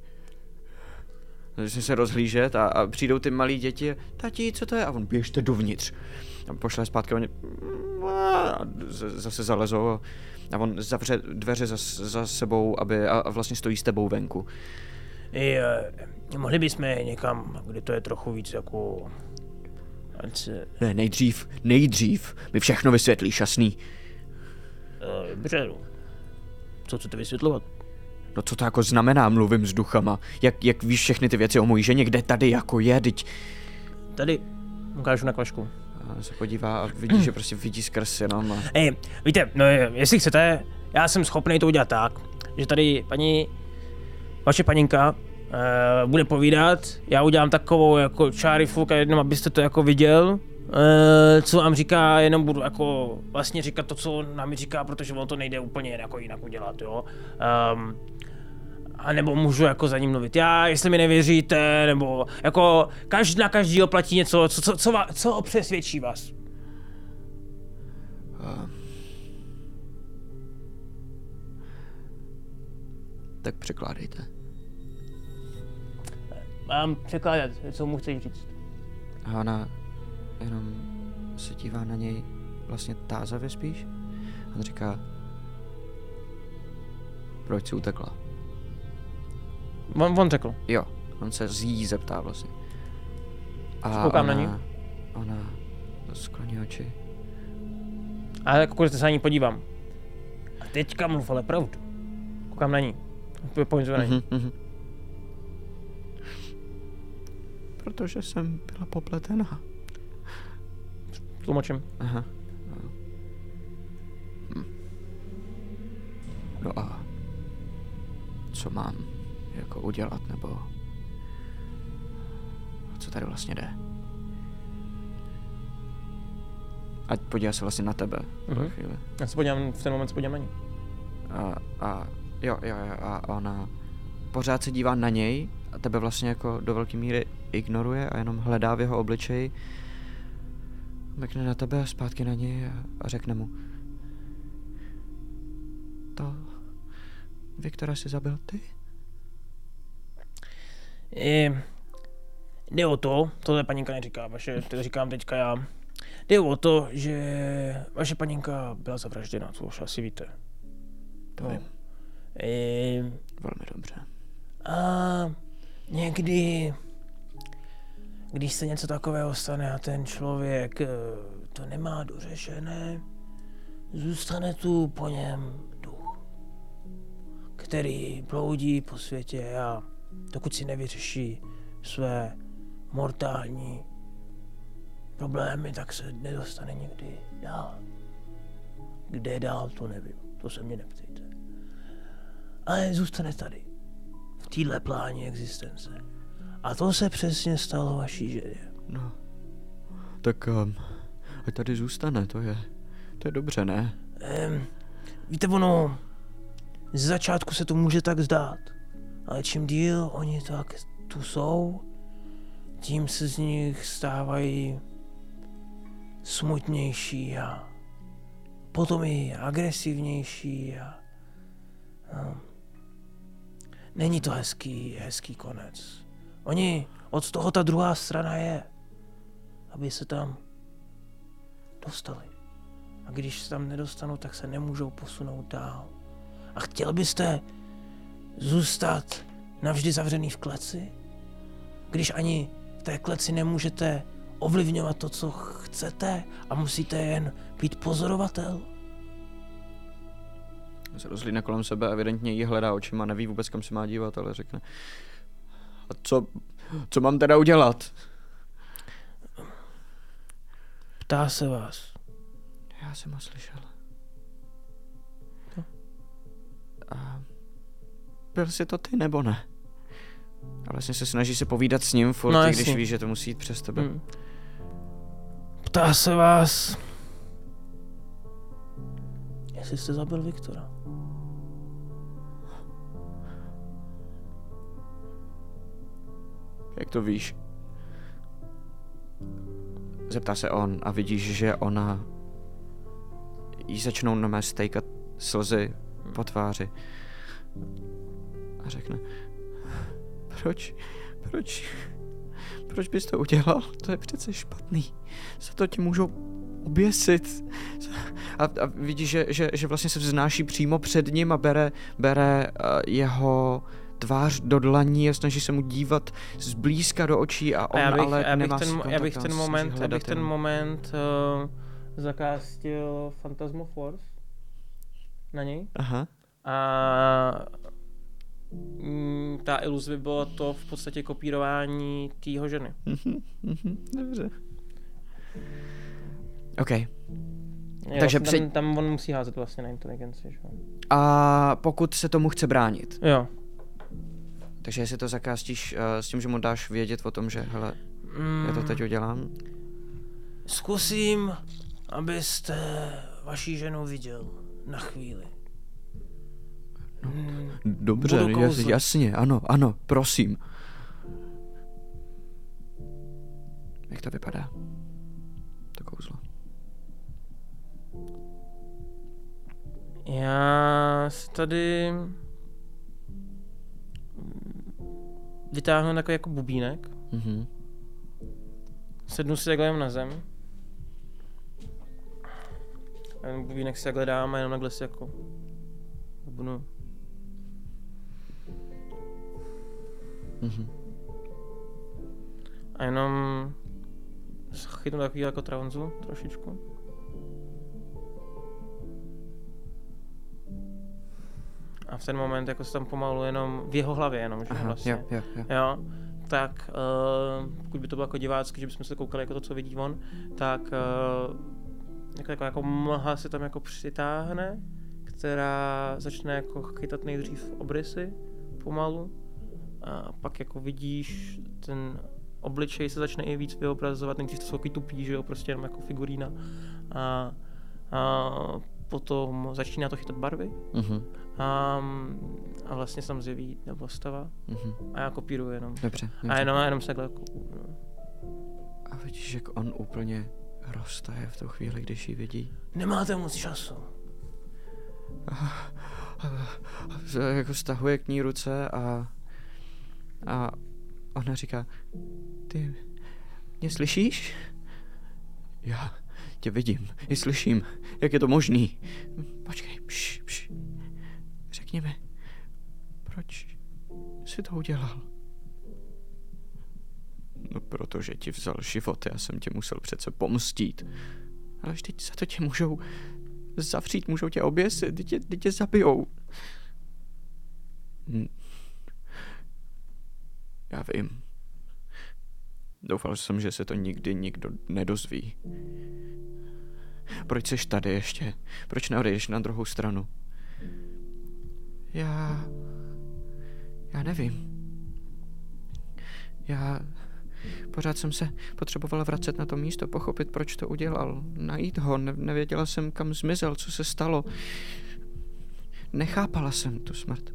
Začne se rozhlížet a, a přijdou ty malí děti. Tati, co to je? A on běžte dovnitř. A pošle zpátky oni a z- zase zalezou a, a on zavře dveře za, za sebou aby, a, a vlastně stojí s tebou venku. Ej, uh, mohli bychom někam, kde to je trochu víc jako... Se... Ne, nejdřív, nejdřív mi všechno vysvětlíš, jasný. Uh, dobře, no. Co chcete vysvětlovat? No co to jako znamená, mluvím s duchama? Jak, jak víš všechny ty věci o mojí ženě, kde tady jako je, teď... Tady. Ukážu na kvašku. A se podívá a vidí, že prostě vidí skrz jenom a... Ej, víte, no jestli chcete, já jsem schopný to udělat tak, že tady paní, vaše paninka uh, bude povídat, já udělám takovou jako a jenom abyste to jako viděl, uh, co vám říká, jenom budu jako vlastně říkat to, co nám říká, protože on to nejde úplně jako jinak udělat, jo. Um, a nebo můžu jako za ním mluvit já, jestli mi nevěříte, nebo jako každý na každýho platí něco, co, co, co, va- co přesvědčí vás. Tak překládejte. Mám překládat, co mu chceš říct. A ona jenom se dívá na něj vlastně tázavě spíš. A on říká, proč si utekla? On, on řekl. Jo, on se z jí zeptá vlastně. A Koukám na ona, ní. Ona skloní oči. A jako se na ní podívám. A teďka mluv ale pravdu. Koukám na ní. Poinzovaný. Mhm, mhm. Protože jsem byla popletená. Tlumočím. Aha. Hm. No a co mám jako udělat, nebo co tady vlastně jde? Ať podívá se vlastně na tebe mm-hmm. Mhm. chvíli. Já se podívám, v ten moment se podívám na ní. A, a jo, jo, jo, a ona pořád se dívá na něj a tebe vlastně jako do velké míry ignoruje a jenom hledá v jeho obličeji. Mekne na tebe a zpátky na něj a, a řekne mu. To... Viktora si zabil ty? I, jde o to, tohle paninka neříká, vaše, to říkám teďka já. Jde o to, že vaše paninka byla zavražděna, co už asi víte. To No. vím. I, Velmi dobře. a někdy, když se něco takového stane a ten člověk eh, to nemá dořešené, zůstane tu po něm duch, který bloudí po světě a dokud si nevyřeší své mortální problémy, tak se nedostane nikdy dál. Kde dál, to nevím, to se mě neptejte. Ale zůstane tady, téhle pláni existence. A to se přesně stalo vaší ženě. No. Tak um, ať tady zůstane, to je... To je dobře, ne? Ehm, víte, ono, z začátku se to může tak zdát, ale čím díl oni tak tu jsou, tím se z nich stávají smutnější a potom i agresivnější a, a není to hezký, hezký konec. Oni, od toho ta druhá strana je, aby se tam dostali. A když se tam nedostanou, tak se nemůžou posunout dál. A chtěl byste zůstat navždy zavřený v kleci? Když ani v té kleci nemůžete ovlivňovat to, co chcete a musíte jen být pozorovatel? Se rozhlídne kolem sebe, evidentně jí hledá očima, neví vůbec, kam se má dívat, ale řekne. A co, co mám teda udělat? Ptá se vás. Já jsem ho slyšel. Co? A byl jsi to ty, nebo ne? A vlastně se snaží se povídat s ním furt, No, no, jasně. když ví, že to musí jít přes tebe. Hm. Ptá se vás, jestli jste zabil Viktora. Jak to víš? Zeptá se on a vidíš, že ona jí začnou na mé stejkat slzy po tváři. A řekne, proč, proč, proč bys to udělal? To je přece špatný. Za to tě můžou oběsit. A, a vidíš, že, že, že vlastně se vznáší přímo před ním a bere, bere uh, jeho tvář do dlaní a snaží se mu dívat zblízka do očí a on A já bych, ale já bych nemá ten, já bych ten moment, já bych ten moment uh, zakástil Phantasmoforce na něj. Aha. A mm, ta iluze by bylo to v podstatě kopírování tého ženy. Mhm, Dobře. OK. Jo, Takže při- tam, tam on musí házet vlastně na inteligenci, že? A pokud se tomu chce bránit, Jo. Takže jestli to zakástíš uh, s tím, že mu dáš vědět o tom, že hele, já to Mm, teď udělám, Zkusím, abyste vaši ženu viděl na chvíli. Hmm, Dobře, Budu jas, jasně, ano, ano, prosím. Jak to vypadá? To kouzlo. Já si tady vytáhnu takový jako bubínek, Mhm. sednu si takhle jenom na zem. A ten bubínek si takhle dám a jenom takhle si jako hubnu. Mhm. A jenom chytnu takový jako tranzu trošičku. A v ten moment jako se tam pomalu jenom v jeho hlavě jenom, že Aha, vlastně. jo, jo, jo. Jo, tak uh, pokud by to bylo jako divácky, že bychom se koukali jako to, co vidí on, tak uh, jako, jako, jako mlha se tam jako přitáhne, která začne jako chytat nejdřív obrysy pomalu a pak jako vidíš ten obličej se začne i víc vyobrazovat, nejdřív to jsou takový tupý, že jo, prostě jenom jako figurína a, a potom začíná to chytat barvy Mhm, a, a vlastně zjeví ta postava mhm. a já kopíruju jenom. Dobře, A dobře. jenom, jenom se takhle no. A vidíš, jak on úplně roztaje v tu chvíli, když ji vidí. Nemáte moc času. Z- Jako stahuje k ní ruce a, a ona říká, ty mě slyšíš? Já tě vidím, i slyším. Jak je to možný? Počkej, pš, pš. Řekni mi, proč jsi to udělal? No, protože ti vzal život, já jsem tě musel přece pomstít. Ale vždyť za to tě můžou zavřít, můžou tě oběsit, teď tě, teď tě zabijou. Hm. Já vím. Doufal jsem, že se to nikdy nikdo nedozví. Proč jsi tady ještě? Proč neodejdeš na druhou stranu? Já... Já nevím. Já... Pořád jsem se potřebovala vracet na to místo, pochopit, proč to udělal, najít ho, ne- nevěděla jsem, kam zmizel, co se stalo. Nechápala jsem tu smrt.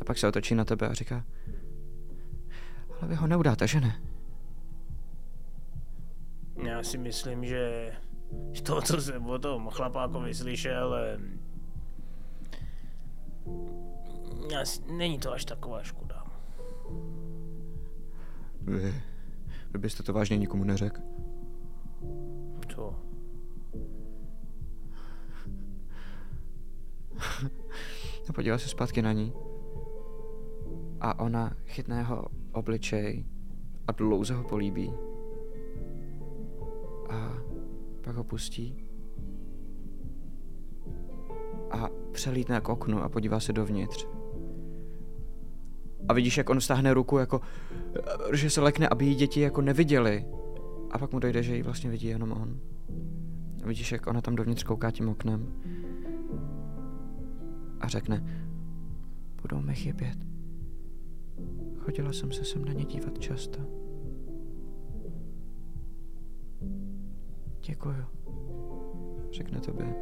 A pak se otočí na tebe a říká, ale vy ho neudáte, že ne? Já si myslím, že toho, co jsem o tom chlapákovi slyšel, em, asi není to až taková škoda. Vy, vy byste to vážně nikomu neřekl? Co? A podívá se zpátky na ní. A ona chytne jeho obličej a dlouze ho políbí. A pak ho pustí. A přelítne k oknu a podívá se dovnitř. A vidíš, jak on stáhne ruku, jako, že se lekne, aby jí děti jako neviděli. A pak mu dojde, že ji vlastně vidí jenom on. A vidíš, jak ona tam dovnitř kouká tím oknem a řekne, budou mi chybět. Chodila jsem se sem na ně dívat často. Děkuju, řekne tobě.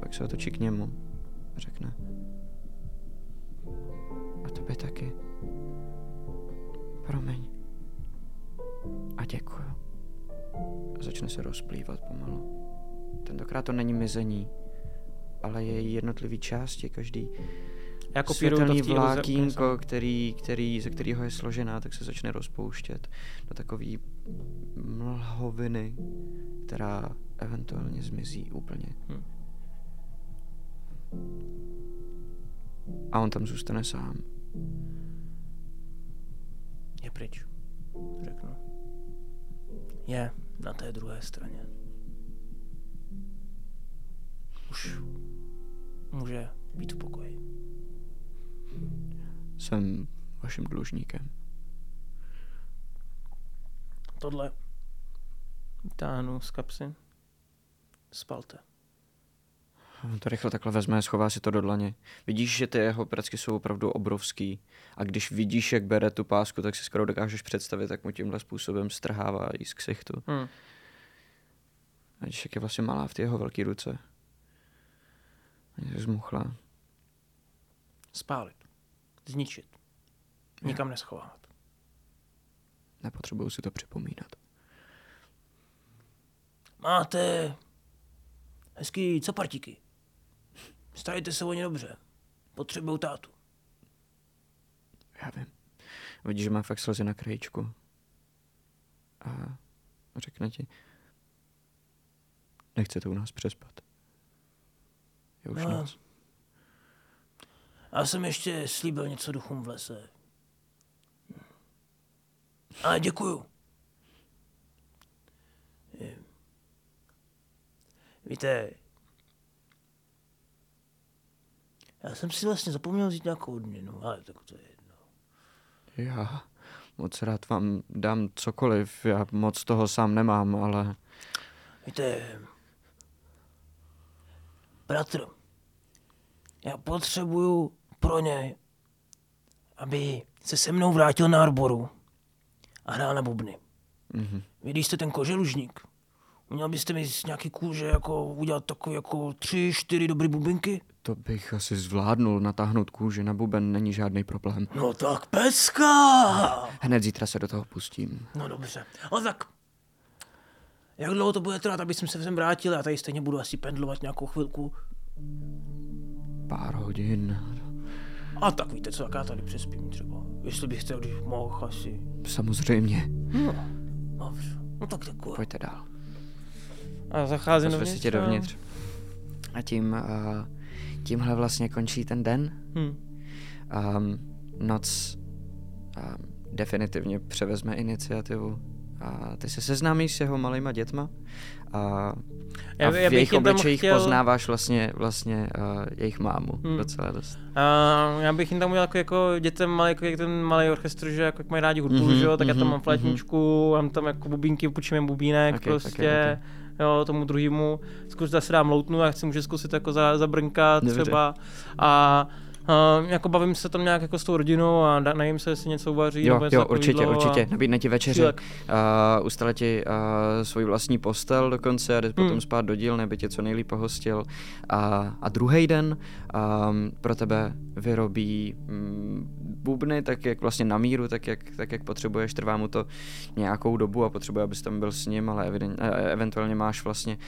Pak se otočí k němu a řekne, a tobě taky. Promiň. A děkuju. A začne se rozplývat pomalu. Tentokrát to není mizení, ale je jednotlivý části, každý Já kopíruju to v vlákínko, který, který, ze kterého je složená, tak se začne rozpouštět do takový mlhoviny, která eventuálně zmizí úplně. Hm. A on tam zůstane sám. Je pryč, řeknu. Je na té druhé straně. Už může být v pokoji. Jsem vaším dlužníkem. Tohle Táhnu z kapsy. spalte. On to rychle takhle vezme, schová si to do dlaně. Vidíš, že ty jeho pracky jsou opravdu obrovský. A když vidíš, jak bere tu pásku, tak si skoro dokážeš představit, jak mu tímhle způsobem strhává jí z ksichtu. Hm. A když jak je vlastně malá v té jeho velké ruce. A je zmuchla. Spálit. Zničit. Nikam neschovávat. Nepotřebuju si to připomínat. Máte hezký capartíky. Starejte se o ně dobře. Potřebuju tátu. Já vím. Vidíš, že má fakt slzy na krajičku. A řekne ti, nechcete u nás přespat. Je už No. noc. Já jsem ještě slíbil něco duchům v lese. A děkuju. Víte, já jsem si vlastně zapomněl vzít nějakou odměnu, ale tak to je jedno. Já moc rád vám dám cokoliv, já moc toho sám nemám, ale... Víte, bratr, já potřebuju pro něj, aby se se mnou vrátil na arboru a hrál na bubny. Mhm. Vy, když jste ten koželužník, měl byste mi z nějaký kůže jako udělat takové jako tři, čtyři dobrý bubinky? to bych asi zvládnul, natáhnout kůži na buben není žádný problém. No tak pecka! Hned zítra se do toho pustím. No dobře. No tak, jak dlouho to bude trvat, aby jsem se sem vrátil? Já tady stejně budu asi pendlovat nějakou chvilku. Pár hodin, A tak víte co, tak já tady přespím třeba. Jestli byste když mohl asi. samozřejmě. No, dobře. No tak děkuji. Pojďte dál. A zacházím dovnitř. tě a- dovnitř. A tím, uh, tímhle vlastně končí ten den. Hm. Um, noc um, definitivně převezme iniciativu. A ty se seznámíš s jeho malýma dětma a, Já- a v já bych jejich tam obličejích chtěl- poznáváš vlastně, vlastně uh, jejich mámu Hmm. docela dost. A já bych jim tam udělal jako, jako dětem malý, jako jak ten malý orchestr, že jako jak mají rádi hudbu, Mhm, že jo, tak já tam mhm, mám flétničku, mám tam jako bubínky, půjčím jim bubínek Ok, prostě, ok, jo, tomu druhému, zkus zase dám loutnu, já chci může zkusit jako za, zabrnkat Dobře. třeba a Uh, jako bavím se tam nějak jako s tou rodinou a najím se, jestli něco uvaří. Jo, jo, určitě, určitě. Nabídne ti Šílek. uh, ustale ti uh, svoji vlastní postel dokonce a jde potom Hmm. spát do dílny, aby tě co nejlíp pohostil. A, a druhý den um, pro tebe vyrobí um, bubny, tak jak vlastně na míru, tak jak, tak jak potřebuješ. Trvá mu to nějakou dobu a potřebuje, abys tam byl s ním, ale eviden, eh, eventuálně máš vlastně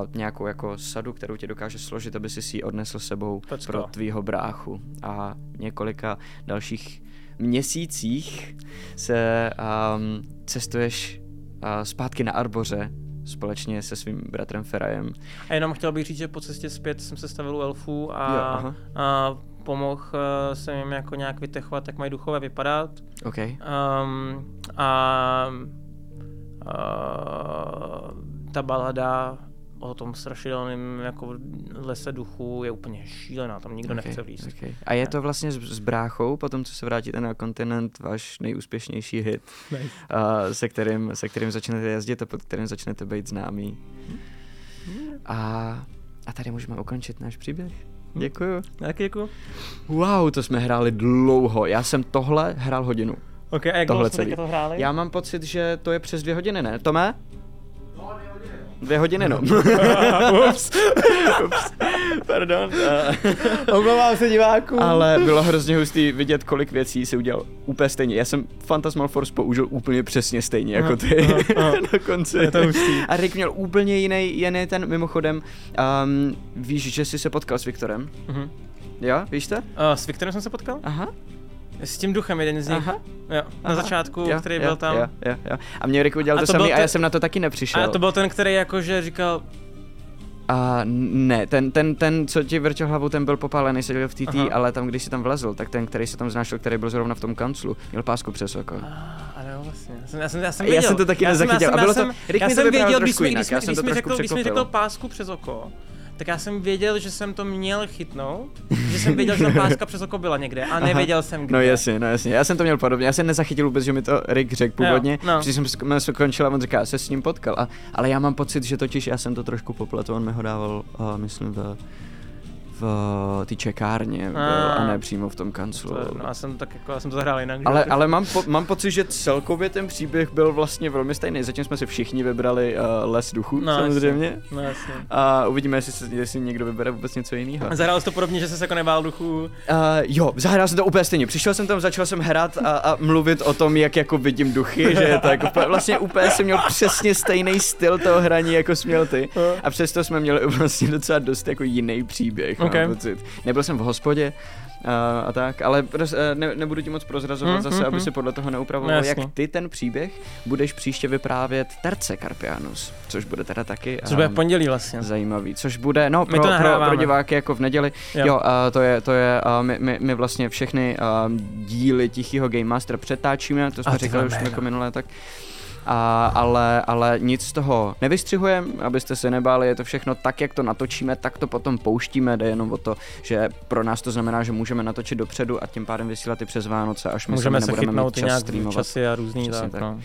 uh, nějakou jako sadu, kterou ti dokáže složit, aby si si ji odnesl s sebou Pecka. pro tvýho bráchu. A v několika dalších měsících se um, cestuješ uh, zpátky na Arboře společně se svým bratrem Ferajem. A jenom chtěl bych říct, že po cestě zpět jsem se stavil u elfů a, Jo, aha. a pomohl uh, jsem jim jako nějak vytechovat, jak mají duchové vypadat. OK. Um, a uh, ta balada o tom strašidelném jako lese duchu je úplně šílená, tam nikdo okay, nechce vlízt. Okay. A je to vlastně s, s bráchou, potom co se vrátíte na kontinent, váš nejúspěšnější hit, Nice. uh, se, kterým, se kterým začnete jezdit a pod kterým začnete být známý. A, a tady můžeme ukončit náš příběh. Děkuju. Tak jako? Wow, to jsme hráli dlouho. Já jsem tohle hrál hodinu. Ok, a jak Tohle dlouho jsme to hráli? Já mám pocit, že to je přes dvě hodiny, ne? Tome? Dvě hodiny, no. Ups. Ups. Pardon. Omlouvám se diváků. Ale bylo hrozně hustý vidět, kolik věcí si udělal úplně stejně. Já jsem Phantasmal Force použil úplně přesně stejně jako ty Aha, aha. na konci. Je to hustý. A Rick měl úplně jiný, jiný ten, mimochodem, um, víš, že jsi se potkal s Viktorem? Mhm. Jo, víš to? Uh, s Viktorem jsem se potkal? Aha. S tím duchem, jeden z nich. Aha. Jo, na Aha. začátku, jo, který jo, byl tam. Jo, jo, jo. A mě Rick udělal A to, to samý byl a ten- já jsem na to taky nepřišel. A to byl ten, který jakože říkal, A ne, ten, ten, ten, co ti vrtěl hlavu, ten byl popálený, seděl v TT, Aha. ale tam, když si tam vlezl, tak ten, který se tam znášel, který byl zrovna v tom kanclu, měl pásku přes oko. "Ah, ale vlastně. Já jsem, já jsem, já jsem Já věděl. jsem to taky já nezachytil. Já jsem, A bylo já to- jsem, Rick já to jsem věděl, když trošku mi, jinak, když, mi, já jsem když, to mi trošku řekl, když mi řekl překvapil. pásku přes oko, tak já jsem věděl, že jsem to měl chytnout, že jsem věděl, že ta páska přes oko byla někde a nevěděl jsem kde. No jasně, no jasně. Já jsem to měl podobně. Já jsem nezachytil vůbec, že mi to Rick řekl původně. no. Když jsem sk- se končil a on říká, já se s ním potkal. A, ale já mám pocit, že totiž já jsem to trošku popletl. On mi ho dával, uh, myslím, v, v té čekárně byl, A. a ne přímo v tom kanclu. To, no, já jsem tak jako, já jsem to zahrál jinak. Ale, ale mám, po, mám pocit, že celkově ten příběh byl vlastně velmi stejný. Zatím jsme si všichni vybrali uh, les duchů, No, samozřejmě. Jasně. No jasně. A uvidíme, jestli, se, jestli někdo vybere vůbec něco jiného. Zahrál jsi to podobně, že jsi jako nebál duchů. Uh, jo, zahrál jsem to úplně stejně. Přišel jsem tam, začal jsem hrát a, a mluvit o tom, jak jako vidím duchy, že je to jako vlastně úplně jsem měl přesně stejný styl toho hraní, jako jsi měl ty. A přesto jsme měli vlastně docela dost jako jiný příběh, Ok. Mám pocit. Nebyl jsem v hospodě, uh, a tak, ale uh, ne, nebudu ti moc prozrazovat Mm, zase, mm, aby mm. si podle toho neupravoval, No, jak ty ten příběh budeš příště vyprávět Terce Carpianus, což bude teda taky Což bude um, v pondělí vlastně. zajímavý, což bude, no pro, pro, pro diváky jako v neděli, Jo. jo, uh, to je, to je uh, my, my, my vlastně všechny uh, díly Tichýho Game Master přetáčíme, to jsme A říkali už jako minule, tak a, ale, ale nic z toho nevystřihujeme, abyste se nebáli, je to všechno tak, jak to natočíme, tak to potom pouštíme, jde jenom o to, že pro nás to znamená, že můžeme natočit dopředu a tím pádem vysílat i přes Vánoce, až my Můžeme se nebudeme mít čas nějak streamovat. časy a různý Přesně tak, tak. no.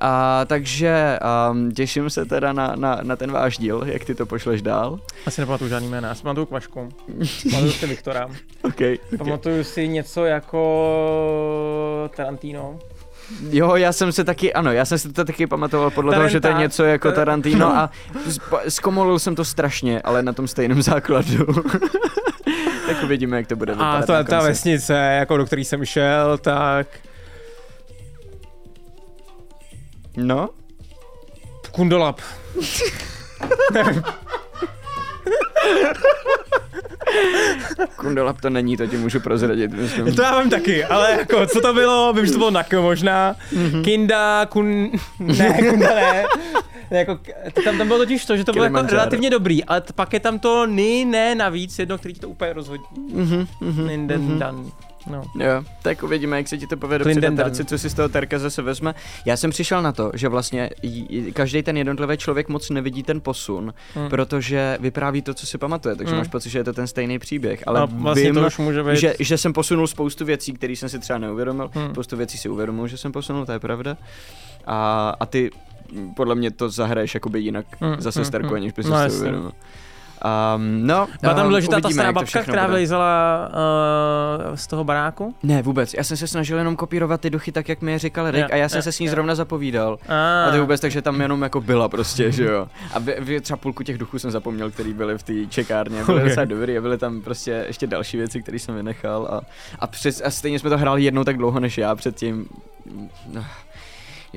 A, takže um, těším se teda na, na, na ten váš díl, jak ty to pošleš dál. Asi nepamatuju žádný jména, já si pamatuju Kvašku, pamatuju si Viktora, OK. okay. pamatuju si něco jako Tarantino. Jo, já jsem se taky, ano, já jsem si to taky pamatoval podle toho, že to je Tarantá- něco jako to- Tarantino a zkomolil jsem to strašně, ale na tom stejném základu. tak uvidíme, jak to bude vypadat A na ta, vesnice, jako do který jsem šel, tak No, Kundolap. Kundolab to není, to ti můžu prozradit, myslím. To já vím taky, ale jako, co to bylo, vím, že to bylo Nako možná. Kinda, kun... Ne, Kunda ne. Ne, jako, tam, tam bylo totiž to, že to bylo jako relativně dobrý, ale pak je tam to ni, ne, navíc, jedno, který ti to úplně rozhodí. Mhm, mhm, Ninden, mhm. dan. No. Jo, tak uvidíme, jak se ti to povede při terci, co si z toho terka zase vezme. Já jsem přišel na to, že vlastně každý ten jednotlivý člověk moc nevidí ten posun, Hmm. protože vypráví to, co si pamatuje, takže Hmm. máš pocit, že je to ten stejný příběh. Ale vlastně vím, to už může být... že, že jsem posunul spoustu věcí, které jsem si třeba neuvědomil. Hmm. Spoustu věcí si uvědomil, že jsem posunul, to je pravda. A, a ty mm, podle mě to zahraješ jakoby jinak Hmm, za hmm, sesterku, hmm. aniž bys No, si jasně. uvědomil. Um, no, Byla tam um, důležitá ta uvidíme, stará to babka, která bude. uh, z toho baráku? Ne, vůbec. Já jsem se snažil jenom kopírovat ty duchy tak, jak mi je říkal Rick Jo, a já jsem jo, se s ní jo. zrovna zapovídal. A, A ty vůbec, takže tam jenom jako byla prostě, že jo. A vy, vy, třeba půlku těch duchů jsem zapomněl, který byli v té čekárně, byly Ok. docela dobrý a byly tam prostě ještě další věci, které jsem vynechal a, a, přes, a stejně jsme to hráli jednou tak dlouho než já předtím. No,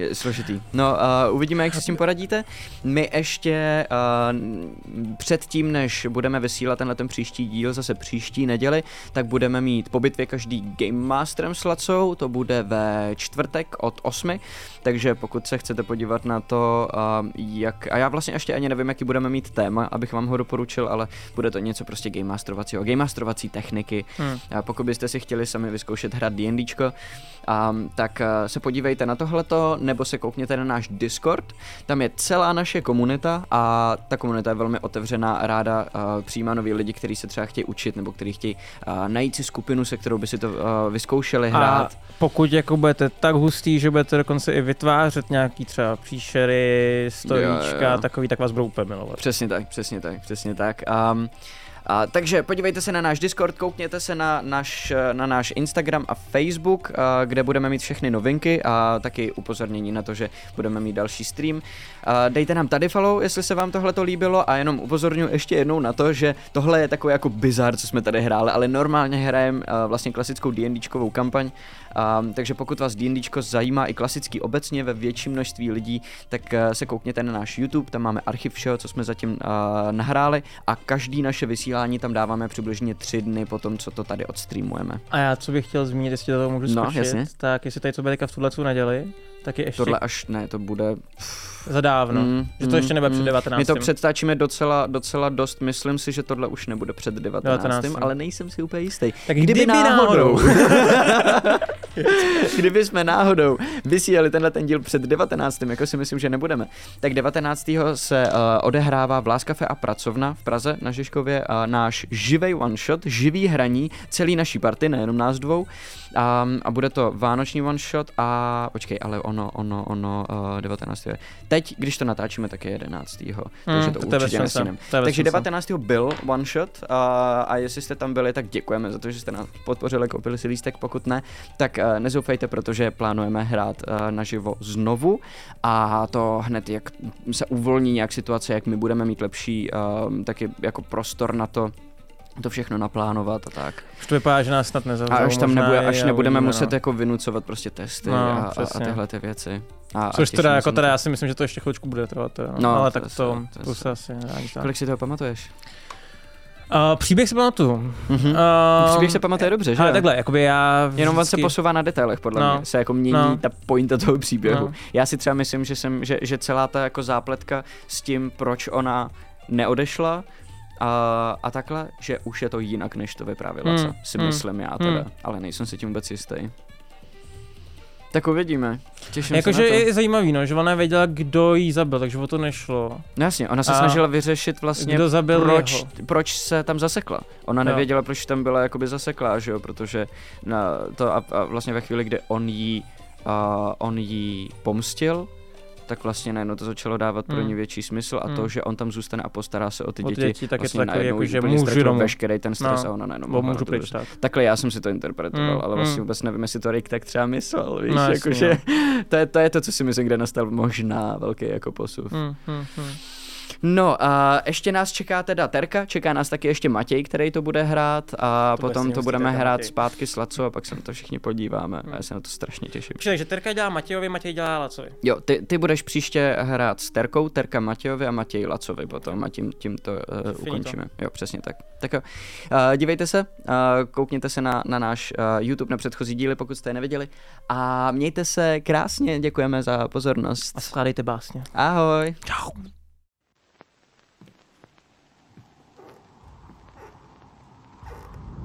je složitý. No, uh, uvidíme, jak si s tím poradíte. My ještě uh, předtím, než budeme vysílat tenhle ten příští díl, zase příští neděli, tak budeme mít po bitvě každý Game Masterem s Lacou, to bude ve čtvrtek od 8, takže pokud se chcete podívat na to, uh, jak, a já vlastně ještě ani nevím, jaký budeme mít téma, abych vám ho doporučil, ale bude to něco prostě Game Masterovacího, Game Masterovací techniky, Hmm. a pokud byste si chtěli sami vyzkoušet hrát D&Dčko, um, tak uh, se podívejte na tohleto, nebo se koukněte na náš Discord, tam je celá naše komunita a ta komunita je velmi otevřená a ráda uh, přijímá nový lidi, kteří se třeba chtějí učit, nebo kteří chtějí uh, najít si skupinu, se kterou by si to uh, vyzkoušeli A hrát. pokud jako budete tak hustý, že budete dokonce i vytvářet nějaký třeba příšery, stojíčka, Jo, jo. takový, tak vás budou úplně milovat. Přesně tak, přesně tak, přesně tak. Um, a, takže podívejte se na náš Discord, koukněte se na náš, na náš Instagram a Facebook, a, kde budeme mít všechny novinky a taky upozornění na to, že budeme mít další stream. A, dejte nám tady follow, jestli se vám tohle to líbilo a jenom upozorňuji ještě jednou na to, že tohle je takový jako bizar, co jsme tady hráli, ale normálně hrajeme vlastně klasickou D&Dčkovou kampaň, a, takže pokud vás D&Dčko zajímá i klasický obecně ve větším množství lidí, tak eh, se koukněte na náš YouTube, tam máme archiv všeho, co jsme zatím uh, nahráli a každý naše vysílání tam dáváme přibližně tři dny po tom, co to tady odstreamujeme. A já co bych chtěl zmínit, jestli toho můžu No, skočit, jasně. tak jestli tady co bude v tuhle neděli, tak je ještě Tohle až ne, to bude... zadávno. Mm, že to ještě nebude před 19. My to předtáčíme docela, docela dost, myslím si, že tohle už nebude před 19. 19. ale nejsem si úplně jistý. Tak kdyby náhodou. Kdyby jsme náhodou vysílali tenhle ten díl před 19. jako si myslím, že nebudeme, tak 19. se uh, odehrává v Láskafe a pracovna v Praze na Žižkově uh, náš živý one shot, živý hraní celý naší party, nejenom nás dvou. Um, a bude to vánoční one shot a počkej, ale ono, ono, ono, uh, 19. je. Teď, když to natáčíme, tak je 11. takže Hmm, to, to určitě nestíneme. Takže šance. 19. byl one shot a, a jestli jste tam byli, tak děkujeme za to, že jste nás podpořili, koupili si lístek, pokud ne, tak uh, nezoufejte, protože plánujeme hrát uh, naživo znovu a to hned, jak se uvolní nějak situace, jak my budeme mít lepší uh, taky jako prostor na to, to všechno naplánovat a tak. Už to vypadá, že nás snad nezavřou. A až tam nebude, až a nebudeme uvidíme, muset no. jako vynucovat prostě testy No, a, a, a tyhle ty věci. A, a Což těšíme teda, jako teda já si myslím, že to ještě chvíličku bude trvat, teda, no. No, ale to tak to, to to, se- asi nedá. Kolik si toho pamatuješ? Uh, příběh si pamatuju. Mhm. Uh, Příběh se pamatuje dobře, že Ale takhle, jakoby já Jenom on se vždycky- posouvá na detailech, podle No. mě. Se jako mění No. ta pointa toho příběhu. No. Já si třeba myslím, že, jsem, že, že celá ta jako zápletka s tím, proč ona neodešla, a, a takhle, že už je to jinak, než to vyprávěla, Hmm, co si hmm, myslím já teda, hmm. ale nejsem si tím vůbec jistý. Tak uvidíme. těším Jakože se na to. je zajímavý, no, že ona nevěděla, kdo jí zabil, takže o to nešlo. No jasně, ona se A snažila vyřešit vlastně, kdo zabil proč, jeho. proč se tam zasekla. Ona Jo. nevěděla, proč tam byla jakoby zaseklá, že jo, protože na to a, a vlastně ve chvíli, kdy on jí, a, on jí pomstil, tak vlastně najednou to začalo dávat pro Hmm. ní větší smysl a to, Hmm. že on tam zůstane a postará se o ty děti, děti, tak je to vlastně takový, jako, že můžu domů. veškerý ten stres No. a ona najednou můžu pryč tak. Takhle já jsem si to interpretoval, Mm, ale vlastně mm. vůbec nevím, jestli to Rick tak třeba myslel, víš, No, jakože to, je, to je to, co si myslím, kde nastal možná velký jako posuv. Hmm, hmm, hmm. No a ještě nás čeká teda Terka, čeká nás taky ještě Matěj, který to bude hrát a To potom to budeme Terka, hrát Matěj. zpátky s Laco a pak se na to všichni podíváme Hmm. a já se na to strašně těším. Počkej, takže Terka dělá Matějovi, Matěj dělá Lacovi. Jo, ty, ty budeš příště hrát s Terkou, Terka Matějovi a Matěj Lacovi potom a tím, tím to uh, ukončíme. Jo, přesně tak. Tak jo, uh, dívejte se, uh, koukněte se na, na náš uh, YouTube na předchozí díly, pokud jste je neviděli a mějte se krásně, děkujeme za pozornost. A skládejte básně. Ahoj. Čau.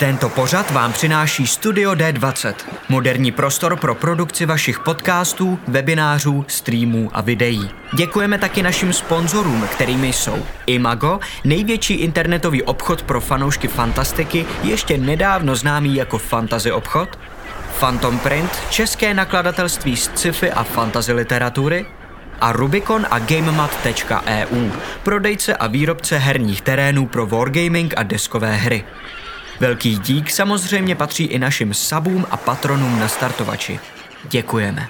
Tento pořad vám přináší Studio D20, moderní prostor pro produkci vašich podcastů, webinářů, streamů a videí. Děkujeme taky našim sponzorům, kterými jsou Imago, největší internetový obchod pro fanoušky fantastiky, ještě nedávno známý jako Fantasy obchod, Phantom Print, české nakladatelství z sci-fi a fantasy literatury, a Rubicon a GameMat.eu, prodejce a výrobce herních terénů pro wargaming a deskové hry. Velký dík samozřejmě patří i našim sabům a patronům na startovači. Děkujeme.